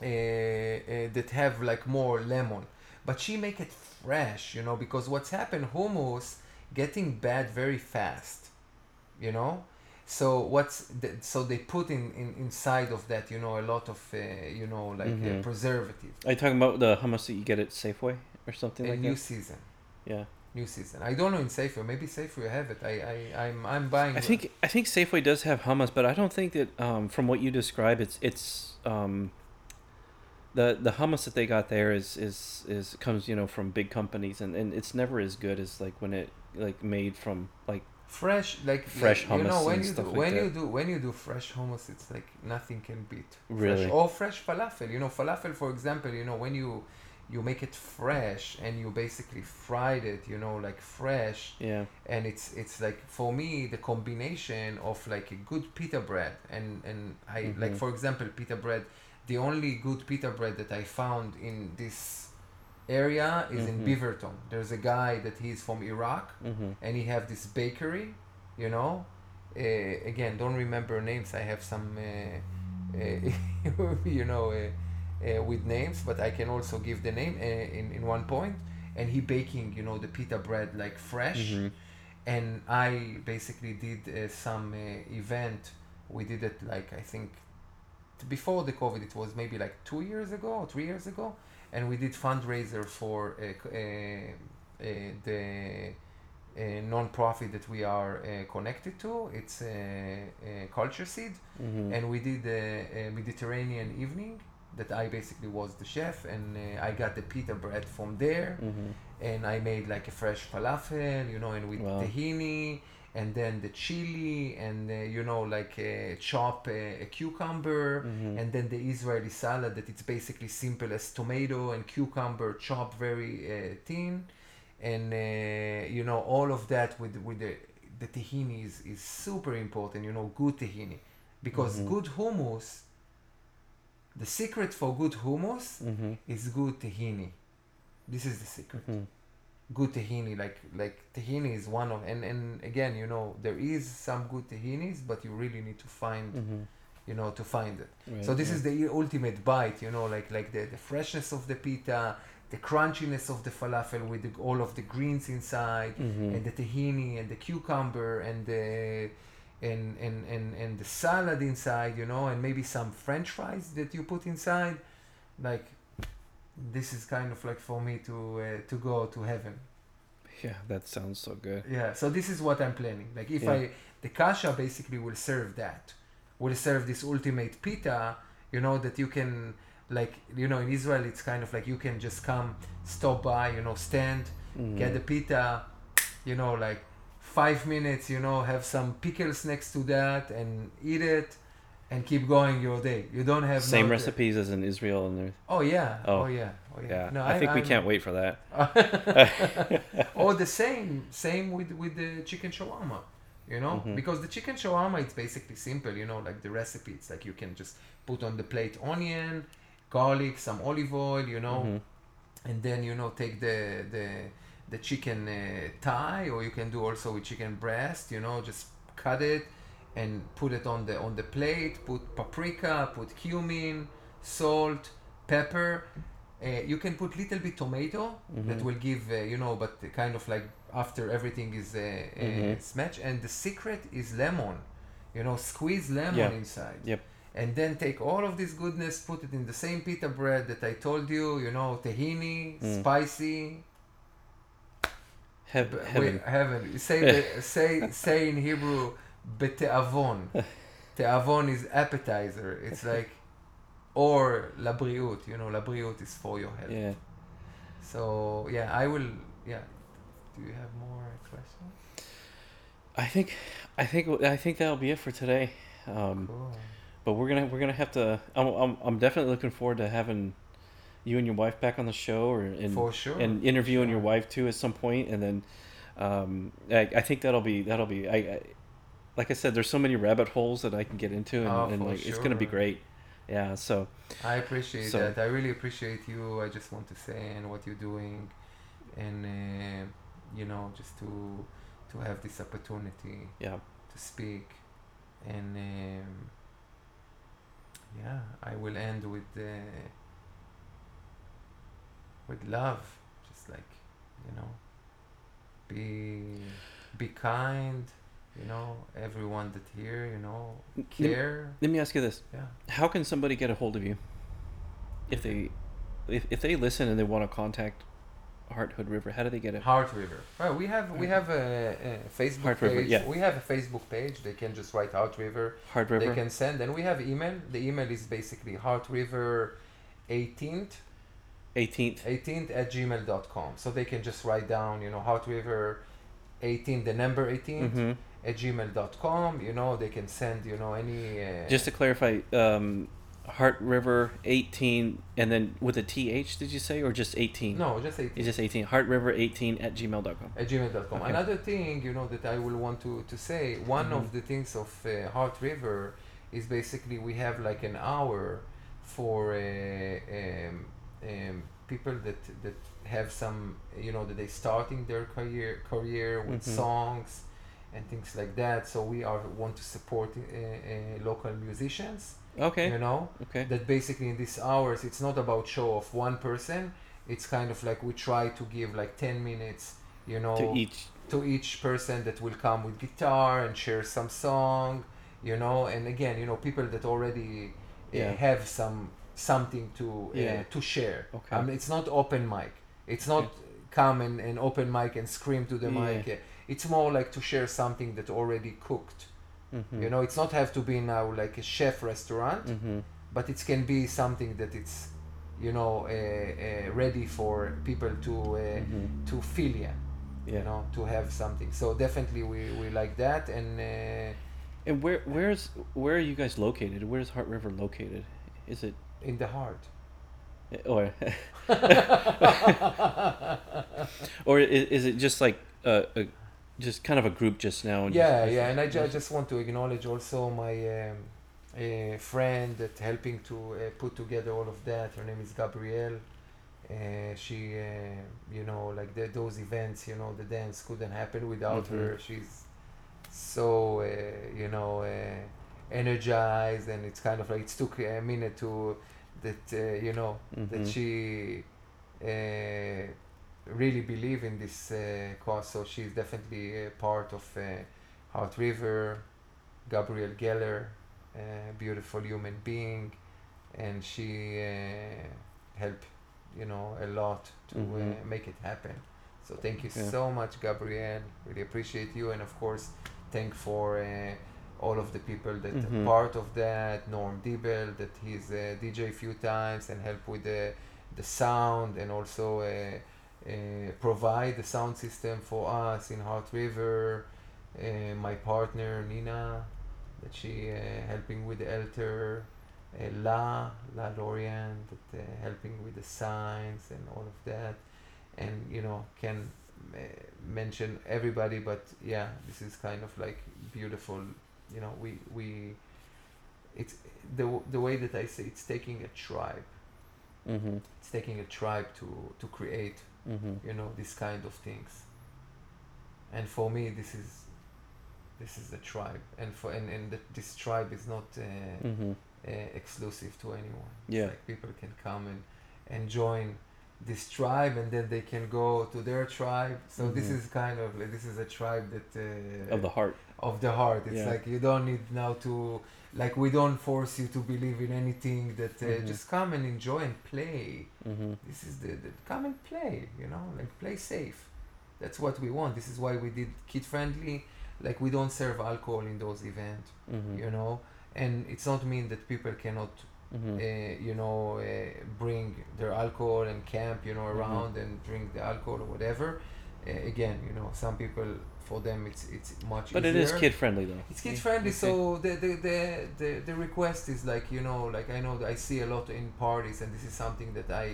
uh, uh, that have like more lemon, but she make it fresh, you know, because what's happened hummus getting bad very fast, you know. So what's the, so they put in, in inside of that, you know, a lot of uh, you know like uh, Mhm. preservative. Are you talking about the hummus that you get at Safeway or something A like new that? season, Yeah. new season. I don't know in Safeway. Maybe Safeway have it. I I I'm I'm buying. I think I think Safeway does have hummus, but I don't think that um, from what you describe, it's it's um, the the hummus that they got there is is is comes you know from big companies, and, and it's never as good as like when it like made from like fresh like Fresh like, you know hummus when and you do like when you do when you do fresh hummus it's like nothing can beat Really? fresh or fresh falafel you know falafel for example you know when you you make it fresh and you basically fried it you know like fresh yeah and it's it's like for me the combination of like a good pita bread and and I like Mhm. for example pita bread the only good pita bread that I found in this area is in Mhm. Beaverton there's a guy that he's from Iraq mm-hmm. and he have this bakery you know uh, again don't remember names i have some uh, uh, you know uh, uh, with names but i can also give the name uh, in, in one point. and he baking you know the pita bread like fresh Mhm. and i basically did uh, some uh, event we did it like i think before the covid it was maybe like two years ago or three years ago and we did fundraiser for uh, uh, uh, the a non-profit that we are uh, connected to. It's a, a Culture Seed, Mm-hmm. and we did a, a Mediterranean evening that I basically was the chef, and uh, I got the pita bread from there, mm-hmm. and I made like a fresh falafel, you know, and with Wow. tahini, and then the chili, and uh, you know, like uh, chop a, a cucumber, Mm-hmm. and then the Israeli salad that it's basically simple as tomato and cucumber chopped very uh, thin, and uh, you know all of that with with the the tahini is, is super important. You know, good tahini, because Mhm. good hummus. The secret for good hummus Mm-hmm. is good tahini. This is the secret. Mm-hmm. Good tahini, like like tahini is one of and and again, you know, there is some good tahinis, but you really need to find Mm-hmm. you know to find it. Right, So this is the ultimate bite, you know, like like the, the freshness of the pita, the crunchiness of the falafel with the, all of the greens inside, Mhm. and the tahini and the cucumber and the and, and and and the salad inside, you know, and maybe some French fries that you put inside, like this is kind of like for me to uh, to go to heaven. yeah, that sounds so good. Yeah, so this is what I'm planning. Like if Yeah. I the kasha basically will serve that. Will serve this ultimate pita, you know, that you can like you know, in Israel it's kind of like you can just come, stop by, you know, stand, Mhm. get the pita, you know, like five minutes, you know, have some pickles next to that and eat it and keep going your day. You don't have Same no- recipes as in Israel and everything. Oh yeah. Oh. Oh, yeah. Oh yeah. Yeah, No, I, think we I'm- can't wait for that. or the same same with with the chicken shawarma you know Mhm. because the chicken shawarma it's basically simple you know like the recipe it's like you can just put on the plate onion garlic some olive oil you know Mhm. and then you know take the the the chicken uh, thigh or you can do also with chicken breast you know just cut it and put it on the on the plate put paprika put cumin salt pepper. Uh, you can put little bit tomato that Mhm. will give uh, you know, but kind of like after everything is uh, uh, Mhm. smashed. And the secret is lemon. You know, squeeze lemon Yeah. inside. Yep. And then take all of this goodness, put it in the same pita bread that I told you. You know, tahini, Mm. spicy. Heaven. Wait, heaven. Say the, say say in Hebrew, beteavon. Teavon is appetizer. It's like, or labriut. You know, labriut is for your health. Yeah. So yeah, I will. Yeah. Do you have more questions? I think, I think, I think that'll be it for today. Um, Cool. but we're gonna we're gonna have to. I'm, I'm I'm definitely looking forward to having you and your wife back on the show, or and For sure. and interviewing your wife too at some point, and then um, I, I think that'll be that'll be I, I like I said, there's so many rabbit holes that I can get into, and, Oh, and like it's gonna be great. Yeah. So I appreciate So- that. I really appreciate you. I just want to say and what you're doing, and uh, you know, just to to have this opportunity yeah, to speak, and um, yeah, I will end with uh, with love, just like you know, be be kind. You know, everyone that here, you know, care. let me ask you this: Yeah. How can somebody get a hold of you if they if, if they listen and they want to contact Heart Hood River? How do they get it? Heart River. Well, we have we uh, have a, a Facebook Heart page. River, yeah. We have a Facebook page. They can just write Heart River. Heart River. They can send, and we have email. The email is basically Heart River, 18th 18th. 18th at gmail.com. So they can just write down, you know, Heart River, 18, the number 18 hmm at gmail.com. You know, they can send, you know, any. Uh, Just to clarify, um, Heart River 18, and then with a TH, did you say, or just 18? no, just 18. It's just 18. Heart River 18 at gmail.com. at gmail.com. Okay. Another thing, you know, that I will want to, to say, one Mhm. of the things of uh, Heart River is basically we have like an hour for uh, um, um, people that, that have some, you know, that they starting their career career with Mhm. songs and things like that. So we are want to support uh, uh, local musicians, Okay. you know, Okay. that basically in these hours it's not about show of one person it's kind of like we try to give like 10 minutes you know To each. to each person that will come with guitar and share some song you know and again you know people that already uh, Yeah. have some something to uh, Yeah. to share Okay. I mean, it's not open mic it's not come and, and open mic and scream to the Yeah. mic Uh, it's more like to share something that already cooked Mm-hmm. you know it's not have to be now like a chef restaurant Mm-hmm. but it can be something that it's you know uh, uh, ready for people to uh, hmm to feel yeah, Yeah. you know to have something so definitely we, we like that and uh, And where where's where are you guys located? Where's Heart River located? Is it in the heart or or is, is it just like a, a just kind of a group just now? And yeah just, yeah and I, ju- I just want to acknowledge also my um, uh, friend that helping to uh, put together all of that her name is Gabrielle uh, she uh, you know like the, those events you know the dance couldn't happen without Mhm. her she's so uh, you know uh, energized and it's kind of like it took a minute to that uh, you know that Mhm. she uh, really believe in this uh, cause. So she's definitely a part of uh, Heart River Gabrielle Geller a beautiful human being and she uh, helped you know a lot to uh, make it happen. So thank you Yeah. so much Gabrielle. Really appreciate you. And of course thank for uh, all of the people that Mhm. are part of that Norm Diebel that he's a DJ a few times and help with the the sound and also uh, uh, provide the sound system for us in Heart River uh, my partner Nina that she uh, helping with the altar uh, La La Lorian that uh, helping with the signs and all of that and you know can uh, mention everybody but yeah this is kind of like beautiful you know we we it's the the way that I say it's taking a tribe Mm-hmm. it's taking a tribe to to create Mm-hmm. you know this kind of things and for me this is this is the tribe and for and, and that this tribe is not uh, Mm-hmm. uh, exclusive to anyone. Yeah. Like people can come and and join this tribe, and then they can go to their tribe. So this Mhm. is kind of like, this is a tribe that uh, Of the heart. Of the heart. It's Yeah. like you don't need now to like we don't force you to believe in anything. That uh, Mhm. just come and enjoy and play. Mm-hmm. This is the, the come and play. You know, like play safe. That's what we want. This is why we did kid friendly. Like we don't serve alcohol in those events. Mm-hmm. You know, and it's not mean that people cannot Mm-hmm. uh, you know, uh, bring their alcohol and camp, you know, Mhm. around and drink the alcohol or whatever. Uh, again, you know, some people for them it's it's much But it easier. is kid friendly though. It's kid friendly, Okay. so the, the the, the the request is like you know, like I know I see a lot in parties, and this is something that I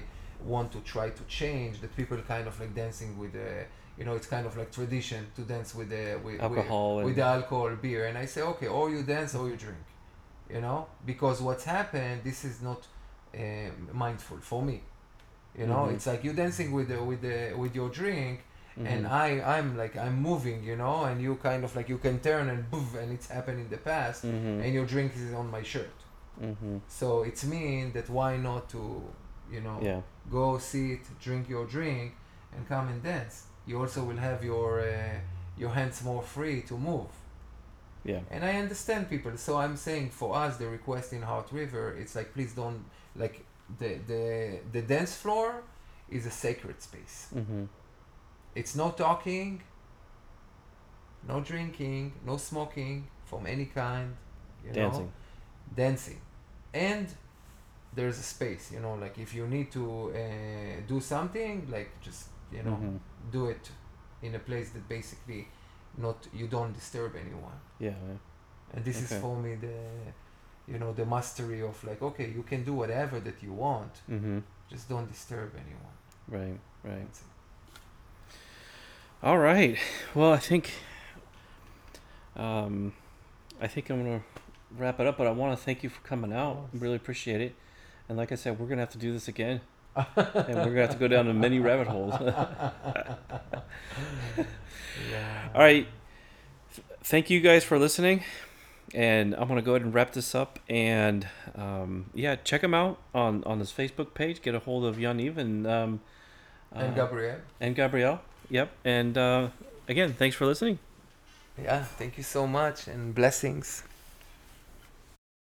want to try to change. That people kind of like dancing with the, you know, it's kind of like tradition to dance with the with, alcohol with, with the alcohol beer, and I say okay, or you dance or you drink, you know, because what's happened, this is not uh, mindful for me. You know, Mhm. it's like you dancing with the with the with your drink, and Mhm. I I'm like I'm moving, you know, and you kind of like you can turn and boof, and it's happened in the past, Mhm. and your drink is on my shirt. Mhm. So it's mean that why not to, you know, Yeah. go sit, drink your drink, and come and dance. You also will have your uh, your hands more free to move. Yeah. And I understand people. So I'm saying for us, the request in Heart River, it's like please don't like the the the dance floor is a sacred space. Mm-hmm. It's no talking, no drinking, no smoking from any kind. You Dancing. know, dancing, and there's a space. You know, like if you need to uh, do something, like just you know Mhm. do it in a place that basically not you don't disturb anyone. Yeah. yeah. And this Okay. is for me the you know the mastery of like okay you can do whatever that you want Mm-hmm. just don't disturb anyone Right. Right. All right. Well, I think um, I think I'm gonna wrap it up. But I want to thank you for coming out. Yes. Really appreciate it. And like I said, we're gonna have to do this again, and we're gonna have to go down to many rabbit holes. yeah All right. Thank you guys for listening. And I'm going to go ahead and wrap this up. And um, yeah, check him out on, on his Facebook page. Get a hold of Yaniv and, um, and uh, Gabriel and Gabrielle. Yep. And uh, again, thanks for listening. yeah thank you so much and blessings